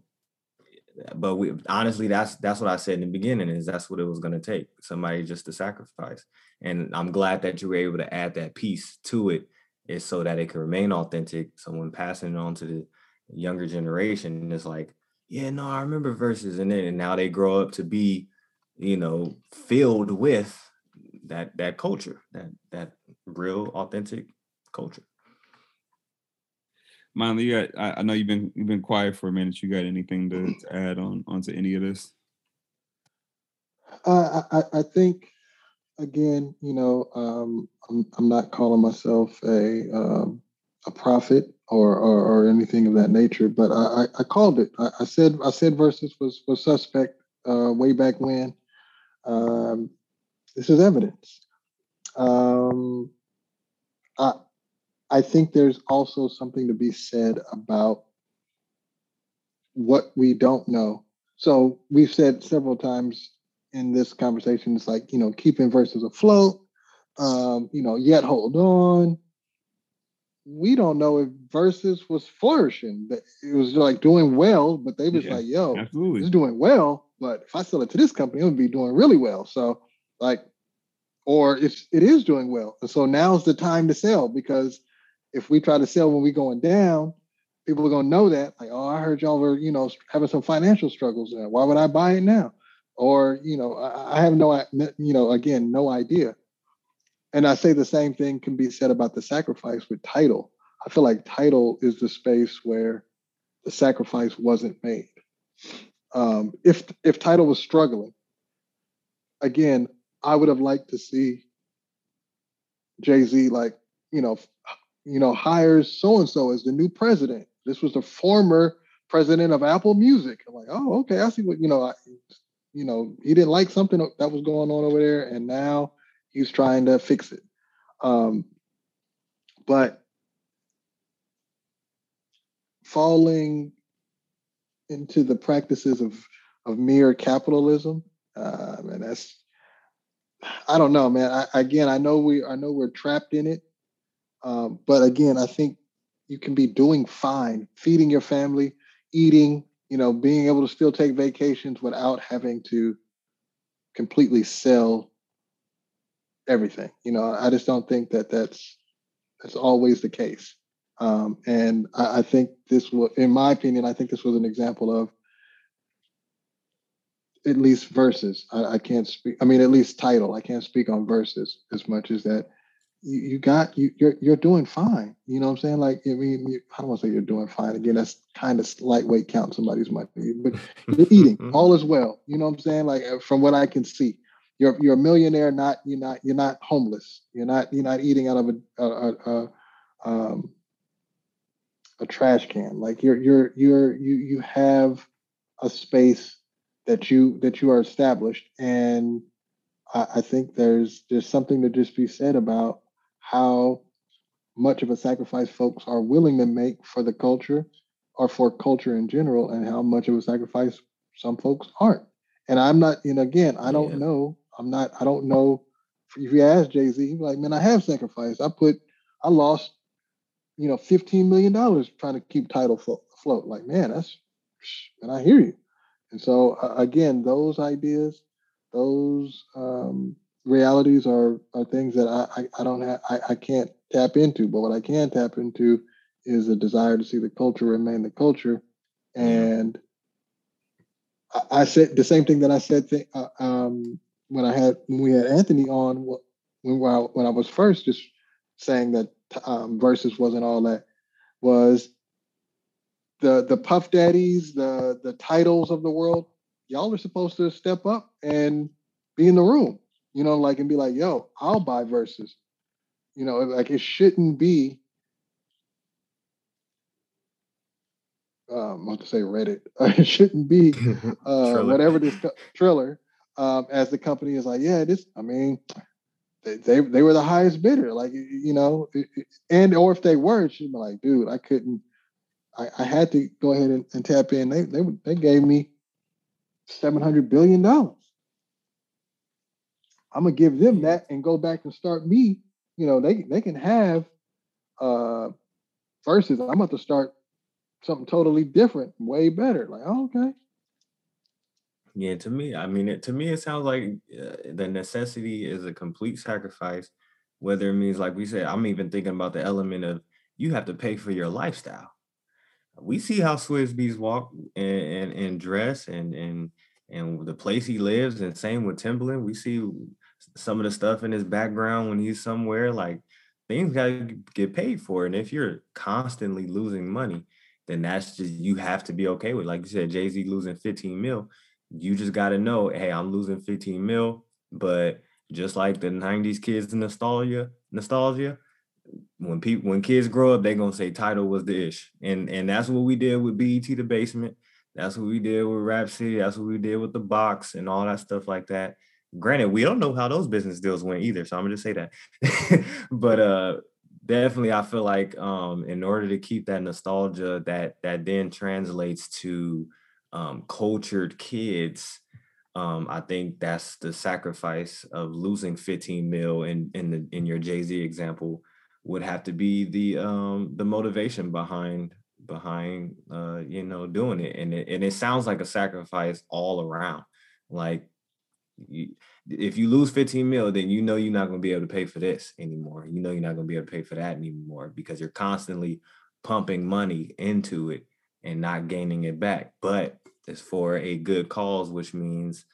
S2: But we honestly, that's that's what I said in the beginning is that's what it was going to take somebody just to sacrifice. And I'm glad that you were able to add that piece to it, is so that it can remain authentic. Someone passing it on to the younger generation is like, yeah, no, I remember Verzuz, and then and now they grow up to be, you know, filled with that that culture, that that real authentic culture.
S1: Miley, you got, I, I, know you've been you've been quiet for a minute. You got anything to, to add on onto any of this?
S3: Uh, I, I think again, you know, um, I'm, I'm not calling myself a um, a prophet or, or, or anything of that nature, but I, I, called it. I, I, said I said Verzuz was was suspect uh, way back when. Um, this is evidence. Um, I, I think there's also something to be said about what we don't know. So we've said several times in this conversation, it's like, you know, keeping Verzuz afloat, um, you know, yet hold on. We don't know if Verzuz was flourishing. But it was like doing well, but they was yeah, like, yo, absolutely. it's doing well. But if I sell it to this company, it would be doing really well. So like, or if it is doing well. And so now's the time to sell because if we try to sell when we're going down, people are going to know that. Like, oh, I heard y'all were, you know, having some financial struggles. There. Why would I buy it now? Or, you know, I, I have no, you know, again, no idea. and I say the same thing can be said about the sacrifice with Tidal. I feel like Tidal is the space where the sacrifice wasn't made. Um, if if Tidal was struggling, again, I would have liked to see Jay Z like you know, you know, hires so and so as the new president. This was the former president of Apple Music. I'm like, oh, okay, I see what you know. I, you know, he didn't like something that was going on over there, and now he's trying to fix it. Um, but falling into the practices of of mere capitalism, uh, and that's I don't know, man. I, again, I know we I know we're trapped in it, um, but again, I think you can be doing fine, feeding your family, eating, you know, being able to still take vacations without having to completely sell everything. You know, I just don't think that that's that's always the case. Um, and I, I think this was, in my opinion, I think this was an example of at least Verzuz. I, I, can't speak. I mean, at least Tidal. I can't speak on Verzuz as much as that. You, you got you. You're you're doing fine. You know what I'm saying? Like I mean, you, I don't want to say you're doing fine. Again, that's kind of lightweight count somebody's money, but you're eating. All is well. You know what I'm saying? Like uh, from what I can see, you're you're a millionaire. Not you're not you're not homeless. You're not you're not eating out of a a, a, a um, a trash can. Like you're you're you're you you have a space that you that you are established, and I, I think there's there's something to just be said about how much of a sacrifice folks are willing to make for the culture or for culture in general, and how much of a sacrifice some folks aren't. And I'm not, and again, I don't yeah. know. I'm not. I don't know. If you ask Jay Z, like, man, I have sacrificed. I put, I lost you know, $15 million trying to keep Tidal afloat. Like, man, that's, and I hear you. And so, uh, again, those ideas, those um, realities are, are things that I, I, I don't have, I, I can't tap into. But what I can tap into is a desire to see the culture remain the culture. And I, I said the same thing that I said th- uh, um, when I had, when we had Anthony on, when, when I, when I was first just saying that um, wasn't all that was the the puff daddies the the Tidals of the world y'all are supposed to step up and be in the room you know like and be like yo i'll buy Verzuz you know like it shouldn't be um, I want to say Reddit. it shouldn't be uh, whatever this co- Triller. Um, as the company is like, yeah, this. I mean, they they were the highest bidder. Like you know, and or if they were, she'd be like, dude, I couldn't. I, I had to go ahead and, and tap in. They they they gave me seven hundred billion dollars. I'm gonna give them that and go back and start me. You know, they they can have uh Verzuz. I'm about to start something totally different, way better. Like, oh, okay.
S2: Yeah, to me, I mean, it, to me, it sounds like uh, the necessity is a complete sacrifice. Whether it means, like we said, I'm even thinking about the element of you have to pay for your lifestyle. We see how Swizz Beatz walk and, and, and dress and and and the place he lives, and same with Timbaland. We see some of the stuff in his background when he's somewhere. Like things gotta get paid for, and if you're constantly losing money, then that's just you have to be okay with. Like you said, Jay Z losing 15 mil you just got to know, hey, I'm losing 15 mil, but just like the 90s kids nostalgia, nostalgia, when people when kids grow up, they're gonna say Tidal was the ish. And and that's what we did with BET the basement. That's what we did with Rap City. That's what we did with the box and all that stuff like that. Granted, we don't know how those business deals went either. So I'm gonna just say that. but uh definitely I feel like um in order to keep that nostalgia that that then translates to um, cultured kids, um, I think that's the sacrifice of losing 15 mil in in the in your Jay Z example would have to be the um, the motivation behind behind uh, you know doing it and it and it sounds like a sacrifice all around like you, if you lose 15 mil then you know you're not going to be able to pay for this anymore. You know you're not going to be able to pay for that anymore because you're constantly pumping money into it and not gaining it back. But it's for a good cause, which means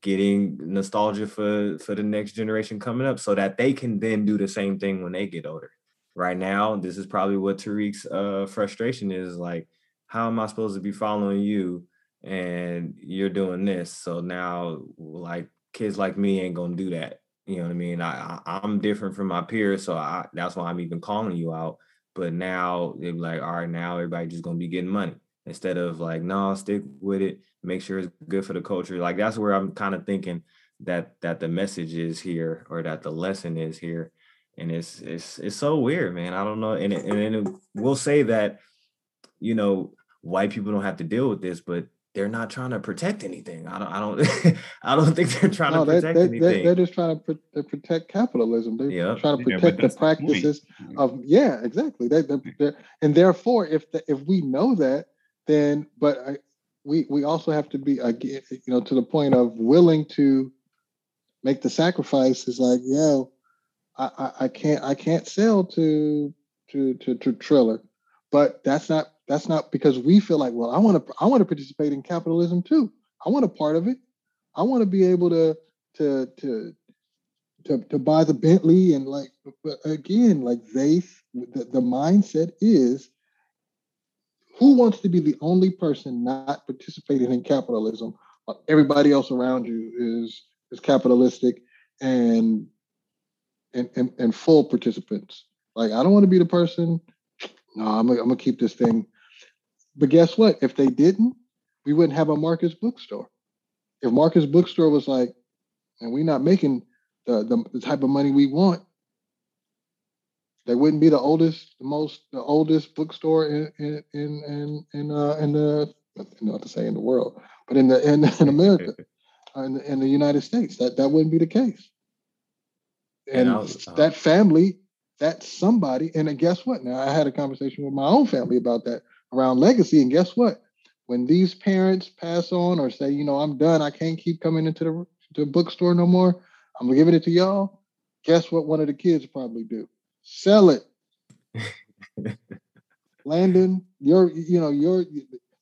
S2: getting nostalgia for for the next generation coming up so that they can then do the same thing when they get older. Right now this is probably what tariq's uh frustration is like how am i supposed to be following you and you're doing this so now like kids like me ain't gonna do that you know what i mean i, I i'm different from my peers so I, that's why i'm even calling you out but now they're like all right now everybody just gonna be getting money instead of like no stick with it make sure it's good for the culture. Like that's where I'm kind of thinking that that the message is here or that the lesson is here. And it's it's it's so weird, man. I don't know. And and it, we'll say that, you know, white people don't have to deal with this, but they're not trying to protect anything. I don't. I don't. I don't think they're trying no, to protect
S3: they,
S2: anything.
S3: They, are just trying to, to protect capitalism. They're yep. trying to protect yeah, the practices the of. Yeah, exactly. They, they're, and therefore, if the, if we know that, then but I, we we also have to be again, eh, you know, to the point of willing to make the sacrifices. Like, yo, I, I, I can't I can't sell to to to to Triller, but that's not that's not because we feel like, well, I want to I want to participate in capitalism too. I want a part of it. I want to be able to to to to, to buy the Bentley and like again, like they the, the mindset is who wants to be the only person not participating in capitalism? Everybody else around you is is capitalistic and and and, and full participants. Like I don't want to be the person. No, I'm gonna, I'm gonna keep this thing. But guess what? If they didn't, we wouldn't have a Marcus bookstore. If Marcus bookstore was like, and we're not making the, the, the type of money we want, they wouldn't be the oldest, the most, the oldest bookstore in in in in, uh, in the not to say in the world, but in the in, in America, in, the, in the United States. That that wouldn't be the case. And, and was, uh, that family, that somebody. And guess what? Now I had a conversation with my own family about that around legacy. And guess what? When these parents pass on or say, you know, I'm done, I can't keep coming into the, to the bookstore no more. I'm giving it to y'all. Guess what? One of the kids probably do Sell it. Landon, you're you know, you're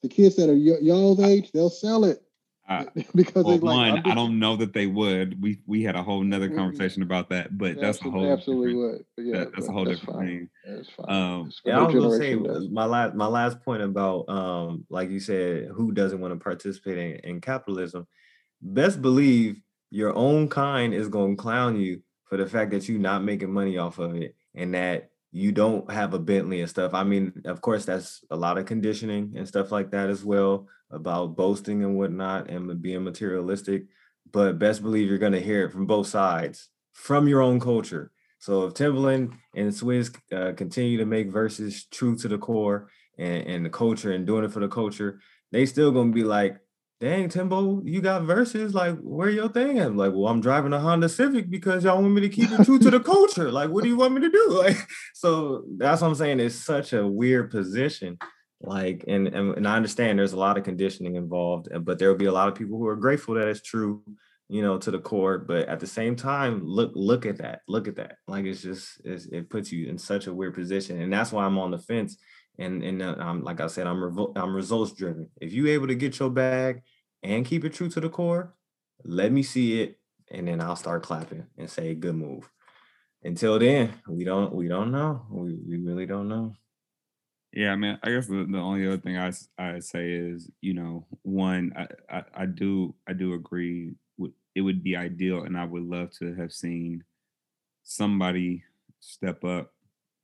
S3: the kids that are your, y'all's age, they'll sell it.
S1: Uh, because well, like, one, I don't know that they would. We we had a whole nother conversation about that, but that's a whole
S3: absolutely would.
S1: yeah, that, that's a whole that's different fine. thing. That's fine. Um,
S2: yeah, I was gonna say does. my last my last point about um, like you said, who doesn't want to participate in, in capitalism? Best believe your own kind is gonna clown you for the fact that you're not making money off of it and that you don't have a Bentley and stuff. I mean, of course, that's a lot of conditioning and stuff like that as well about boasting and whatnot and being materialistic. But best believe you're going to hear it from both sides from your own culture. So if Timbaland and Swizz uh, continue to make Verzuz true to the core and, and the culture and doing it for the culture, they still gonna be like, dang, Timbo, you got Verzuz. Like, where your thing at? Like, well, I'm driving a Honda Civic because y'all want me to keep it true to the culture. Like, what do you want me to do? Like, so that's what I'm saying. It's such a weird position. Like, and, and, and I understand there's a lot of conditioning involved, but there will be a lot of people who are grateful that it's true, you know, to the core. But at the same time, look, look at that. Look at that. Like, it's just, it's, it puts you in such a weird position. And that's why I'm on the fence and and uh, I'm like I said, I'm revo- I'm results driven. If you able to get your bag and keep it true to the core, let me see it, and then I'll start clapping and say good move. Until then, we don't we don't know. We we really don't know.
S1: Yeah, I mean, I guess the, the only other thing I I say is, you know, one, I, I, I do I do agree. With, it would be ideal, and I would love to have seen somebody step up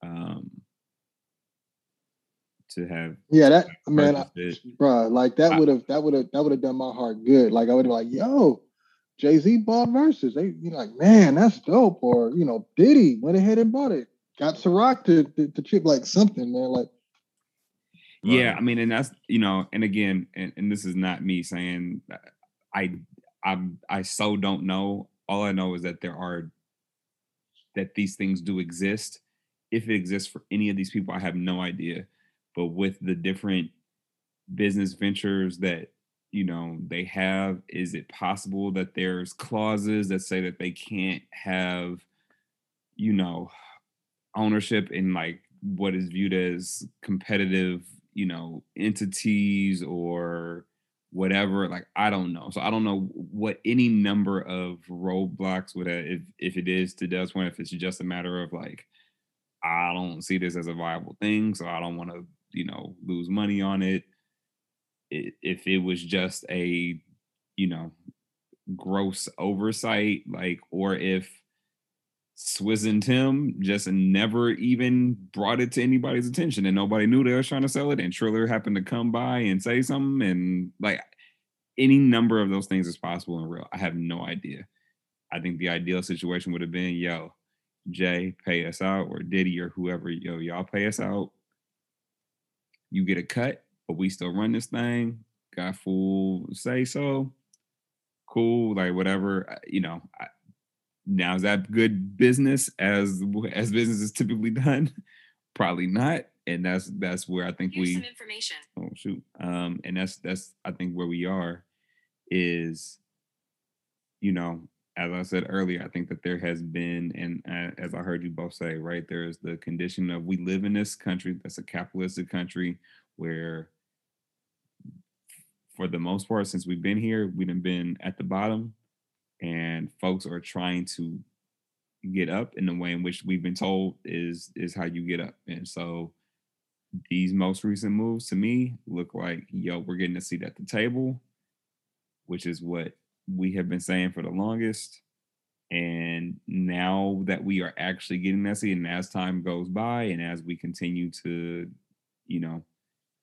S1: um, to have.
S3: Yeah, that man, bro, like that would have that would have that would have done my heart good. Like I would have like, yo, Jay Z bought Verzuz. They you know, like, man, that's dope. Or you know, Diddy went ahead and bought it. Got Ciroc to, to, to chip like something, man. Like,
S1: yeah, I mean, and that's you know, and again, and, and this is not me saying uh, I I I so don't know. All I know is that there are that these things do exist. If it exists for any of these people, I have no idea but with the different business ventures that you know they have is it possible that there's clauses that say that they can't have you know ownership in like what is viewed as competitive you know entities or whatever. Like I don't know. So I don't know what any number of roadblocks would have if if it is to Dell's point, if it's just a matter of like, I don't see this as a viable thing, so I don't want to, you know, lose money on it. If it was just a, you know, gross oversight, like, or if Swizz and Tim just never even brought it to anybody's attention and nobody knew they were trying to sell it. And Triller happened to come by and say something. And like any number of those things is possible in real. I have no idea. I think the ideal situation would have been, yo, Jay, pay us out, or Diddy or whoever, yo, y'all pay us out. You get a cut, but we still run this thing. Got full say so. Cool, like whatever. You know, I, now is that good business as as business is typically done? Probably not. And that's that's where I think Here's we some information. Oh shoot. Um, and that's that's I think where we are is, you know, as I said earlier, I think that there has been, and as I heard you both say, right, there is the condition of we live in this country that's a capitalistic country where, for the most part, since we've been here, we've been at the bottom and folks are trying to get up in the way in which we've been told is is how you get up. And so these most recent moves to me look like yo we're getting a seat at the table which is what we have been saying for the longest. And now that we are actually getting seat and as time goes by and as we continue to you know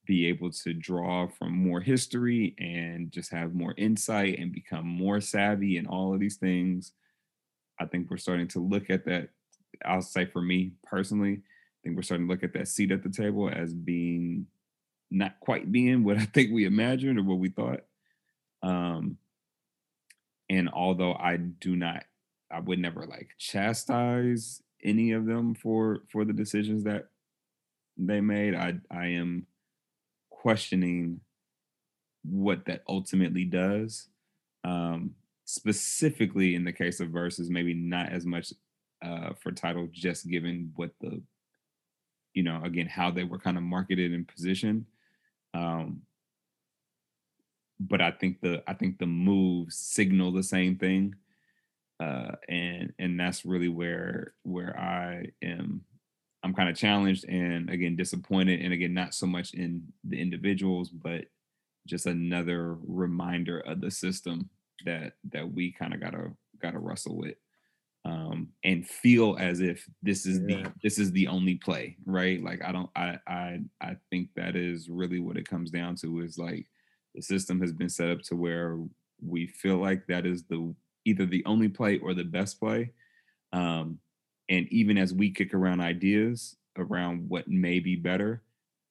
S1: be able to draw from more history and just have more insight and become more savvy in all of these things. I think we're starting to look at that. I'll say for me personally, I think we're starting to look at that seat at the table as being not quite being what I think we imagined or what we thought. Um, and although I do not, I would never like chastise any of them for for the decisions that they made. I I am questioning what that ultimately does. Um, specifically in the case of Verzuz, maybe not as much uh, for Tidal, just given what the, you know, again, how they were kind of marketed and positioned. Um, but I think the I think the moves signal the same thing, uh, and and that's really where where I am I'm kind of challenged and again disappointed, and again not so much in the individuals, but just another reminder of the system that that we kind of gotta gotta wrestle with um and feel as if this is yeah. the this is the only play right like i don't i i i think that is really what it comes down to is like the system has been set up to where we feel like that is the either the only play or the best play um and even as we kick around ideas around what may be better,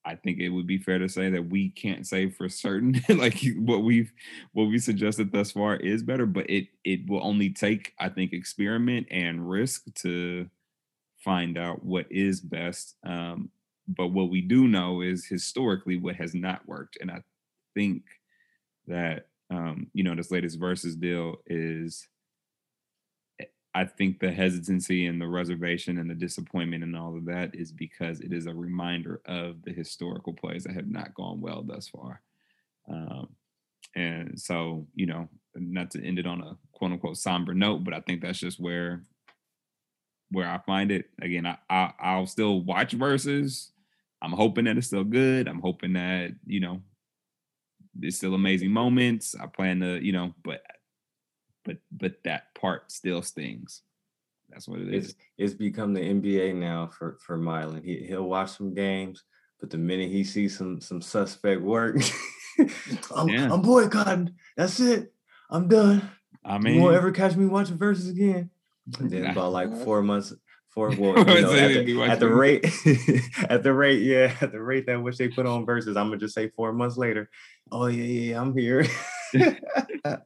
S1: I think it would be fair to say that we can't say for certain like what we've what we suggested thus far is better, but it it will only take I think experiment and risk to find out what is best. Um, but what we do know is historically what has not worked, and I think that um, you know this latest Verzuz deal is I think the hesitancy and the reservation and the disappointment and all of that is because it is a reminder of the historical plays that have not gone well thus far. Um, and so, you know, not to end it on a quote unquote somber note, but I think that's just where where I find it. Again, I, I I'll still watch Verzuz. I'm hoping that it's still good. I'm hoping that you know it's still amazing moments. I plan to, you know, but but but that part still stings. That's what it
S2: is. It's, it's become the NBA now for for Mylan. He he'll watch some games, but the minute he sees some some suspect work, I'm, yeah. I'm boycotting. That's it. I'm done. I mean, you won't ever catch me watching Verzuz again. And then about like four months, four well, you know, at, the, at the rate, at the rate, yeah, at the rate that which they put on Verzuz, I'm gonna just say four months later. Oh yeah, yeah, I'm here. That,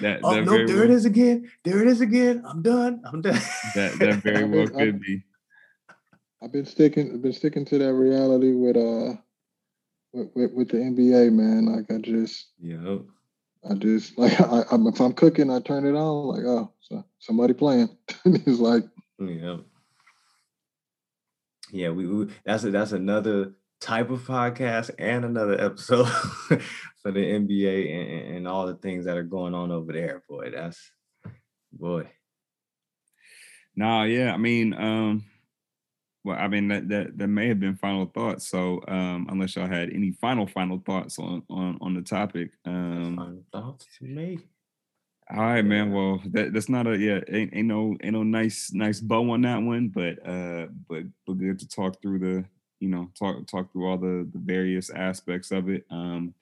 S2: that oh no, there well, it is again. There it is again. I'm done. I'm done.
S1: that that very well been, could I've, be.
S3: I've been sticking I've been sticking to that reality with uh with, with, with the NBA, man. Like I just
S2: yeah.
S3: I just like I, I, if I'm cooking, I turn it on. Like oh, so somebody playing. it's like
S2: yeah, yeah. We, we that's a, that's another type of podcast and another episode for the NBA and, and, all the things that are going on over there. Boy, that's boy.
S1: Nah, yeah. I mean, um, well, I mean that that that may have been final thoughts. So um, unless y'all had any final final thoughts on on on the topic, um,
S2: final thoughts to me.
S1: All right, man. Well, that, that's not a yeah. Ain't, ain't no ain't no nice nice bow on that one, but uh, but but good to talk through the you know talk talk through all the the various aspects of it. Um,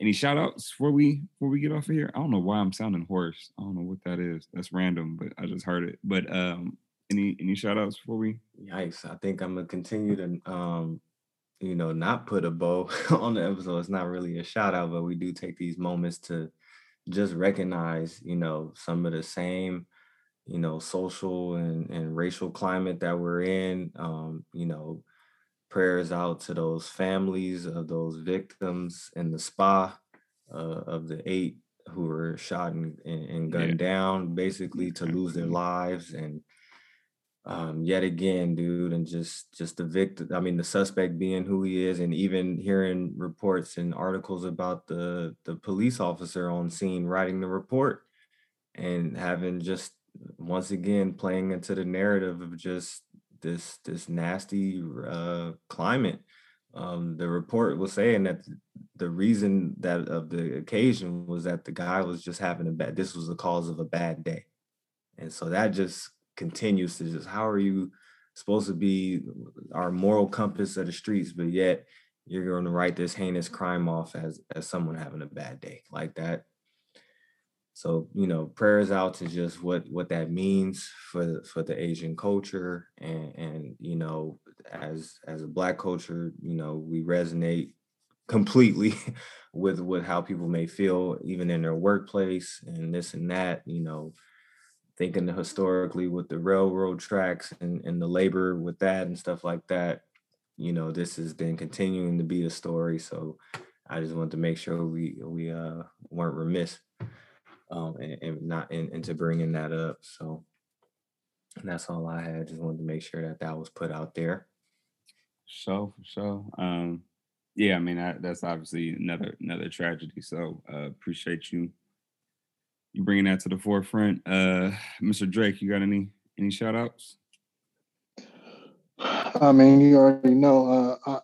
S1: any shout outs before we before we get off of here? I don't know why I'm sounding hoarse. I don't know what that is. That's random, but I just heard it. But um, any any shout outs before we?
S2: Yikes! I think I'm gonna continue to um, you know, not put a bow on the episode. It's not really a shout out, but we do take these moments to just recognize, you know, some of the same, you know, social and, and racial climate that we're in. Um, you know, prayers out to those families of those victims in the spa uh, of the eight who were shot and, and gunned yeah. down, basically to lose their lives and um, yet again, dude, and just just the victim. I mean, the suspect being who he is, and even hearing reports and articles about the the police officer on scene writing the report, and having just once again playing into the narrative of just this this nasty uh, climate. Um, the report was saying that the reason that of the occasion was that the guy was just having a bad. This was the cause of a bad day, and so that just continues to just how are you supposed to be our moral compass of the streets, but yet you're going to write this heinous crime off as as someone having a bad day like that. So you know, prayers out to just what what that means for for the Asian culture, and and you know, as as a Black culture, you know, we resonate completely with with how people may feel, even in their workplace and this and that. You know, thinking historically with the railroad tracks and, and the labor with that and stuff like that, you know, this has been continuing to be a story. So I just wanted to make sure we we uh weren't remiss um and, and not in, into bringing that up. So and that's all I had. Just wanted to make sure that that was put out there.
S1: So for sure. Um, yeah, I mean I, that's obviously another another tragedy. So uh, appreciate you you bringing that to the forefront. Uh, Mr. Drake, you got any any shout outs?
S3: I mean, you already know. Uh, I,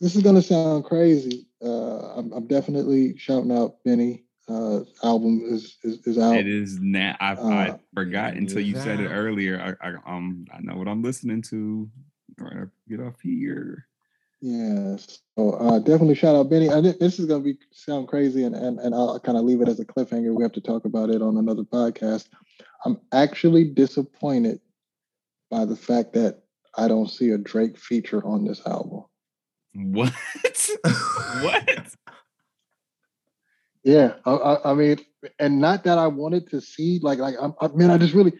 S3: this is gonna sound crazy. Uh, I'm, I'm, definitely shouting out Benny. Uh, album is, is, is out.
S1: It is now. I, I uh, forgot until you said it earlier. I, I um I know what I'm listening to. Right, get off here.
S3: Yes. So uh, definitely shout out Benny. I, this is gonna be sound crazy, and and, and I'll kind of leave it as a cliffhanger. We have to talk about it on another podcast. I'm actually disappointed by the fact that I don't see a Drake feature on this album.
S1: What? what?
S3: Yeah, I, I, I, mean, and not that I wanted to see, like, like I, I mean, I just really,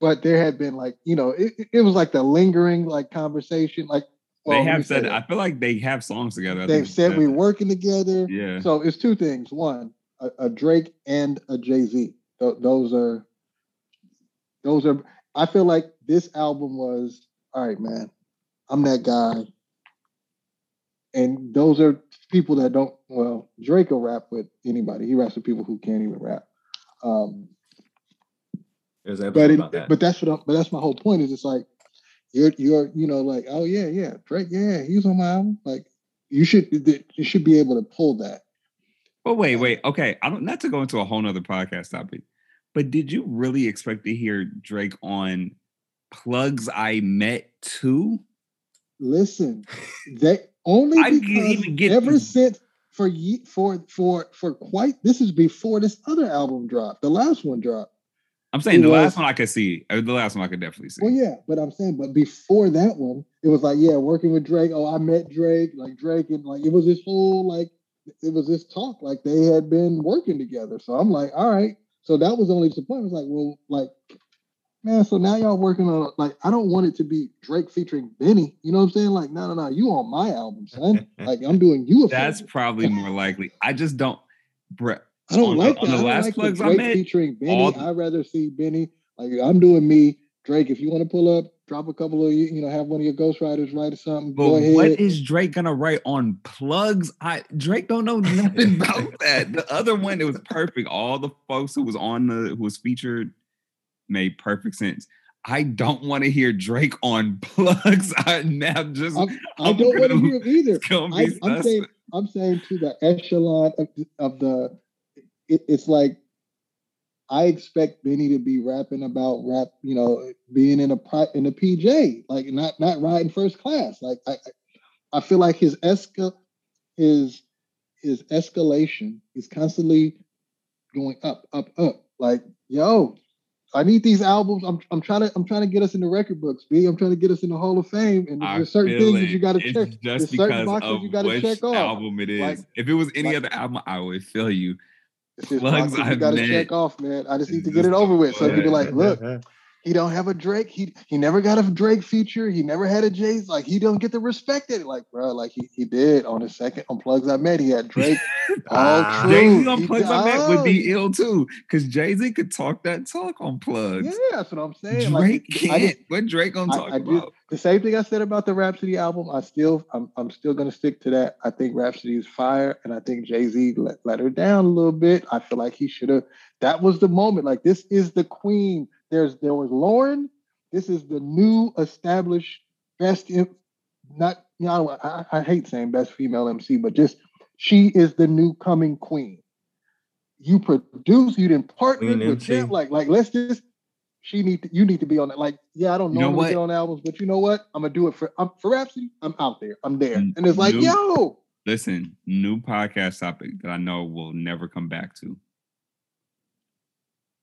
S3: but there had been like, you know, it, it was like the lingering like conversation, like
S1: well, they have said. I feel like they have songs together.
S3: They've said we're working together.
S1: Yeah.
S3: So it's two things. One, a, a Drake and a Jay Z. Th- those are. Those are. I feel like this album was all right, man. I'm that guy. And those are people that don't. Well, Drake will rap with anybody. He raps with people who can't even rap. Um, but it, that. but that's what. I'm, but that's my whole point. Is it's like you're you're you know like oh yeah yeah Drake yeah he's on my album like you should you should be able to pull that.
S1: But wait wait okay I don't not to go into a whole nother podcast topic, but did you really expect to hear Drake on Plugs I Met too?
S3: Listen, they only because ever since for for for for quite this is before this other album dropped. The last one dropped.
S1: I'm saying the was, last one I could see. The last one I could definitely see.
S3: Well, yeah, but I'm saying, but before that one, it was like, yeah, working with Drake. Oh, I met Drake, like Drake, and like it was this whole like it was this talk, like they had been working together. So I'm like, all right. So that was only disappointment. Like, well, like, man, so now y'all working on like I don't want it to be Drake featuring Benny. You know what I'm saying? Like, no, no, no, you on my album, son. like I'm doing you.
S1: a That's probably more likely. I just don't. Brett,
S3: I don't on like the, that. On the last like plugs Drake I met, featuring Benny. I'd rather see Benny. Like I'm doing me. Drake, if you want to pull up, drop a couple of you, you know, have one of your ghostwriters write or something.
S1: But
S3: Go ahead.
S1: what is Drake gonna write on plugs? I Drake don't know nothing about that. The other one, it was perfect. All the folks who was on the who was featured made perfect sense. I don't want to hear Drake on plugs. I now just
S3: I'm, I don't want to hear it either. I, I'm
S1: sus-
S3: saying I'm saying to the echelon of, of the it, it's like I expect Benny to be rapping about rap, you know, being in a in a PJ, like not not riding first class. Like I I I feel like his esca his his escalation is constantly going up, up, up. Like, yo, I need these albums. I'm I'm trying to I'm trying to get us in the record books, B. I'm trying to get us in the Hall of Fame. And
S1: I
S3: there's certain things that you gotta check.
S1: Just
S3: There's certain boxes
S1: of
S3: you gotta check off.
S1: album it is.
S3: Like-
S1: if it was any
S3: like-
S1: other album, I would feel you. Plugs
S3: you
S1: I've
S3: gotta check off, man. I just need to get it over with. So
S1: the
S3: you be like, look, he don't have a Drake. He he never got a Drake feature. He never had a Jay's. Like he don't get the respect that like, bro. Like he, he did on his second on plugs I met. He had Drake. all
S2: Ah.
S3: true.
S1: Jay Z on plugs I met would be ill too, because Jay Z could talk that talk on plugs.
S3: Yeah, that's what I'm saying.
S1: Drake
S3: like,
S1: can't.
S3: just-
S1: what Drake gonna
S3: I-
S1: talk
S3: I just-
S1: about?
S3: the same thing I said about the Rapsody album. I still, I'm, I'm still gonna stick to that. I think Rapsody is fire, and I think Jay Z let, let her down a little bit. I feel like he should have. That was the moment. Like this is the queen. There's there was Lauryn. This is the new established best. In, not you know I, I hate saying best female MC, but just she is the new coming queen. You produce. You didn't partner
S2: Queen
S3: with him. Like like let's just she need to, you need to be on it. Like, yeah, I don't
S1: You know
S3: normally get on albums, but you know what? I'm gonna do it for I'm for Rapsody. I'm out there. I'm there. And it's like,
S1: nope.
S3: yo,
S1: Listen, new podcast topic that I know we'll never come back to.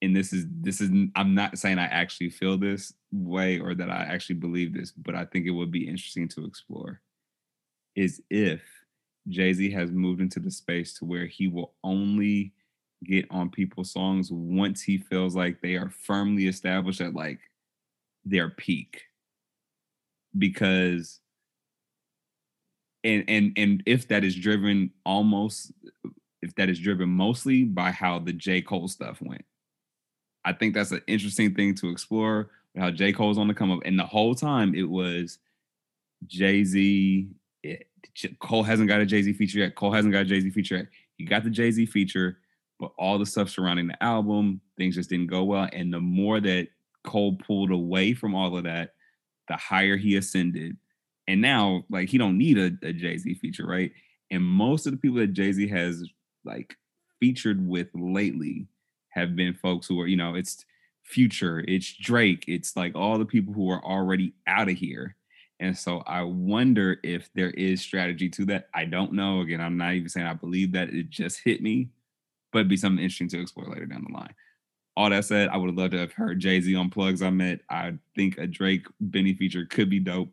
S1: And this is this is I'm not saying I actually feel this way or that I actually believe this, but I think it would be interesting to explore. Is if Jay-Z has moved into the space to where he will only get on people's songs once he feels like they are firmly established at like their peak. Because and and and if that is driven almost if that is driven mostly by how the J. Cole stuff went. I think that's an interesting thing to explore how J. Cole's on the come up. And the whole time it was Jay-Z. Eh, Cole hasn't got a Jay-Z feature yet. Cole hasn't got a Jay-Z feature yet. He got the Jay-Z feature, but all the stuff surrounding the album, things just didn't go well. And the more that Cole pulled away from all of that, the higher he ascended. And now, like, he don't need a, a Jay-Z feature, right? And most of the people that Jay-Z has like featured with lately have been folks who are, you know, it's Future, it's Drake, it's like all the people who are already out of here. And so I wonder if there is strategy to that. I don't know. Again, I'm not even saying I believe that it just hit me, but it'd be something interesting to explore later down the line. All that said, I would have loved to have heard Jay Z on plugs I met. I think a Drake Benny feature could be dope.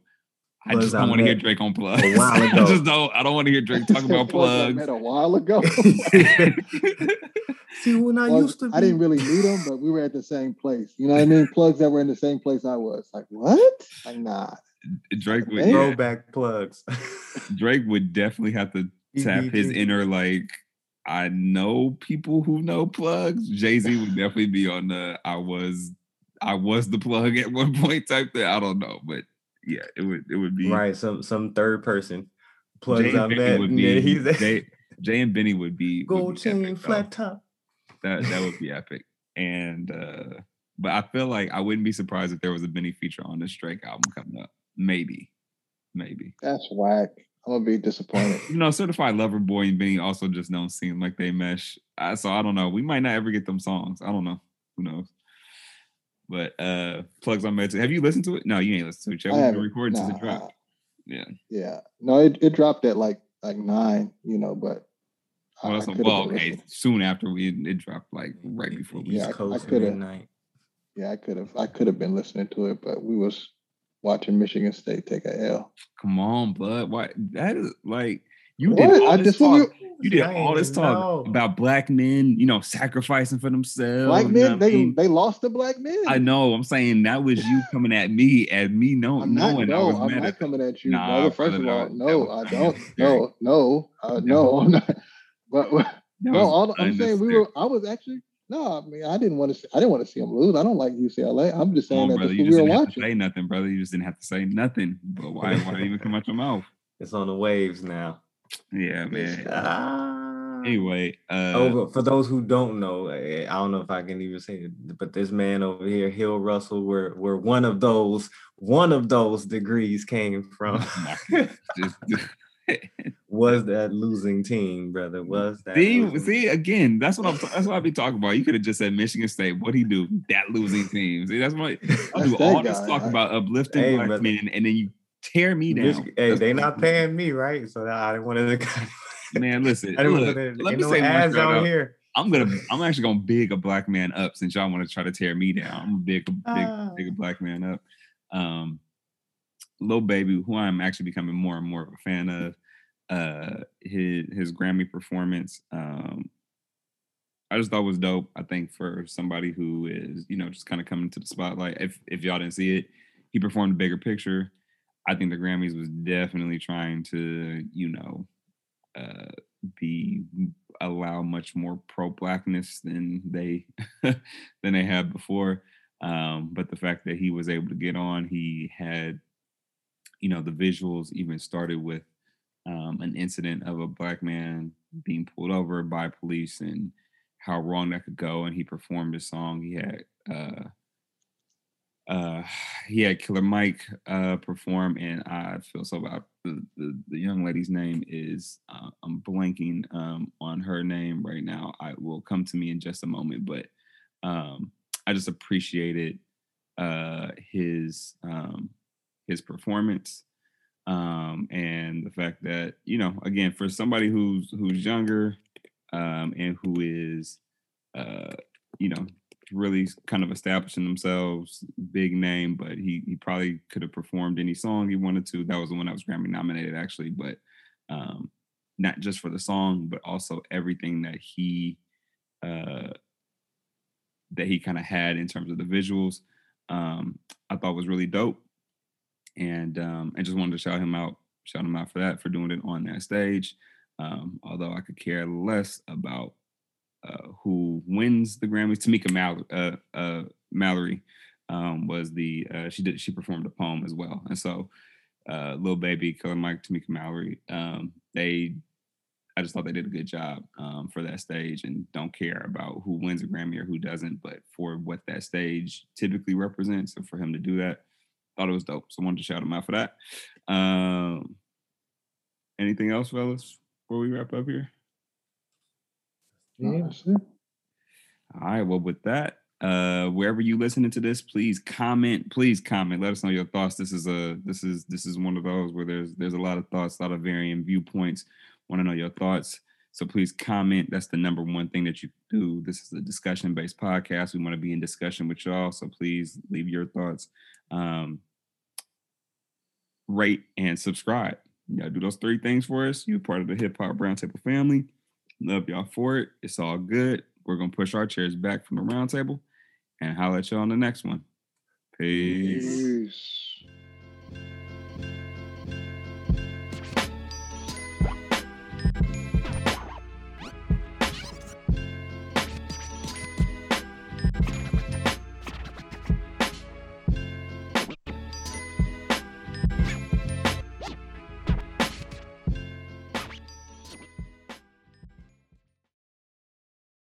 S1: I just don't want to hear Drake on plugs.
S2: a while
S1: I just don't. I don't want to hear Drake talk about
S3: Plugs I met a while ago.
S2: See, when I
S3: Plugs-
S2: used to, be,
S3: I didn't really meet him, but we were at the same place. You know what I mean? Plugs that were in the same place I was. Like, what? Like, nah.
S1: Drake would
S3: Man.
S1: yeah,
S2: throwback plugs.
S1: Drake would definitely have to tap his inner like I know people who know plugs. Jay Z would definitely be on the I was I was the plug at one point type thing. I don't know, but yeah, it would it would be
S2: right, some some third person plugs
S1: Jay
S2: I
S1: and Benny
S2: met.
S1: would
S2: and
S1: be
S2: then he's
S1: Jay, Jay and Benny would be would
S2: gold
S1: be
S2: chain,
S1: epic, though.
S2: flat top.
S1: That that would be epic. And uh but I feel like I wouldn't be surprised if there was a Benny feature on this Drake album coming up. Maybe. Maybe.
S3: That's whack. I'm gonna be disappointed.
S1: You know, Certified Lover Boy and Benny also just don't seem like they mesh. I, so I don't know. We might not ever get them songs. I don't know. Who knows? But uh plugs on Med. Have you listened to it? No, you ain't listened to it. Chad.
S3: I
S1: We've been
S3: haven't.
S1: recording since it dropped. Yeah.
S3: Yeah. No, it, it dropped at like like nine, you know, but
S1: Well,
S3: I
S1: that's a,
S3: could've
S1: well, okay.
S3: listening.
S1: Soon after we it dropped, like right before we.
S3: Yeah,
S2: East
S3: I-
S2: Coast
S3: I coulda-
S2: midnight.
S3: Yeah, I could have I could have been listening to it, but we was watching Michigan State take a L.
S1: Come on, bud. Why that is like you
S3: What?
S1: did all
S3: I
S1: this
S3: just
S1: talk.
S3: want
S1: You did all this talk
S2: know.
S1: about black men, you know, sacrificing for themselves.
S3: black
S1: you know
S3: men,
S1: I
S3: they
S1: mean?
S3: they lost the black men.
S1: I know. I'm saying that was you coming at me, at me know,
S3: I'm not,
S1: knowing I
S3: no,
S1: was
S3: I'm not
S1: at
S3: coming at you,
S1: Nah,
S3: brother. First of all, no, I don't.
S1: unnecessary.
S3: No, no, uh, no, I'm not. But
S1: That
S3: no,
S1: was
S3: all I'm saying we were. I was actually No, I mean I didn't want to. See, I didn't want to see them lose. I don't like UCLA. I'm just saying
S1: on,
S3: that
S1: brother. You just
S3: we were
S1: didn't have to
S3: watching.
S1: say nothing, brother. You just didn't have to say nothing. But why? Why did it even come out your mouth?
S2: It's on the waves now.
S1: Yeah, man.
S2: Ah.
S1: Anyway, uh,
S2: Oh, but for those who don't know, eh, I don't know if I can even say it, but this man over here, Hill Russell, where where one of those one of those degrees came from was that losing team, brother. Was that
S1: see,
S2: losing
S1: see again. That's what I'm. That's what I be talking about. You could have just said Michigan State. What he do? That losing team. See, that's what I do. All this talk about uplifting
S2: Hey,
S1: black men, and then you tear me down.
S2: Mich- hey, they
S1: what
S2: not paying me, right? So I didn't want to.
S1: Man, listen.
S2: I didn't
S1: look,
S2: want to.
S1: let me
S2: no
S1: say one
S2: ads
S1: shout
S2: on
S1: out.
S2: here.
S1: I'm gonna. I'm actually gonna big a black man up since y'all want to try to tear me down. I'm a big, big,
S2: Ah.
S1: big a black man up. Um, Lil Baby, who I'm actually becoming more and more of a fan of. Uh, his his Grammy performance. Um, I just thought was dope. I think for somebody who is, you know, just kind of coming to the spotlight. If if y'all didn't see it, he performed a bigger picture. I think the Grammys was definitely trying to, you know, uh, be allow much more pro blackness than they than they had before. Um, but the fact that he was able to get on, he had, you know, the visuals even started with um, an incident of a black man being pulled over by police and how wrong that could go. And he performed his song. He had uh, uh, he had Killer Mike uh, perform, and I feel so bad. The, the, the young lady's name is uh, I'm blanking um, on her name right now. I will come to me in just a moment, but um, I just appreciated uh, his um, his performance um, and the fact that you know again for somebody who's who's younger um, and who is uh, you know really kind of establishing themselves big name but he he probably could have performed any song he wanted to. That was the one that was grammy nominated actually but um not just for the song but also everything that he uh that he kind of had in terms of the visuals um i thought was really dope. And um and just wanted to shout him out shout him out for that for doing it on that stage. Um although i could care less about uh, who wins the Grammys. Tamika uh, uh, Mallory um, was the uh, she did she performed a poem as well, and so uh, Lil Baby, Killer Mike, Tamika Mallory, um, they I just thought they did a good job um, for that stage, and don't care about who wins a Grammy or who doesn't, but for what that stage typically represents, and for him to do that, thought it was dope. So I wanted to shout him out for that. Um, anything else, fellas, before we wrap up here?
S3: That's it.
S1: All right. Well, with that, uh, wherever you listening to this, please comment. Please comment. Let us know your thoughts. This is a this is this is one of those where there's there's a lot of thoughts, a lot of varying viewpoints. Want to know your thoughts. So please comment. That's the number one thing that you do. This is a discussion based podcast. We want to be in discussion with y'all. So please leave your thoughts. Um, rate and subscribe. You gotta do those three things for us. You're part of the hip hop roundtable family. Love y'all for it. It's all good. We're gonna push our chairs back from the round table and holler at y'all on the next one. Peace.
S3: Peace.